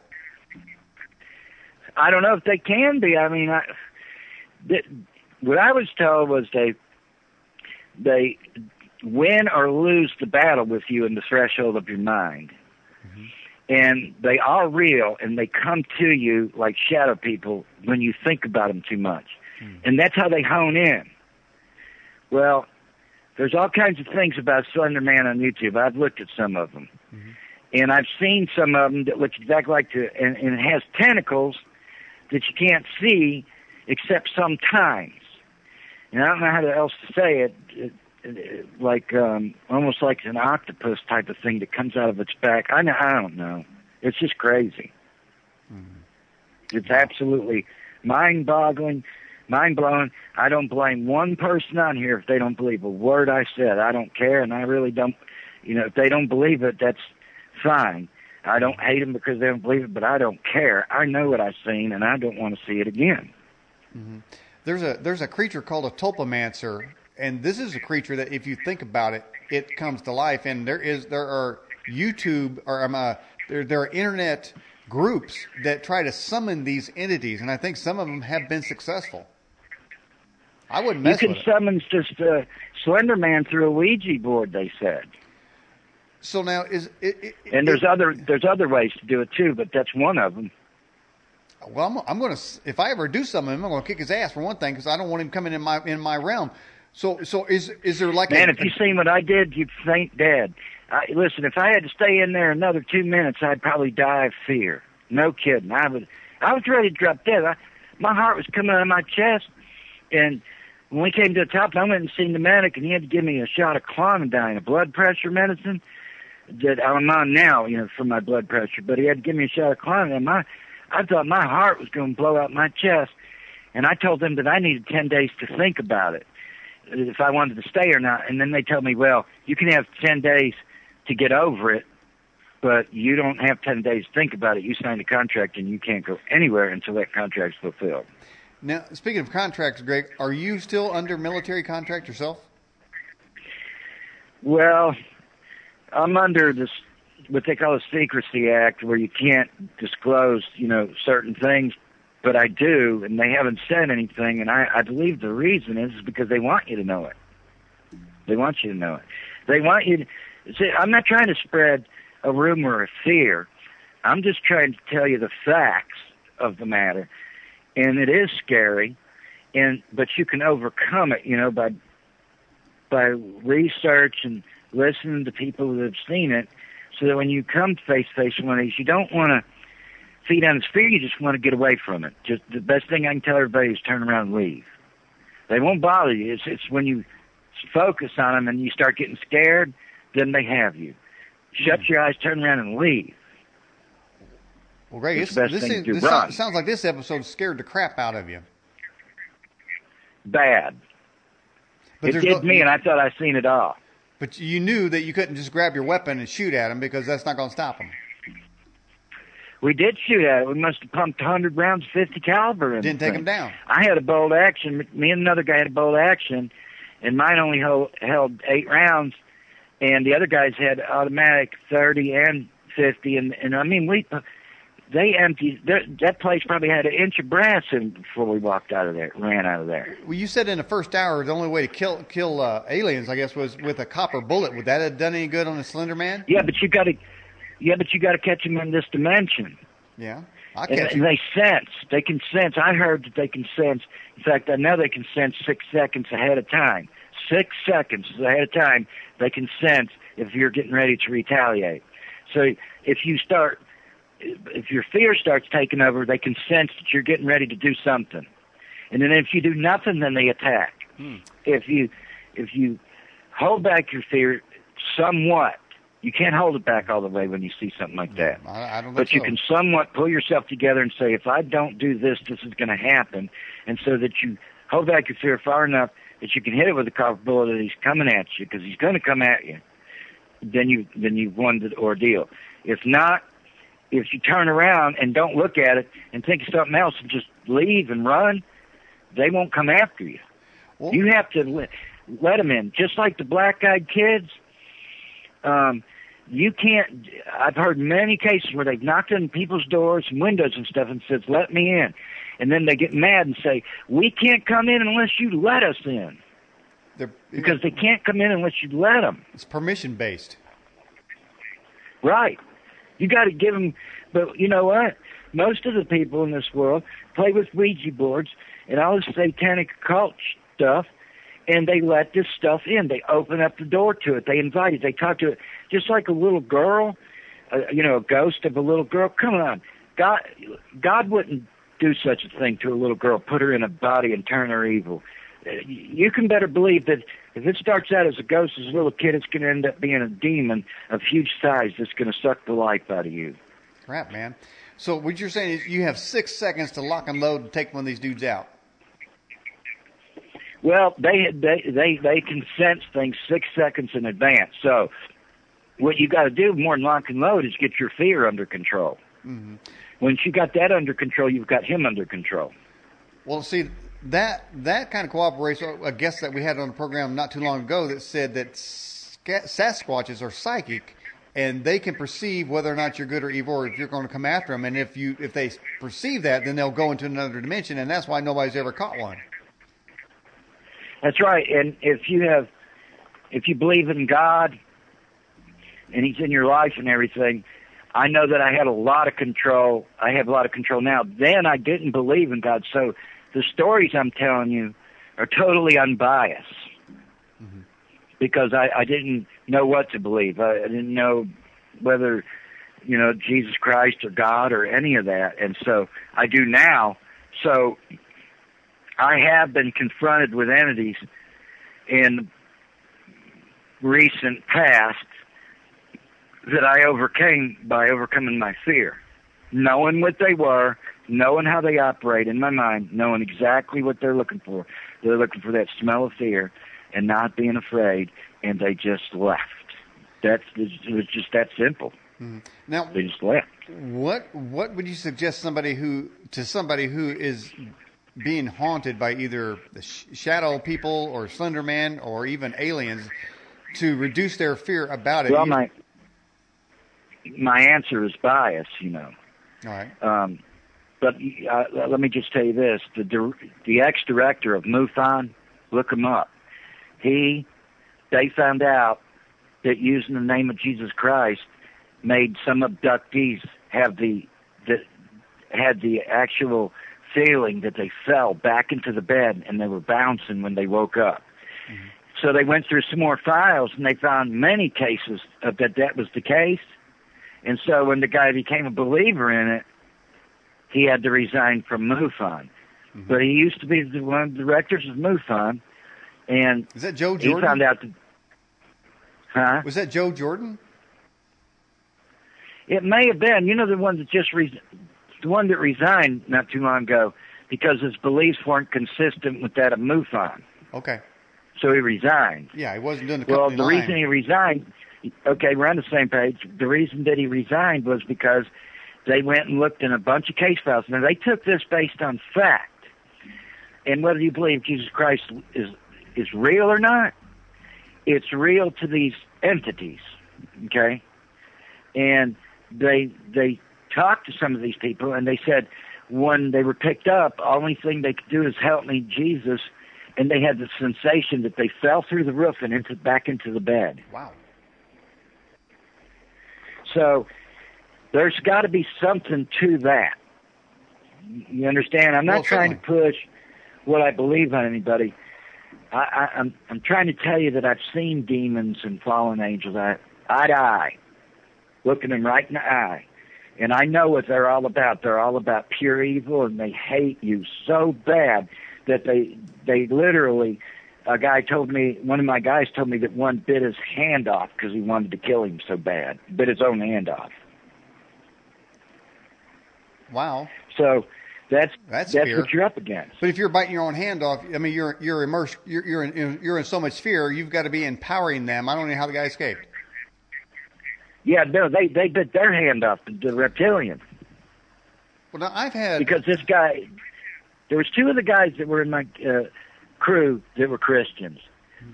I don't know if they can be. I mean, I, th- what I was told was they they win or lose the battle with you in the threshold of your mind. Mm-hmm. And they are real, and they come to you like shadow people when you think about them too much. Hmm. And that's how they hone in. Well, there's all kinds of things about Slender Man on YouTube. I've looked at some of them. Mm-hmm. And I've seen some of them that look exactly like the, and, and it has tentacles that you can't see except sometimes. And I don't know how else to say it. it, it like um, almost like an octopus type of thing that comes out of its back. I know, I don't know. It's just crazy. Mm-hmm. It's absolutely mind-boggling, mind-blowing. I don't blame one person on here if they don't believe a word I said. I don't care, and I really don't. You know, if they don't believe it, that's fine. I don't hate them because they don't believe it, but I don't care. I know what I've seen, and I don't want to see it again. There's a there's a creature called a tulpamancer, and this is a creature that if you think about it, it comes to life. And there is there are YouTube or um, uh, there there are internet groups that try to summon these entities, and I think some of them have been successful. I wouldn't You mess can with it. summon just uh, Slender Man through a Ouija board. They said, So now is it, it, and there's it- other there's other ways to do it too, but that's one of them. Well, I'm, I'm going to if I ever do something, I'm going to kick his ass for one thing because I don't want him coming in my in my realm. So so is is there like Man, a, if you seen what I did, you'd faint dead. I, listen, if I had to stay in there another two minutes, I'd probably die of fear. No kidding. I would. I was ready to drop dead. I, my heart was coming out of my chest, and when we came to the top, I went and seen the medic, and he had to give me a shot of clonidine, a blood pressure medicine that I'm on now, you know, for my blood pressure. But he had to give me a shot of clonidine. My, I thought my heart was going to blow out my chest, and I told them that I needed ten days to think about it if I wanted to stay or not. And then they told me, well, you can have 10 days to get over it, but you don't have 10 days to think about it. You signed a contract and you can't go anywhere until that contract's fulfilled. Now speaking of contracts, Greg, are you still under military contract yourself? Well, I'm under this what they call a secrecy act where you can't disclose, you know, certain things, but I do, and they haven't said anything, and I, I believe the reason is because they want you to know it. They want you to know it. They want you to see. I'm not trying to spread a rumor of fear. I'm just trying to tell you the facts of the matter, and it is scary, and but you can overcome it, you know, by by research and listening to people that have seen it, so that when you come face to face with one of these, you don't want to feed on its fear. You just want to get away from it. Just the best thing I can tell everybody is turn around and leave. They won't bother you. It's it's when you focus on them and you start getting scared, then they have you. Shut hmm. your eyes, turn around, and leave. Well, It's this, this, thing is- this sounds, like this episode scared the crap out of you. Bad. But it did no- me, and I thought I'd seen it all. But you knew that you couldn't just grab your weapon and shoot at him because that's not going to stop him. We did shoot at it. We must have pumped 100 rounds, 50 caliber. In Didn't take him down. I had a bolt action. Me and another guy had a bolt action, and mine only held, held eight rounds, and the other guys had automatic 30 and 50. And, and I mean, we they emptied that, that place. Probably had an inch of brass in before we walked out of there, ran out of there. Well, you said in the first hour the only way to kill kill uh, aliens, I guess, was with a copper bullet. Would that have done any good on the Slender Man? Yeah, but you got to, yeah, but you got to catch them in this dimension. Yeah, I And, catch and you. they sense. They can sense. I heard that they can sense. In fact, I know they can sense six seconds ahead of time. Six seconds ahead of time, they can sense if you're getting ready to retaliate. So if you start, if your fear starts taking over, they can sense that you're getting ready to do something. And then if you do nothing, then they attack. Hmm. If you, if you hold back your fear somewhat, you can't hold it back all the way when you see something like that I, I don't but you can somewhat pull yourself together and say, if I don't do this, this is going to happen, and so that you hold back your fear far enough that you can hit it with a copper bullet that he's coming at you because he's going to come at you. Then you then you've won the ordeal. If not, if you turn around and don't look at it and think of something else and just leave and run, they won't come after you. Well, You have to let, let them in, just like the black-eyed kids. Um, you can't. I've heard many cases where they've knocked on people's doors and windows and stuff and says, "Let me in," and then they get mad and say, "We can't come in unless you let us in," they're- because they can't come in unless you let them. it's permission based. Right. You got to give them. But you know what? Most of the people in this world play with Ouija boards and all this satanic occult stuff, and they let this stuff in. They open up the door to it. They invite it. They talk to it, just like a little girl. Uh, you know, a ghost of a little girl. Come on, God. God wouldn't do such a thing to a little girl. Put her in a body and turn her evil. You can better believe that if it starts out as a ghost, as a little kid, it's going to end up being a demon of huge size that's going to suck the life out of you. Crap, man. So what you're saying is you have six seconds to lock and load and take one of these dudes out. Well, they they they they can sense things six seconds in advance. So, what you got to do more than lock and load is get your fear under control. hmm Once you got that under control, you've got him under control. Well, see that that kind of cooperation. A guest that we had on the program not too long ago that said that Sasquatches are psychic, and they can perceive whether or not you're good or evil, or if you're going to come after them. And if you if they perceive that, then they'll go into another dimension, and that's why nobody's ever caught one. That's right. And if you have, if you believe in God, and He's in your life and everything, I know that I had a lot of control. I have a lot of control now. Then I didn't believe in God, so the stories I'm telling you are totally unbiased mm-hmm. because I, I didn't know what to believe. I, I didn't know whether you know Jesus Christ or God or any of that, and so I do now. So I have been confronted with entities in recent past that I overcame by overcoming my fear, knowing what they were, knowing how they operate in my mind, knowing exactly what they're looking for. They're looking for that smell of fear and not being afraid, and they just left. That's it was just that simple. Now, They just left. what what would you suggest somebody who to somebody who is being haunted by either the sh- shadow people or Slender Man or even aliens to reduce their fear about it? Well, my my answer is bias, you know. all right. Um, but uh, let me just tell you this: the the ex director of MUFON, look him up. He, they found out that using the name of Jesus Christ made some abductees have the that had the actual feeling that they fell back into the bed and they were bouncing when they woke up. So they went through some more files and they found many cases of that that was the case. And so when the guy became a believer in it, he had to resign from MUFON. Mm-hmm. But he used to be the, one of the directors of MUFON, and Is that Joe he Jordan? found out that. Huh? Was that Joe Jordan? It may have been. You know, the one that just re- the one that resigned not too long ago because his beliefs weren't consistent with that of MUFON. Okay. So he resigned. Yeah, he wasn't doing the Well, the line. reason he resigned, okay, we're on the same page. The reason that he resigned was because they went and looked in a bunch of case files. Now, they took this based on fact. And whether you believe Jesus Christ is is real or not, it's real to these entities, okay? And they they talked to some of these people, and they said when they were picked up, only thing they could do is help me, Jesus, and they had the sensation that they fell through the roof and into back into the bed. Wow. So there's got to be something to that. You understand? I'm not Well, trying to push what I believe on anybody. I, I, I'm I'm trying to tell you that I've seen demons and fallen angels eye, eye to eye, looking them right in the eye, and I know what they're all about. They're all about pure evil, and they hate you so bad that they they literally. A guy told me, one of my guys told me that one bit his hand off because he wanted to kill him so bad, bit his own hand off. Wow. So that's That's that's fear. what you're up against. But if you're biting your own hand off, I mean, you're you're immersed. You're you're in, you're in so much fear. You've got to be empowering them. I don't know how the guy escaped. Yeah, no, they they bit their hand off the reptilian Well, now I've had because this guy. There was two of the guys that were in my uh, crew that were Christians.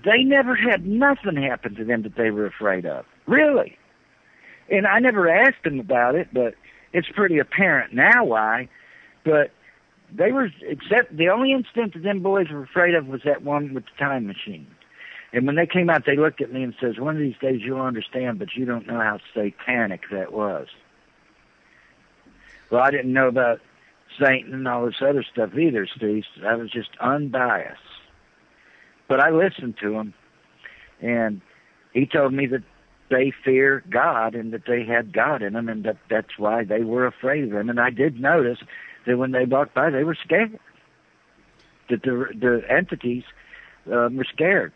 They never had nothing happen to them that they were afraid of. Really. And I never asked them about it, but it's pretty apparent now why. But they were except the only incident that them boys were afraid of was that one with the time machine. And when they came out, they looked at me and says, "One of these days you'll understand, but you don't know how satanic that was." Well, I didn't know about Satan and all this other stuff either, Steve. I was just unbiased. But I listened to him, and he told me that they fear God and that they had God in them, and that that's why they were afraid of him. And I did notice that when they walked by, they were scared. That the the entities um, were scared.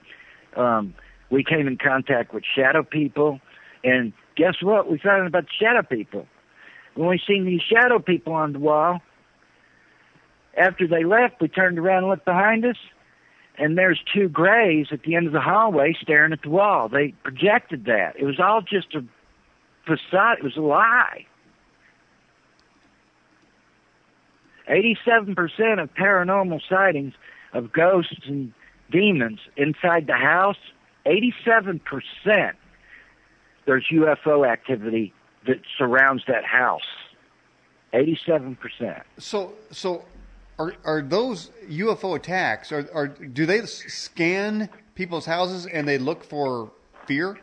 Um, we came in contact with shadow people, and guess what? We found out about shadow people. When we seen these shadow people on the wall, after they left, we turned around and looked behind us, and there's two grays at the end of the hallway staring at the wall. They projected that. It was all just a facade. It was a lie. 87% of paranormal sightings of ghosts and demons inside the house, 87% there's UFO activity that surrounds that house. 87%. So so are are those UFO attacks? Are are do they scan people's houses and they look for fear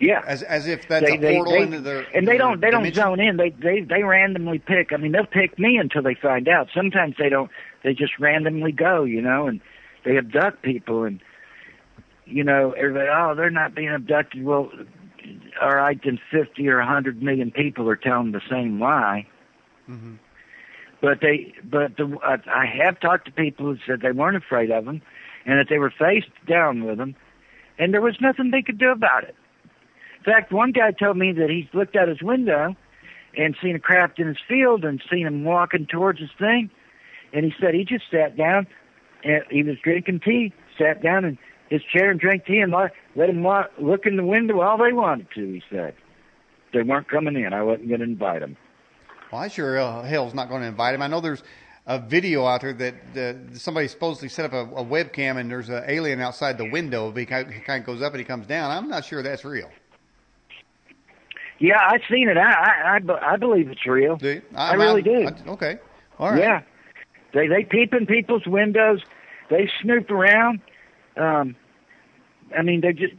Yeah. as as if that's they, a they, portal they, into their and they their don't they don't dimension? zone in. They they they randomly pick. I mean, they'll pick me until they find out. Sometimes they don't. They just randomly go, you know, and they abduct people. And you know, everybody, oh, they're not being abducted. Well, all right, then fifty or a hundred million people are telling the same lie. Mm-hmm. But they, but the, I have talked to people who said they weren't afraid of them, and that they were faced down with them, and there was nothing they could do about it. In fact, one guy told me that he looked out his window and seen a craft in his field and seen him walking towards his thing, and he said he just sat down and he was drinking tea, sat down in his chair and drank tea and li- let him look in the window all they wanted to. He said they weren't coming in. I wasn't going to invite them. Well, I sure uh, hell's not going to invite him. I know there's a video out there that uh, somebody supposedly set up a, a webcam and there's an alien outside the window. He kind, of, he kind of goes up and he comes down. I'm not sure that's real. Yeah, I've seen it. I I, I, I believe it's real. Do you? I really do. I- okay. All right. Yeah, they they peep in people's windows. They snoop around. Um, I mean, they're just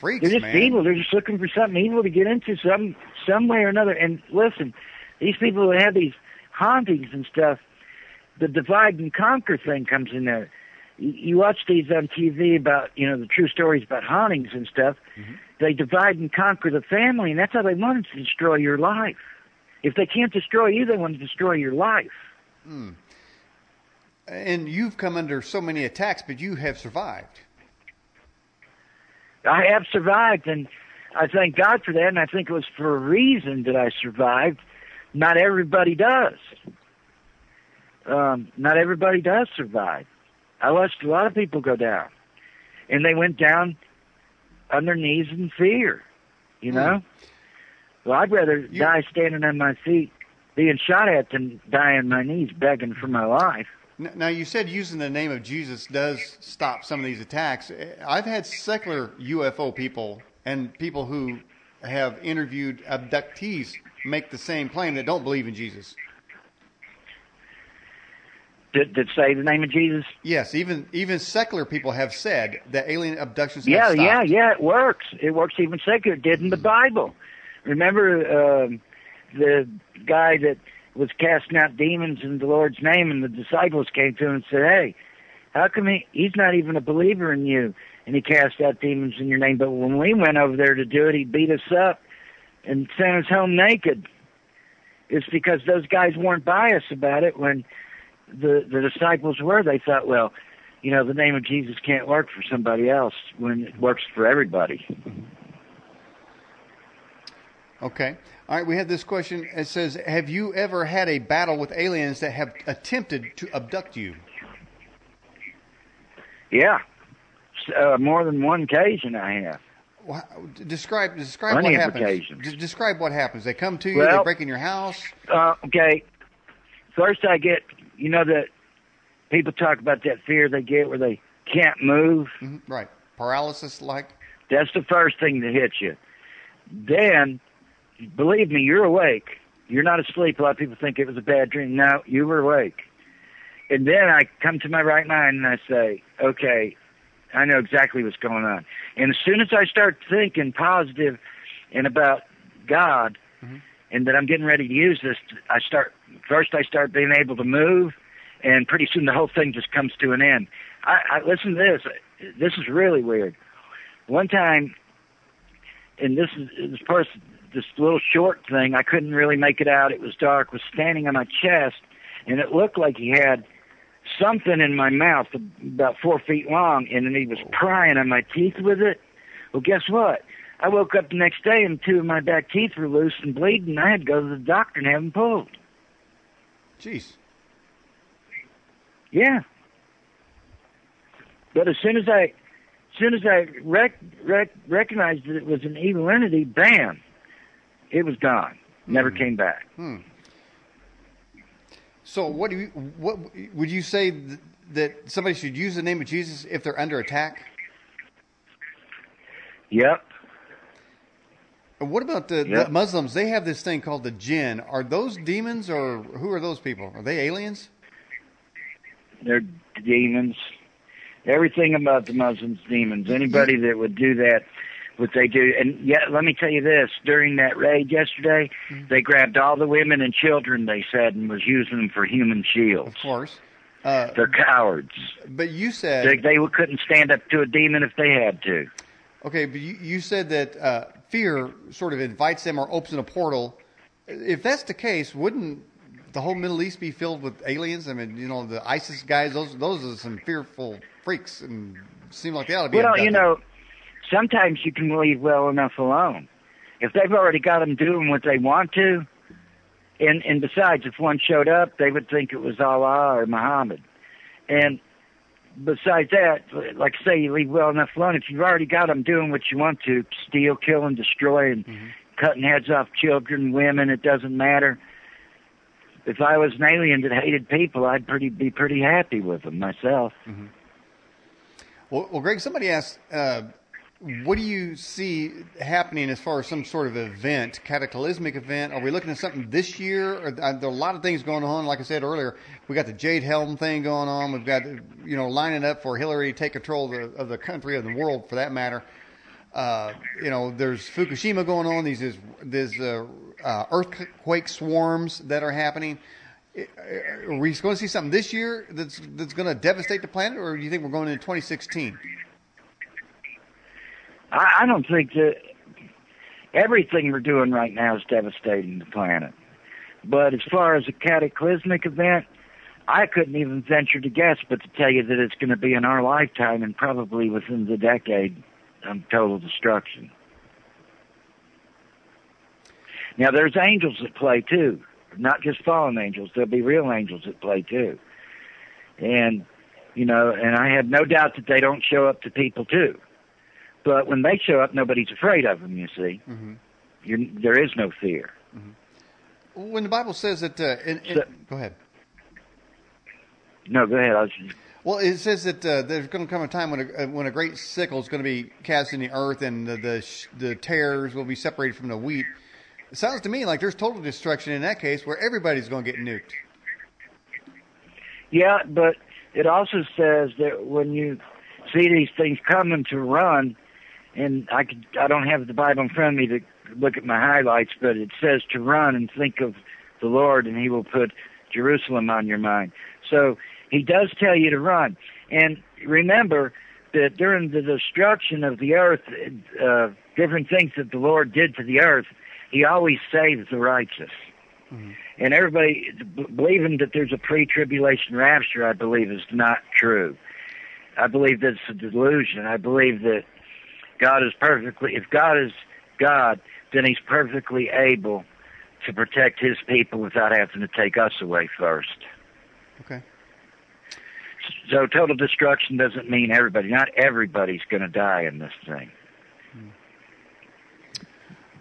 Freaks, they're just man. evil. They're just looking for something evil to get into some some way or another. And listen, these people who have these hauntings and stuff, the divide and conquer thing comes in there. You, you watch these on TV about you know the true stories about hauntings and stuff. Mm-hmm. They divide and conquer the family, and that's how they want to destroy your life. If they can't destroy you, they want to destroy your life. Hmm. And you've come under so many attacks, but you have survived. I have survived, and I thank God for that. And I think it was for a reason that I survived. Not everybody does. Um, not everybody does survive. I watched a lot of people go down, and they went down on their knees in fear. You know. Well, I'd rather You- die standing on my feet, being shot at, than die on my knees begging for my life. Now, you said using the name of Jesus does stop some of these attacks. I've had secular UFO people and people who have interviewed abductees make the same claim that don't believe in Jesus. Did, did say the name of Jesus? Yes, even even secular people have said that alien abductions. Yeah, yeah, yeah. It works. It works even secular. It did in the Bible. Remember um, the guy that was casting out demons in the Lord's name, and the disciples came to him and said, "Hey, how come he, he's not even a believer in you?" And he cast out demons in your name. But when we went over there to do it, he beat us up and sent us home naked. It's because those guys weren't biased about it when the the disciples were. They thought, well, you know, the name of Jesus can't work for somebody else when it works for everybody. Okay. All right. We have this question. It says, "Have you ever had a battle with aliens that have attempted to abduct you?" Yeah, uh, more than one occasion I have. Describe describe what happens. D- describe what happens. They come to you. Well- they break in your house. Uh, okay, first I get, you know that people talk about that fear they get where they can't move. Mhm, Right. Paralysis, like. That's the first thing that hits you. Then, believe me, you're awake. You're not asleep. A lot of people think it was a bad dream. No, you were awake. And then I come to my right mind and I say, okay, I know exactly what's going on. And as soon as I start thinking positive and about God Mhm. and that I'm getting ready to use this, I start, first I start being able to move and pretty soon the whole thing just comes to an end. I, I listen to this. This is really weird. One time, and this is this person, this little short thing. I couldn't really make it out. It was dark. Was standing on my chest, and it looked like he had something in my mouth about four feet long, and then he was prying on my teeth with it. Well, guess what? I woke up the next day and two of my back teeth were loose and bleeding. I had to go to the doctor and have them pulled. Jeez. Yeah. But as soon as I, as soon as I rec, rec, recognized that it was an evil entity, bam, it was gone. Never Hmm. came back. Hmm. So, what do you? What would you say th- that somebody should use the name of Jesus if they're under attack? Yep. Uh, what about the, Yep. the Muslims? They have this thing called the jinn. Are those demons or who are those people? Are they aliens? They're demons. Everything about the Muslims, demons. Anybody hmm. that would do that, what they do. And yet, let me tell you this: during that raid yesterday, Mm-hmm. they grabbed all the women and children. They said and was using them for human shields. Of course. Uh, They're cowards. but you said They, they couldn't stand up to a demon if they had to. Okay, but you, you said that uh, fear sort of invites them or opens a portal. If that's the case, wouldn't the whole Middle East be filled with aliens? I mean, you know, the ISIS guys; those those are some fearful freaks, and seem like they ought to be. Well, abducted. you know, sometimes you can leave well enough alone. If they've already got them doing what they want to, and and besides, if one showed up, they would think it was Allah or Muhammad. And besides that, like I say, you leave well enough alone. If you've already got them doing what you want to, steal, kill, and destroy, and Mhm. cutting heads off children, women, it doesn't matter. If I was an alien that hated people, I'd pretty be pretty happy with them myself. Well, well, Greg, somebody asked, uh, what do you see happening as far as some sort of event, cataclysmic event? Are we looking at something this year? Or, uh, there are a lot of things going on. Like I said earlier, we got the Jade Helm thing going on. We've got, you know, lining up for Hillary to take control of the, of the country, of the world for that matter. Uh, you know, there's Fukushima going on. These is there's uh, uh, earthquake swarms that are happening. Are we going to see something this year that's that's going to devastate the planet, or do you think we're going into 2016? I, I don't think that everything we're doing right now is devastating the planet. But as far as a cataclysmic event, I couldn't even venture to guess, but to tell you that it's going to be in our lifetime and probably within the decade of total destruction. Now, there's angels that play too, not just fallen angels. There'll be real angels that play too. And, you know, and I have no doubt that they don't show up to people too. But when they show up, nobody's afraid of them. You see, Mm-hmm. There is no fear. When the Bible says that, uh, in, in, So- go ahead. No, go ahead. I was, Well, it says that uh, there's going to come a time when a, uh, when a great sickle is going to be cast in the earth, and the the, the tares will be separated from the wheat. It sounds to me like there's total destruction in that case, where everybody's going to get nuked. Yeah, but it also says that when you see these things coming to run, and I could I don't have the Bible in front of me to look at my highlights, but it says to run and think of the Lord, and He will put Jerusalem on your mind. So He does tell you to run, and remember that during the destruction of the earth, uh, different things that the Lord did to the earth, He always saves the righteous. Mm-hmm. And everybody believing that there's a pre-tribulation rapture, I believe, is not true. I believe that's a delusion. I believe that God is perfectly, if God is God, then He's perfectly able to protect His people without having to take us away first. Okay. So total destruction doesn't mean everybody. Not everybody's going to die in this thing.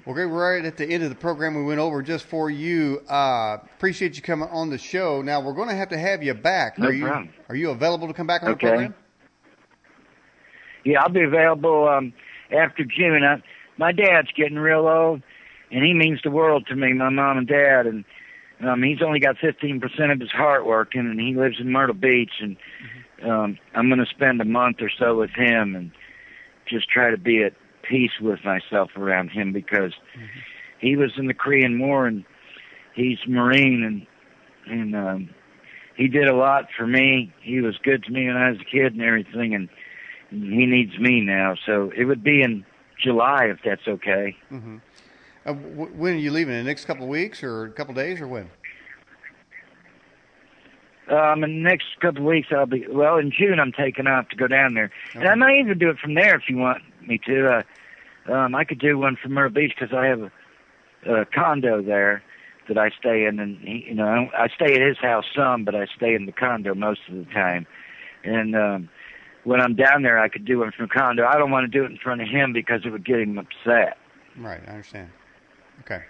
Okay, We're right at the end of the program. We went over just for you. Uh, appreciate you coming on the show. Now we're going to have to have you back. No are you problem. are you available to come back on okay. the program? Yeah, I'll be available um, after June. I, my dad's getting real old, and he means the world to me. My mom and dad, and um, he's only got 15% of his heart working, and he lives in Myrtle Beach, and um, I'm going to spend a month or so with him and just try to be at peace with myself around him because mm-hmm. he was in the Korean War and he's Marine and and um he did a lot for me. He was good to me when I was a kid and everything and he needs me now. So it would be in July if that's okay. Mm-hmm. Uh, w- when are you leaving? In the next couple of weeks or a couple of days or when? Um, in the next couple of weeks, I'll be well. In June, I'm taking off to go down there, okay. and I might even do it from there if you want me to. Uh, um, I could do one from Myrtle Beach because I have a, a condo there that I stay in, and he, you know I stay at his house some, but I stay in the condo most of the time. And um, when I'm down there, I could do one from condo. I don't want to do it in front of him because it would get him upset. Right, I understand. Okay.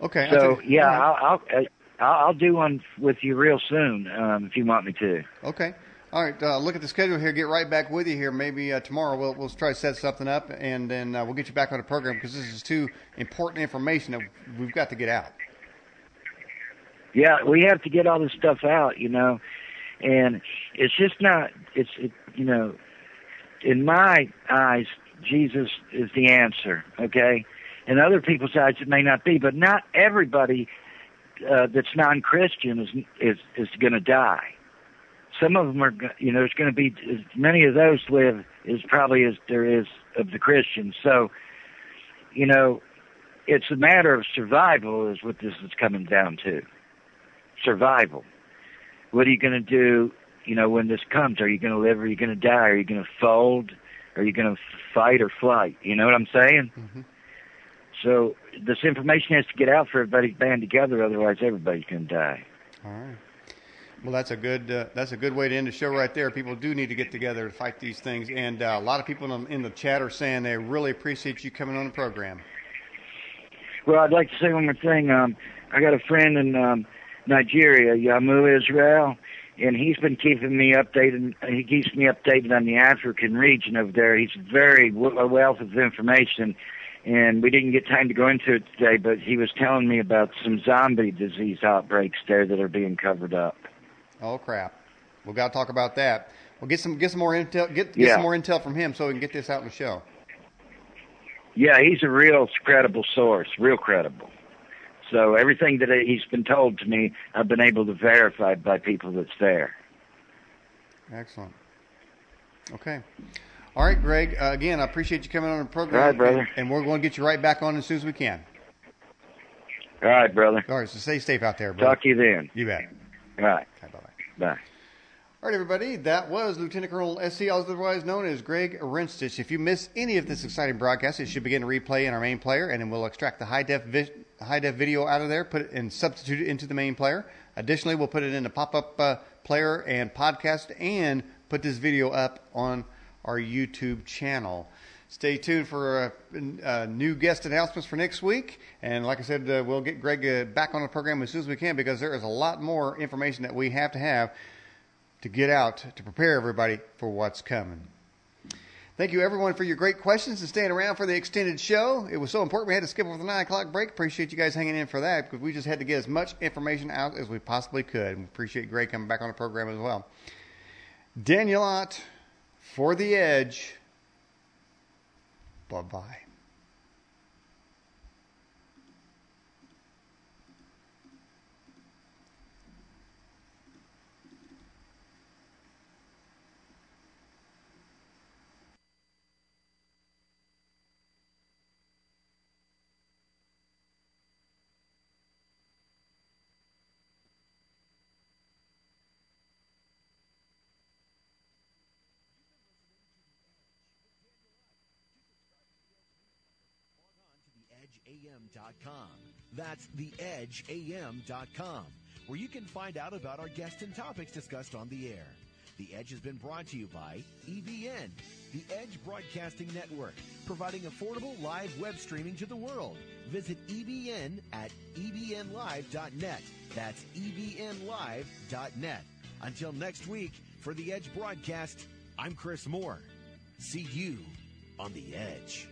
Okay. So yeah, I'll, I'll I'll I'll do one with you real soon um, if you want me to. Okay. All right, uh, look at the schedule here. Get right back with you here. Maybe uh, tomorrow we'll we'll try to set something up, and then uh, we'll get you back on the program because this is too important information that we've got to get out. Yeah, we have to get all this stuff out, you know, and it's just not. It's it, you know, in my eyes, Jesus is the answer. Okay, in other people's eyes, it may not be, but not everybody uh, that's non-Christian is is is going to die some of them are, you know, there's going to be as many of those live as probably as there is of the Christians. So, you know, it's a matter of survival is what this is coming down to. Survival. What are you going to do, you know, when this comes? Are you going to live? Or are you going to die? Are you going to fold? Are you going to fight or flight? You know what I'm saying? Mm-hmm. So this information has to get out for everybody to band together, otherwise everybody's going to die. All right. Well, that's a good uh, that's a good way to end the show right there. People do need to get together to fight these things, and uh, a lot of people in the, in the chat are saying they really appreciate you coming on the program. Well, I'd like to say one more thing. Um, I got a friend in um, Nigeria, Yamu Israel, and he's been keeping me updated. He keeps me updated on the African region over there. He's very a wealth of information, and we didn't get time to go into it today. But he was telling me about some zombie disease outbreaks there that are being covered up. Oh crap! We got to talk about that. We'll get some get some more intel. Get, get yeah. some more intel from him so we can get this out in the show. Yeah, he's a real credible source, real credible. So everything that he's been told to me, I've been able to verify by people that's there. Excellent. Okay. All right, Greg. Uh, again, I appreciate you coming on the program. All right, brother. And, we're going to get you right back on as soon as we can. All right, brother. All right, so stay safe out there, brother. Talk to you then. You bet. All right. Okay, bye-bye. Bye. All right, everybody. That was Lieutenant Colonel SC, otherwise known as Greg Rinchich. If you miss any of this exciting broadcast, it should begin to replay in our main player, and then we'll extract the high def vi- high def video out of there, put it and substitute it into the main player. Additionally, we'll put it in the pop up uh, player and podcast, and put this video up on our YouTube channel. Stay tuned for uh, uh, new guest announcements for next week. And like I said, uh, we'll get Greg uh, back on the program as soon as we can because there is a lot more information that we have to have to get out to prepare everybody for what's coming. Thank you, everyone, for your great questions and staying around for the extended show. It was so important we had to skip over the 9 o'clock break. Appreciate you guys hanging in for that because we just had to get as much information out as we possibly could. We appreciate Greg coming back on the program as well. Daniel Ott for The Edge. Bye bye. edgeam.com. That's theedgeam.com, where you can find out about our guests and topics discussed on the air. The Edge has been brought to you by EBN, the Edge Broadcasting Network, providing affordable live web streaming to the world. Visit EBN at ebnlive.net. That's ebnlive.net. Until next week, for the Edge broadcast, I'm Chris Moore. See you on the Edge.